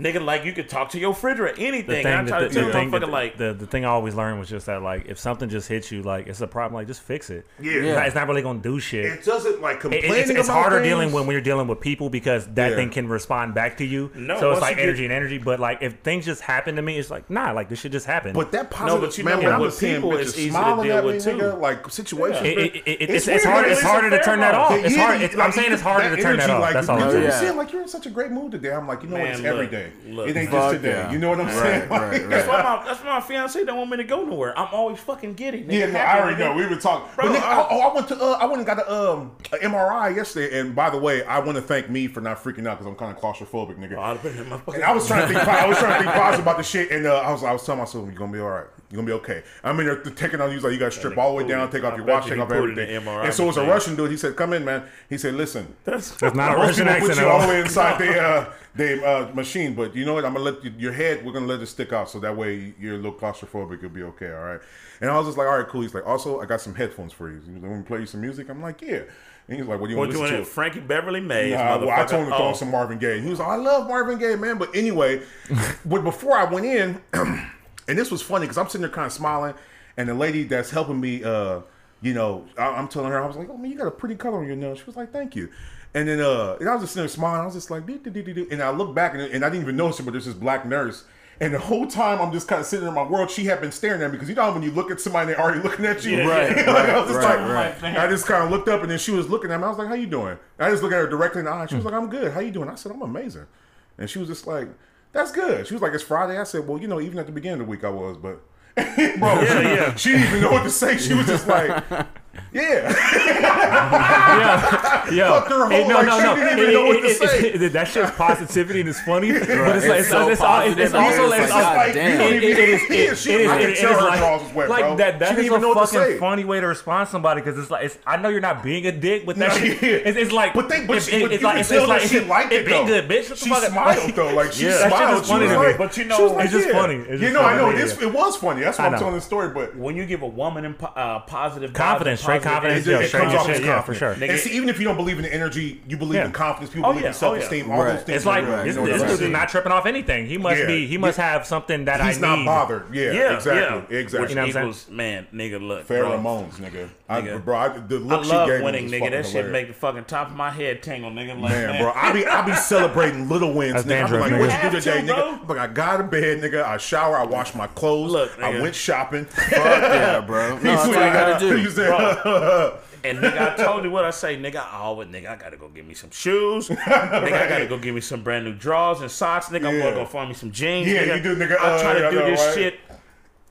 nigga, like you could talk to your refrigerator, The anything. thing, And I that- try to the, tell the the thing, motherfucker that- like, the, the thing I always learned was just that like if something just hits you, like it's a problem, like just fix it. Yeah. It's not, it's not really gonna do shit. It doesn't like It- complaining. it's, it's about harder things. dealing when we're dealing with people because that Yeah. thing can respond back to you. No, so it's like energy get- and energy. But like if things just happen to me, it's like nah, like this shit just happened. But that positive, but you man, know when what, I'm with people, bitches it's easy to deal with, too. nigga, like situations. it, it, it, it's, It's it's, hard. It's It's harder to turn that off. It's hard. I'm saying it's harder to turn that off. That's all. you I'm saying. what I'm Yeah. saying? Like you're in such a great mood today. I'm like, you know what? It's every look, day. look. it ain't just today. yeah. You know what I'm Right, saying? Like, right. that's why my that's why my fiance don't want me to go nowhere. I'm always fucking giddy. Nigga, Yeah, no, I already know. We were talking. Bro, nigga, I- oh, I went to. Uh, I went and got a um a MRI yesterday. And by the way, I want to thank me for not freaking out because I'm kind of claustrophobic, nigga. Oh, I'd have been in my fucking. And I was trying to think. I was trying to think positive about the shit, and uh, I was I was telling myself, "You're gonna be all right. You're gonna be okay." I mean, they're taking on you like you got to strip nigga all the way down, take off I your watch, take off pulled it in everything. the MRI And so it was a. Russian dude. He said, "Come in, man." He said, "Listen." that's not a Most Russian people put accent you all all. the way inside the uh, the uh, machine, but you know what? I'm gonna let you, your head. We're gonna let it stick out, so that way you're a little claustrophobic. You'll be okay. All right. And I was just like, all right, cool. He's like, also, I got some headphones for you. He was want to play you some music?" I'm like, yeah. And he was like, "What do you want to doing listen to?" Frankie Beverly Maze. Nah, well, I told him to throw Oh. on some Marvin Gaye. He was like, I love Marvin Gaye, man. But anyway, but before I went in, and this was funny because I'm sitting there kind of smiling, and the lady that's helping me, uh, you know, I, I'm telling her, I was like, oh man, you got a pretty color on your nails. She was like, thank you. And then, uh, and I was just sitting there smiling. I was just like, and I look back and, and I didn't even notice it, but there's this black nurse. And the whole time I'm just kind of sitting in my world, she had been staring at me because you know when you look at somebody, they're already looking at you. Yeah, Right, Like, right, I was just right, like, right. I just kind of looked up and then she was looking at me. I was like, "How you doing?" And I just looked at her directly in the eye. She was like, "I'm good. How you doing?" I said, "I'm amazing." And she was just like, "That's good." She was like, "It's Friday." I said, "Well, you know, even at the beginning of the week, I was, but." Bro, Yeah, yeah. she didn't even know what to say. She was just like, "Yeah." yeah, yeah. Fucked her whole, like, she didn't even know what to say. that shit's positivity and it's funny, but it's like It's it's, so it's, all- it's, it's positive, also it's it's like, also- God you damn. don't it- it is Yeah, it, she- it is I can it tell is her like, drawers was wet, like bro. that She that didn't is even a know what to fucking say. funny way to respond to somebody because it's like it's I know you're not being a dick with that No, shit. yeah. It's, it's like But they, but it's, she, but it's you like can it's, tell it's like that she liked it, it been though. good, bitch. Shut the She fuck up. smiled though, like she Yeah, that shit smiled. is She funny was to me. like- But you she know- was like, It's just yeah. funny. It's you just know, I funny. know Yeah, this. yeah. It was funny. That's why I I'm know. telling the story. But when you give a woman in, uh, positive Confidence, vibes, straight confidence, it, yeah, it straight comes off shit, as yeah, confidence. for sure. And see, even if you don't believe in the energy, you believe Yeah. in confidence. People Oh, believe yeah. Oh, in self-esteem. Oh, All yeah. those things. It's like are- this, you this dude is not tripping off anything. He must Yeah. be. He must have something that I. He's not bothered. Yeah, Yeah, exactly, yeah. exactly. Which You know what I'm saying? equals, man, nigga, look. Pheromones, nigga. I, bro, I, the I look she love gave me winning, nigga. That shit make the fucking top of my head tingle, nigga. Like, Man, bro, I be I be celebrating little wins, That's nigga. I be dandruff, like, what You you do today, nigga? But I got out of bed, nigga. I shower, I wash my clothes. Look, I went shopping. Fuck yeah, bro. No, that's what I gotta do. And nigga, I told you what I say, nigga. I always, nigga, I gotta go get me some shoes. nigga, I gotta go get me some brand new drawers and socks. Nigga, I'm Yeah. gonna go find me some jeans. Yeah, nigga. you do, nigga. I try Uh, to do know, this right? shit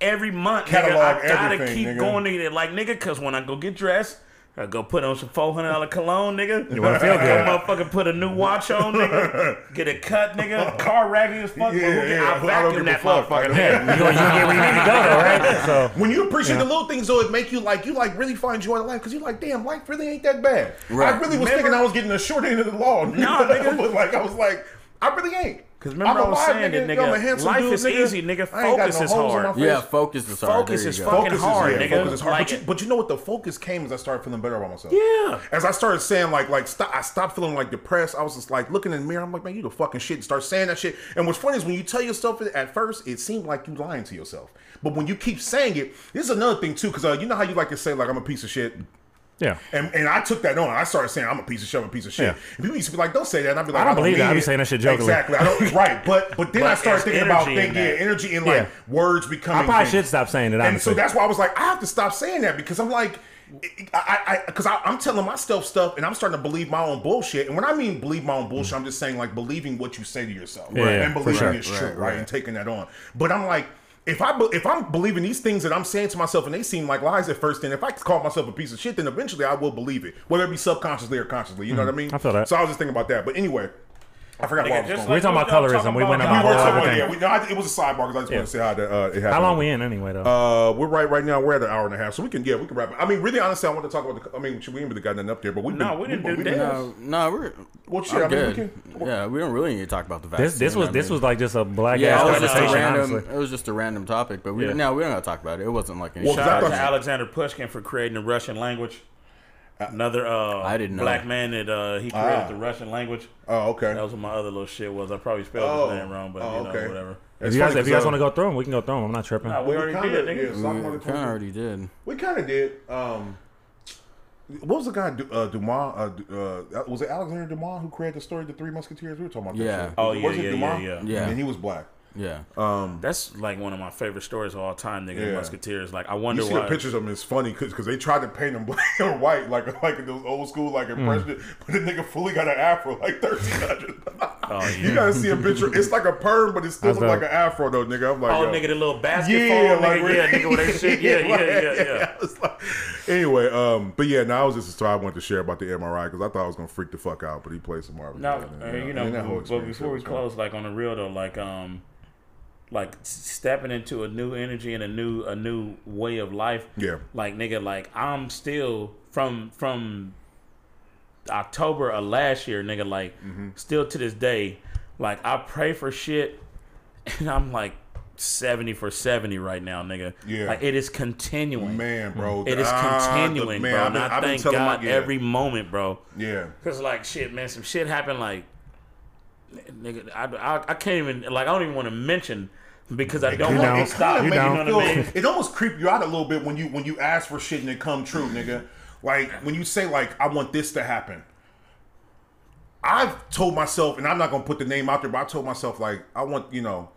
every month. Catalog nigga. I gotta keep nigga. going to it. Like, nigga, cause when I go get dressed, Gotta go put on some four hundred dollar cologne, nigga. You wanna feel Go good. motherfucker put a new watch on, nigga. Get a cut, nigga. Car raggedy as fuck. Yeah, but who yeah, I I don't vacuum give that motherfucker. Yeah. You gonna, you gonna get where you need to go, though, right? So When you appreciate the little things, though, it make you like you like really find joy in life because you like, damn, life really ain't that bad. Right. I really was Remember- thinking I was getting the short end of the law, Nah, nigga. but like I was like, I really ain't. Cause remember I'm I was alive, saying that, nigga. I'm a handsome life dude, is nigga. easy, nigga. I ain't got Focus no is holes in my hard. Yeah, focus is hard. Focus is go. fucking Focus hard, is, yeah, nigga. focus is hard. Like but, you, but you know what? The focus came as I started feeling better about myself. Yeah. As I started saying like like stop, I stopped feeling like depressed. I was just like looking in the mirror. I'm like, man, you the fucking shit. And start saying that shit. And what's funny is when you tell yourself it at first, it seemed like you lying to yourself. But when you keep saying it, this is another thing too. Because uh, you know how you like to say like I'm a piece of shit. Yeah. And, and I took that on. I started saying I'm a piece of shit. I'm a piece of shit. Yeah. And people used to be like, "Don't say that." And I'd be like, I don't believe mean that. I be it." saying that shit jokingly. Exactly. I don't. right. But but then But I started thinking about thinking yeah, energy and like Yeah. words becoming. I probably things. should stop saying it, And so that's why I was like, I have to stop saying that because I'm like. I, I, because I, I'm telling myself stuff, and I'm starting to believe my own bullshit. And when I mean believe my own bullshit, I'm just saying like believing what you say to yourself, Yeah, and believing sure. it's true, Right, right, right. and taking that on. But I'm like, if I if I'm believing these things that I'm saying to myself, and they seem like lies at first, then if I call myself a piece of shit, then eventually I will believe it, whether it be subconsciously or consciously. You know what I mean? Mm-hmm. I feel that. So I was just thinking about that. But anyway, I forgot Nigga, why I was just going. We're talking about we was colorism. We went talking about we were about, everything. yeah, we, no, I, it was a sidebar because I just Yeah. want to say how that uh, it happened. How long we in anyway, though? Uh, we're right right now. We're at an hour and a half, so we can yeah, we can wrap it. I mean, really, honestly, I want to talk about the. I mean, we ain't really got nothing up there, but we No, we didn't do we've that. No, no, we're Well, shit, I'm I mean, we good. can- yeah, we don't really need to talk about the vaccine. this this was I this mean- was like just a black yeah, ass it was just a conversation. random. It was just a random topic, but we Yeah. no, we don't gotta talk about it. It wasn't like any. Well, Shout out to Alexander Pushkin for creating the Russian language. Another uh, I didn't know. black man that uh, he created Ah. the Russian language. Oh, okay. That was what my other little shit was. I probably spelled Oh. his name wrong, but Oh, you know okay. whatever. If you guys, if you guys want to go through them, we can go through them. I'm not tripping. Nah, we already kinda, did, nigga. yeah, so we gonna kinda already did. We kind of did. Um, what was the guy uh, Dumas? Uh, uh, was it Alexander Dumas who created the story, of The Three Musketeers? We were talking about that. Yeah. shit. Oh, Was yeah, it yeah, Dumas? yeah, yeah. And he was black. Yeah. That's like one of my favorite stories of all time, nigga. Yeah. Musketeers. Like I wonder You see why. the pictures of him. It's funny because they tried to paint him black or white, like like those old school like Hmm. impression. But the nigga fully got an afro, like thirteen hundred. Oh, You gotta see a picture. It's like a perm, but it still That's look like an afro though, nigga. I'm like, Oh, yo. nigga, the little basketball, Yeah, nigga, like yeah, nigga, with that shit, yeah, yeah, like- yeah, yeah. It's like- anyway, um, but yeah, now it was just a story I wanted to share about the MRI because I thought I was gonna freak the fuck out, but he played some Marvel. No, shit, uh, and, you know, that but experience before we was close, like on the real though, like um, like stepping into a new energy and a new a new way of life. Yeah. Like nigga, like I'm still from from October of last year, nigga. Like Mm-hmm. still to this day, like I pray for shit, and I'm like seventy for seventy right now, nigga. Yeah. like it is continuing. man, bro. It is ah, continuing, man, bro. And I I've thank God my- yeah, every moment, bro. yeah. Cause like shit, man, some shit happened. Like, nigga, I, I, I can't even like I don't even want to mention because I don't You want don't. to stop. You You know feel, what I mean? it almost creep you out a little bit when you when you ask for shit and it come true, nigga. Like when you say like I want this to happen. I've told myself, and I'm not gonna put the name out there, but I told myself like I want you know,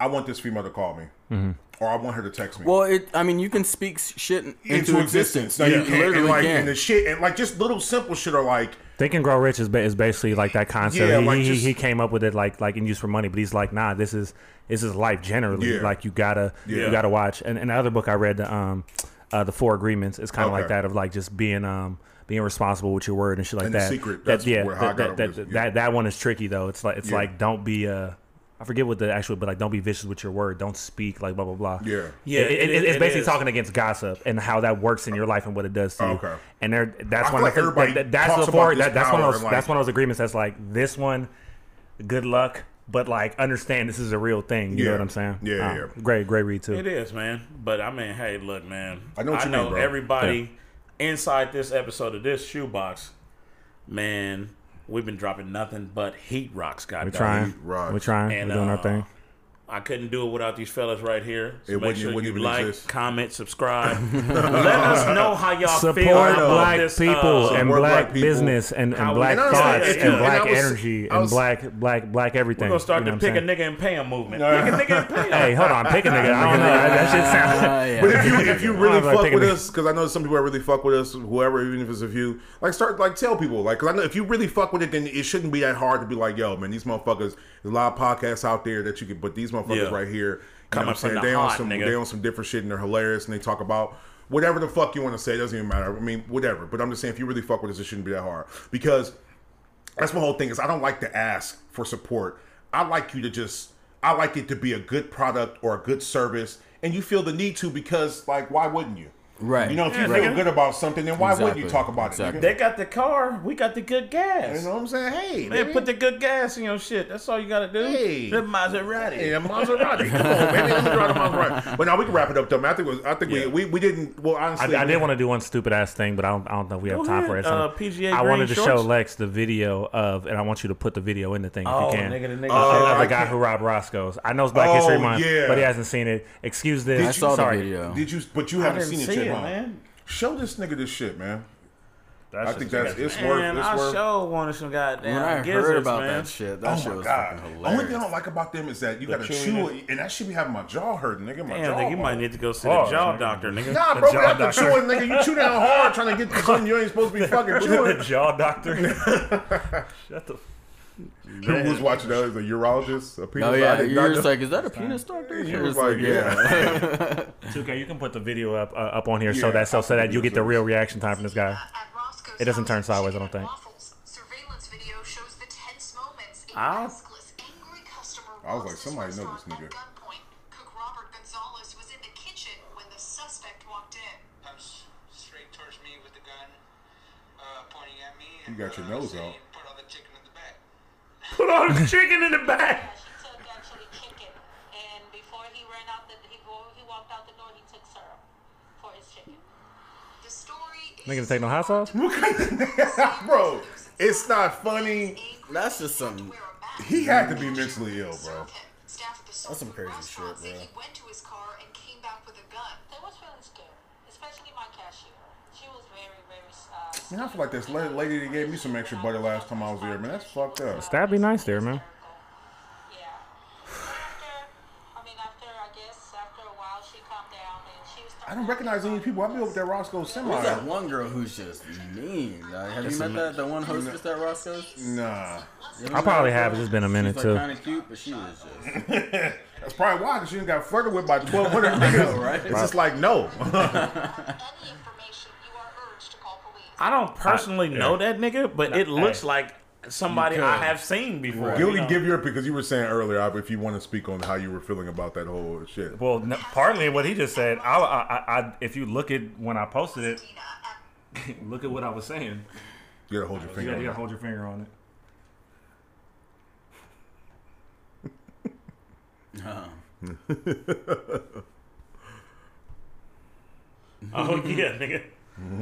I want this female to call me, Mm-hmm. or I want her to text me. Well, it. I mean, you can speak shit into, into existence. existence. No, you you can't. literally and like can. and the shit and like just little simple shit are like Think and Grow Rich is, ba- is basically like that concept. Yeah, he, like he, just- he came up with it like like in use for money, but he's like, nah, this is this is life generally. Yeah. Like you gotta Yeah. you gotta watch. And, and the other book I read, the um, uh, the Four Agreements, is kind of like that of like just being um being responsible with your word and shit like And that. Secret, That- yeah, where- how I that, that, that, that, that one is tricky though. It's like it's like don't be uh. I forget what the actual, but like, don't be vicious with your word. Don't speak like blah blah blah. Yeah. Yeah, It- it- it- it's it basically is. talking against gossip and how that works in your life and what it does to you. Okay. And there, that's I one of like the, everybody that, that's talks the about four, this that, that's one of those and, that's one of those agreements that's like this one, good luck, but like understand this is a real thing. You know what I'm saying? Yeah, Uh, yeah. Great, great read too. It is, man. But I mean, hey, look, man. I know what you know mean, bro. everybody inside this episode of this shoebox, man. We've been dropping nothing but heat rocks, guys. We're goddamn. trying. rocks. We're trying. And, We're doing our uh, thing. I couldn't do it without these fellas right here. So It make sure you like, exist. comment, subscribe. Let us know how y'all feel Support about black this. people uh, and black, black business and, and black And thoughts and and black was- energy I and was- black black black everything. We're gonna start you know the pick a nigga and pay him movement. Pick a nigga and pay him. Hey, hold on, pick a nigga. I don't know. That shit sounds. Uh, yeah. But if you if you really like fuck thinking with us, because I know some people that really fuck with us, whoever, even if it's a few, like start like tell people, like, because I know if you really fuck with it, then it shouldn't be that hard to be like, yo, man, these motherfuckers. There's a lot of podcasts out there that you can, but these motherfuckers Yeah. right here, you Coming know what I'm from saying? the They on some nigga. they on some different shit and they're hilarious and they talk about whatever the fuck you want to say, it doesn't even matter. I mean, whatever. But I'm just saying, if you really fuck with us, it shouldn't be that hard because that's my whole thing. Is I don't like to ask for support. I like you to just. I like it to be a good product or a good service, and you feel the need to because, like, why wouldn't you? Right. You know, if you feel nigga. good about something, then why wouldn't you talk about Exactly. it? They got the car. We got the good gas. You know what I'm saying? Hey, Man, nigga. put the good gas in your shit. That's all you gotta do. Hey. The Maserati. Hey, a Maserati. Come on, baby. Let me drive the Maserati. But now we can wrap it up, though. man. I think, it was, I think Yeah. we, we we didn't. Well, honestly, I did want to do one stupid ass thing, but I don't, I don't know if we have Go time for ahead, it. So uh, PGA I wanted to show? Lex the video of, and I want you to put the video in the thing if Oh, you can. nigga, the nigga Oh, said- of the guy who robbed Roscoe's. I know it's Black Oh, History Month, yeah. but he hasn't seen it. Excuse this. I saw Sorry. the video. Did you? But you haven't didn't seen it see yet, it, man. Show this nigga this shit, man. That's I think that's crazy. it's worth. Man, It's I worth. sure wanted some goddamn When I gizzards, heard about man. that shit, that Oh shit my was god! fucking Only thing I don't like about them is that you gotta chew it. it, and that should be having my jaw hurting, nigga. My Damn, jaw. nigga, you might need to go see Oh, the jaw nigga. doctor, nigga. Nah, The bro, jaw after doctor. chewing, nigga, you chew down hard trying to get to something you ain't supposed to be fucking chewing. the chewing. jaw doctor. Shut the. Who was watching that? Is a urologist? A penis? Oh I yeah, did you're not just like, is that a penis doctor? He You're was like, yeah. 2K, you can put the video up uh, up on here so that so, so that you get the real reaction time from this guy. It doesn't turn sideways, I don't think. Surveillance video shows the tense moments. A Ah. restless, angry customer I was like, somebody know this nigga. at gunpoint. Cook Robert Gonzalez was in the kitchen when the suspect walked in. comes straight towards me with the gun, uh, pointing at me. You got your uh, nose saying, out. Put all the chicken in the back. Put all the chicken in the back. She took actually chicken, and before he ran out the he before he walked out the door, he took syrup for his chicken. The story Nigga, is take no hot sauce? bro, it's not funny. That's just some. He had to be mentally ill, bro. That's some crazy shit, bro. He went to his car and came back with a gun. They was feeling scared, especially my cashier. She was very very. Uh, Man, I feel like this lady that gave me some extra butter last time I was there, man. That's fucked up. That'd be nice there, man. Yeah. I mean, after I guess after a while, she calmed down and she was. I don't recognize any people. I be over there Roscoe semi. There's that one girl who's just mean. Uh, have you met that? The one hostess at Roscoe's? Nah. I probably have. It's just been a minute She's too. like kind of cute, but she was just. That's probably why, because she done got flirted with by 1,200 niggas. right? It's just like, no. Any information, you are urged to call police. I don't personally know that nigga, but it looks hey. like somebody I have seen before. you Guilty, know? give your because you were saying earlier, if you want to speak on how you were feeling about that whole shit. Well, n- partly what he just said. I, I, I, I, if you look at when I posted it, look at what I was saying. You gotta hold your You finger gotta, you gotta hold your finger on it. Uh-huh. Oh yeah, nigga.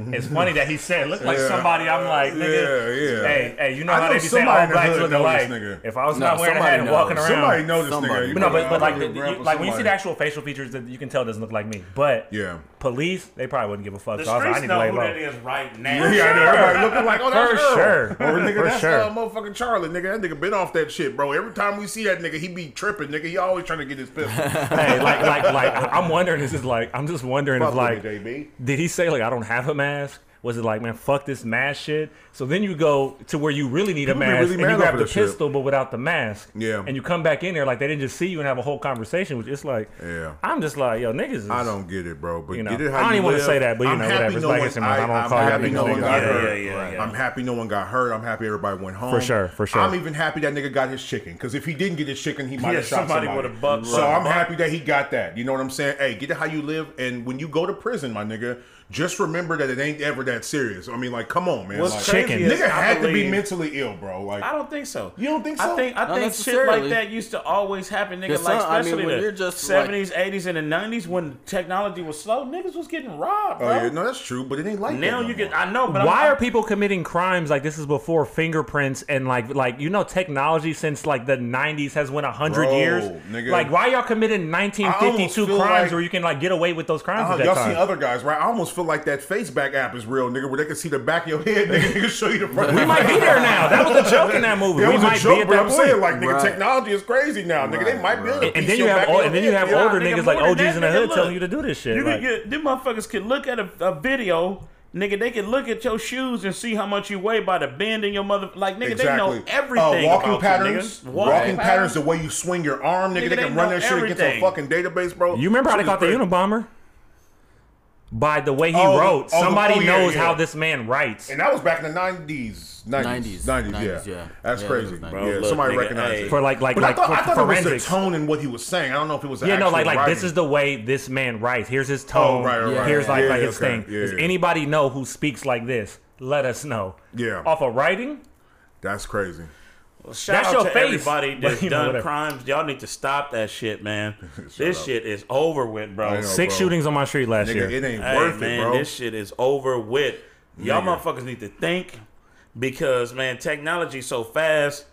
It's funny that he said, "Look like Yeah. somebody." I'm like, nigga. yeah. Hey, hey, you know I how know they be saying somebody all in blacks look alike. If I was No, not wearing a hat somebody and walking around, Somebody know this Somebody. nigga. You But no, but, know, but like, the, you, like when you see the actual facial features, that you can tell it doesn't look like me. But Yeah. Police, they probably wouldn't give a fuck. The so I was like, I streets need to know lay who low. that is right now. Yeah, I know. Everybody looking like, oh, that's For Earl. sure. Or nigga, For that's sure. uh, motherfucking Charlie, nigga. That nigga been off that shit, bro. Every time we see that nigga, he be tripping, nigga. He always trying to get his pistol. hey, like, like, like, I'm wondering. This is like, I'm just wondering Fuck if like, me, JB. did he say like, I don't have a mask? Was it like, man, fuck this mask shit? So then you go to where you really need a People be mask, really and you grab the this shit. pistol, but without the mask. Yeah. And you come back in there like they didn't just see you and have a whole conversation. Which it's like, Yeah. I'm just like, yo, niggas. Is, I don't get it, bro. But You know, get it how I don't even wanna say that, but you I'm know, whatever. It's no one- History Month. I don't I'm call happy no one got hurt. yeah, yeah, yeah. I'm happy no one got hurt. I'm happy everybody went home. For sure, for sure. I'm even happy that nigga got his chicken because if he didn't get his chicken, he might have shot somebody somebody. would've bucked so I'm happy that he got that. You know what I'm saying? Hey, get it how you live, and when you go to prison, my nigga, just remember that it ain't ever that serious. I mean, like, come on, man. What's like, crazy chicken. Nigga I had to be mentally ill, bro. Like, I don't think so. You don't think so? I think I Not think shit like that used to always happen, nigga. There's Like some- I mean, especially when the you're just, seventies, eighties, and the nineties when technology was slow, niggas was getting robbed, oh yeah, no, that's true, but it ain't like now that. no you get. more. I know, but Why I'm, are people committing crimes like this is before fingerprints and like like you know technology since like the 90s has went 100 years? nigga. Like why y'all committing 1952 crimes like- where you can like get away with those crimes uh-huh, at that y'all time? seen other guys, right? I almost feel like that face back app is real, nigga, where they can see the back of your head, nigga, they can show you the front. we might be there now. That was a joke in that movie. That we was might a joke, be at but that I'm point. saying, like, nigga, Right. technology is crazy now, nigga. they Right, might be able to right. and piece then you have back old, and then you have head, older nigga, niggas like than OGs that, in the nigga, hood look. telling you to do this shit. You Like, could get them motherfuckers could look at a, a video, nigga. They can look at your shoes and see how much you weigh by the bend in your mother. Like nigga, they know everything. Uh, walking about patterns, You, nigga. walking patterns, the way you swing your arm, nigga. Nigga, they they can run know that shit against a fucking database, bro. you remember how they Shit caught the crazy. Unabomber? By the way he Oh, wrote. oh, Somebody oh, yeah, knows yeah. how this man writes. And that was back in the nineties, nineties, 90s, Yeah, yeah. that's Yeah, crazy. it was Yeah, 90s. Bro, look, somebody nigga, recognized hey. it For like like But like I thought, I for thought it was the tone in what he was saying. I don't know if it was. Yeah, no, like actual like this is the way this man writes. Here's his tone. Oh, right, right, right. Here's like Yeah, like his okay. thing. Yeah, Does yeah. anybody know who speaks like this? Let us know. Yeah. Off of writing? That's crazy. Shout That's out your to face. everybody that's you know, done whatever. crimes. Y'all need to stop that shit, man. this up. shit is over with, bro. know. Six bro. shootings on my street last Nigga, year. it ain't Hey, worth man, it, bro. this shit is over with. Y'all Nigga. motherfuckers need to think because man, technology so fast.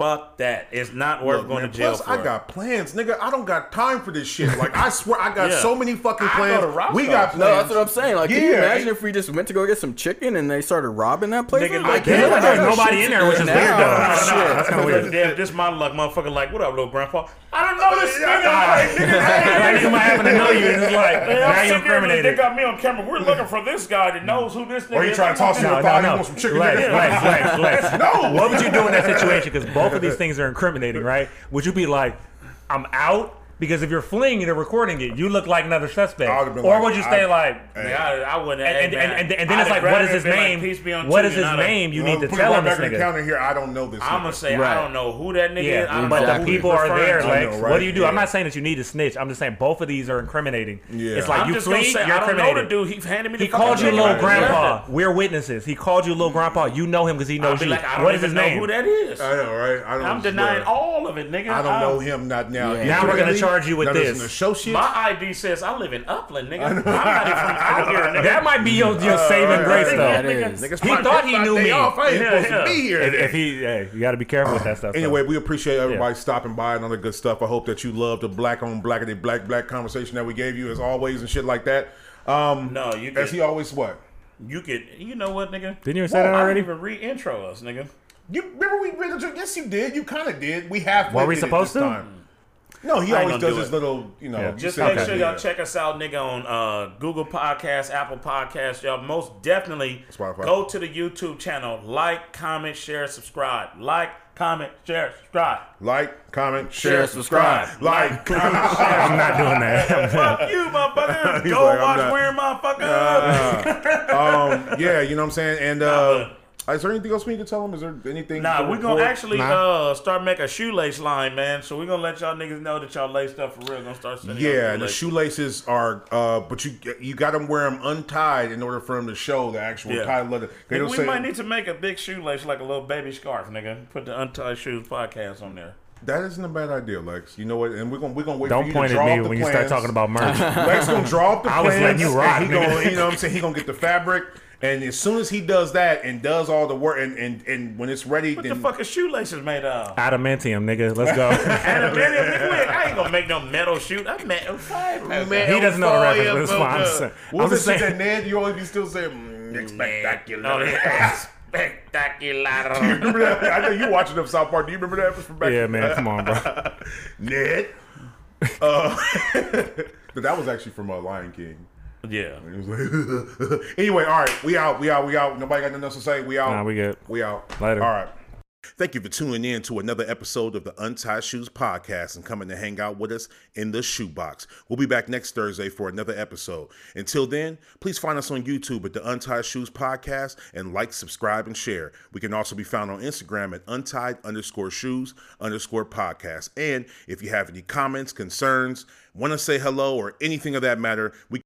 Fuck that. It's not worth Look, going man, to jail plus, for. I got plans, nigga. I don't got time for this shit. Like I swear, I got Yeah. so many fucking I go plans. we got plans. No, that's what I'm saying. Like, can you imagine if we just went to go get some chicken and they started robbing that place? Nigga, I like, can't. yeah, like, there's nobody in there, which is now. weird, though. No, no, Shit. no. That's kinda weird. Damn, this my luck, motherfucker. Like, what up, little grandpa? I don't know this nigga. like nigga might happen to know you, and it's like now you're sitting incriminated. They got me on camera. We're looking for this guy that knows who this nigga Or you trying to toss you No, a no, no. You want some chicken? Lex, nigga? Lex, Lex, Lex. No. What would you do in that situation? Because both of these things are incriminating, right? Would you be like, I'm out? Because if you're fleeing and they're recording it, you look like another suspect. I would've been Or like, would you stay I- like, Nigga, I, I wouldn't. and, hey, and, and, and then I'd it's like, what is his been like, name? Peace be unto what you, is his not a- name? You Well, need to put it tell right him this back in the nigga. counter here. I don't know this. I'm gonna say Right. I don't know who that nigga is. I Yeah, don't but know the people are there. referring to. Like, I what do you do? I'm not saying that you need to snitch. I'm just saying both of these are incriminating. Yeah. It's like I'm you just gonna flee, say you're I don't know the dude. He handed me the He called you fucking little grandpa. We're witnesses. He called you little grandpa. You know him because he knows you. I don't What is even his know name? who that is. I know, right? I don't. I'm denying all of it, nigga. I don't know him. Not now. Now we're gonna Really? Charge you with Now this this. is an associate. My ID says I live in Upland, nigga. I'm not even from out here, nigga. That might be your, your saving grace, though. That is. Niggas He thought he knew me. Off. I ain't Yeah, supposed to be here. If, if he, hey, you got to be careful with that stuff. Anyway, we appreciate everybody stopping by and all the good stuff. I hope that you love the black on black and black black conversation that we gave you as always and shit like that. Um, No, you as he always what? you could, you know what, nigga? Didn't you say that I already? didn't even re-intro us, nigga. You remember we read the Yes, you did. You kind of did. We have. Were we supposed to? No, he I always does do his it. little, you know. Yeah. Just say make that, sure y'all check us out, nigga, on uh, Google Podcast, Apple Podcast. Y'all most definitely Spotify. go to the YouTube channel, like, comment, share, subscribe. Like, comment, share, subscribe. Like, comment, share, Share, subscribe. subscribe. Like, comment, share. I'm not doing that. Fuck you, motherfucker. Go like, watch not- wearing motherfucker. um, yeah, you know what I'm saying. And uh, is there anything else we need to tell them? Is there anything? Nah, to we gonna report? actually uh start make a shoelace line, man. So we're gonna let y'all niggas know that y'all lace stuff for real. Gonna start sending Yeah, and the shoelaces. shoelaces are, uh, but you you got them wear them untied in order for them to show the actual Yeah. tied leather. They we say might need to make a big shoelace like a little baby scarf, nigga. Put the Untied Shoes podcast on there. that isn't a bad idea, Lex. You know what? And we're gonna we're gonna wait. for Don't you point to at draw me up the when you start talking about merch. Lex gonna draw up the I was plans. letting you rock, and He nigga. gonna, you know what I'm saying? He gonna get the fabric, and as soon as he does that and does all the work, and and, and when it's ready, What then the fuck is shoelaces made of? Adamantium, nigga. Let's go. Adamantium, nigga. Wait, I ain't gonna make no metal shoot. I'm metal firepower. he doesn't know the reference, but it's fine. I'm just saying. what I'm was just that shit saying. that Ned? You always be still saying mm, spectacular. No, yeah. Spectacular. Remember that? I know you watching them South Park. Do you remember that from back? Yeah, man. Come on, bro. Ned. Uh, but that was actually from uh, Lion King. Yeah. It was like anyway, all right, we out, we out, we out. Nobody got nothing else to say. We out. Nah, we good. We out. Later. All right. Thank you for tuning in to another episode of the Untied Shoes Podcast and coming to hang out with us in the shoebox. We'll be back next Thursday for another episode. Until then, please find us on YouTube at the Untied Shoes Podcast and like, subscribe, and share. We can also be found on Instagram at untied underscore shoes underscore podcast. And if you have any comments, concerns, want to say hello, or anything of that matter, we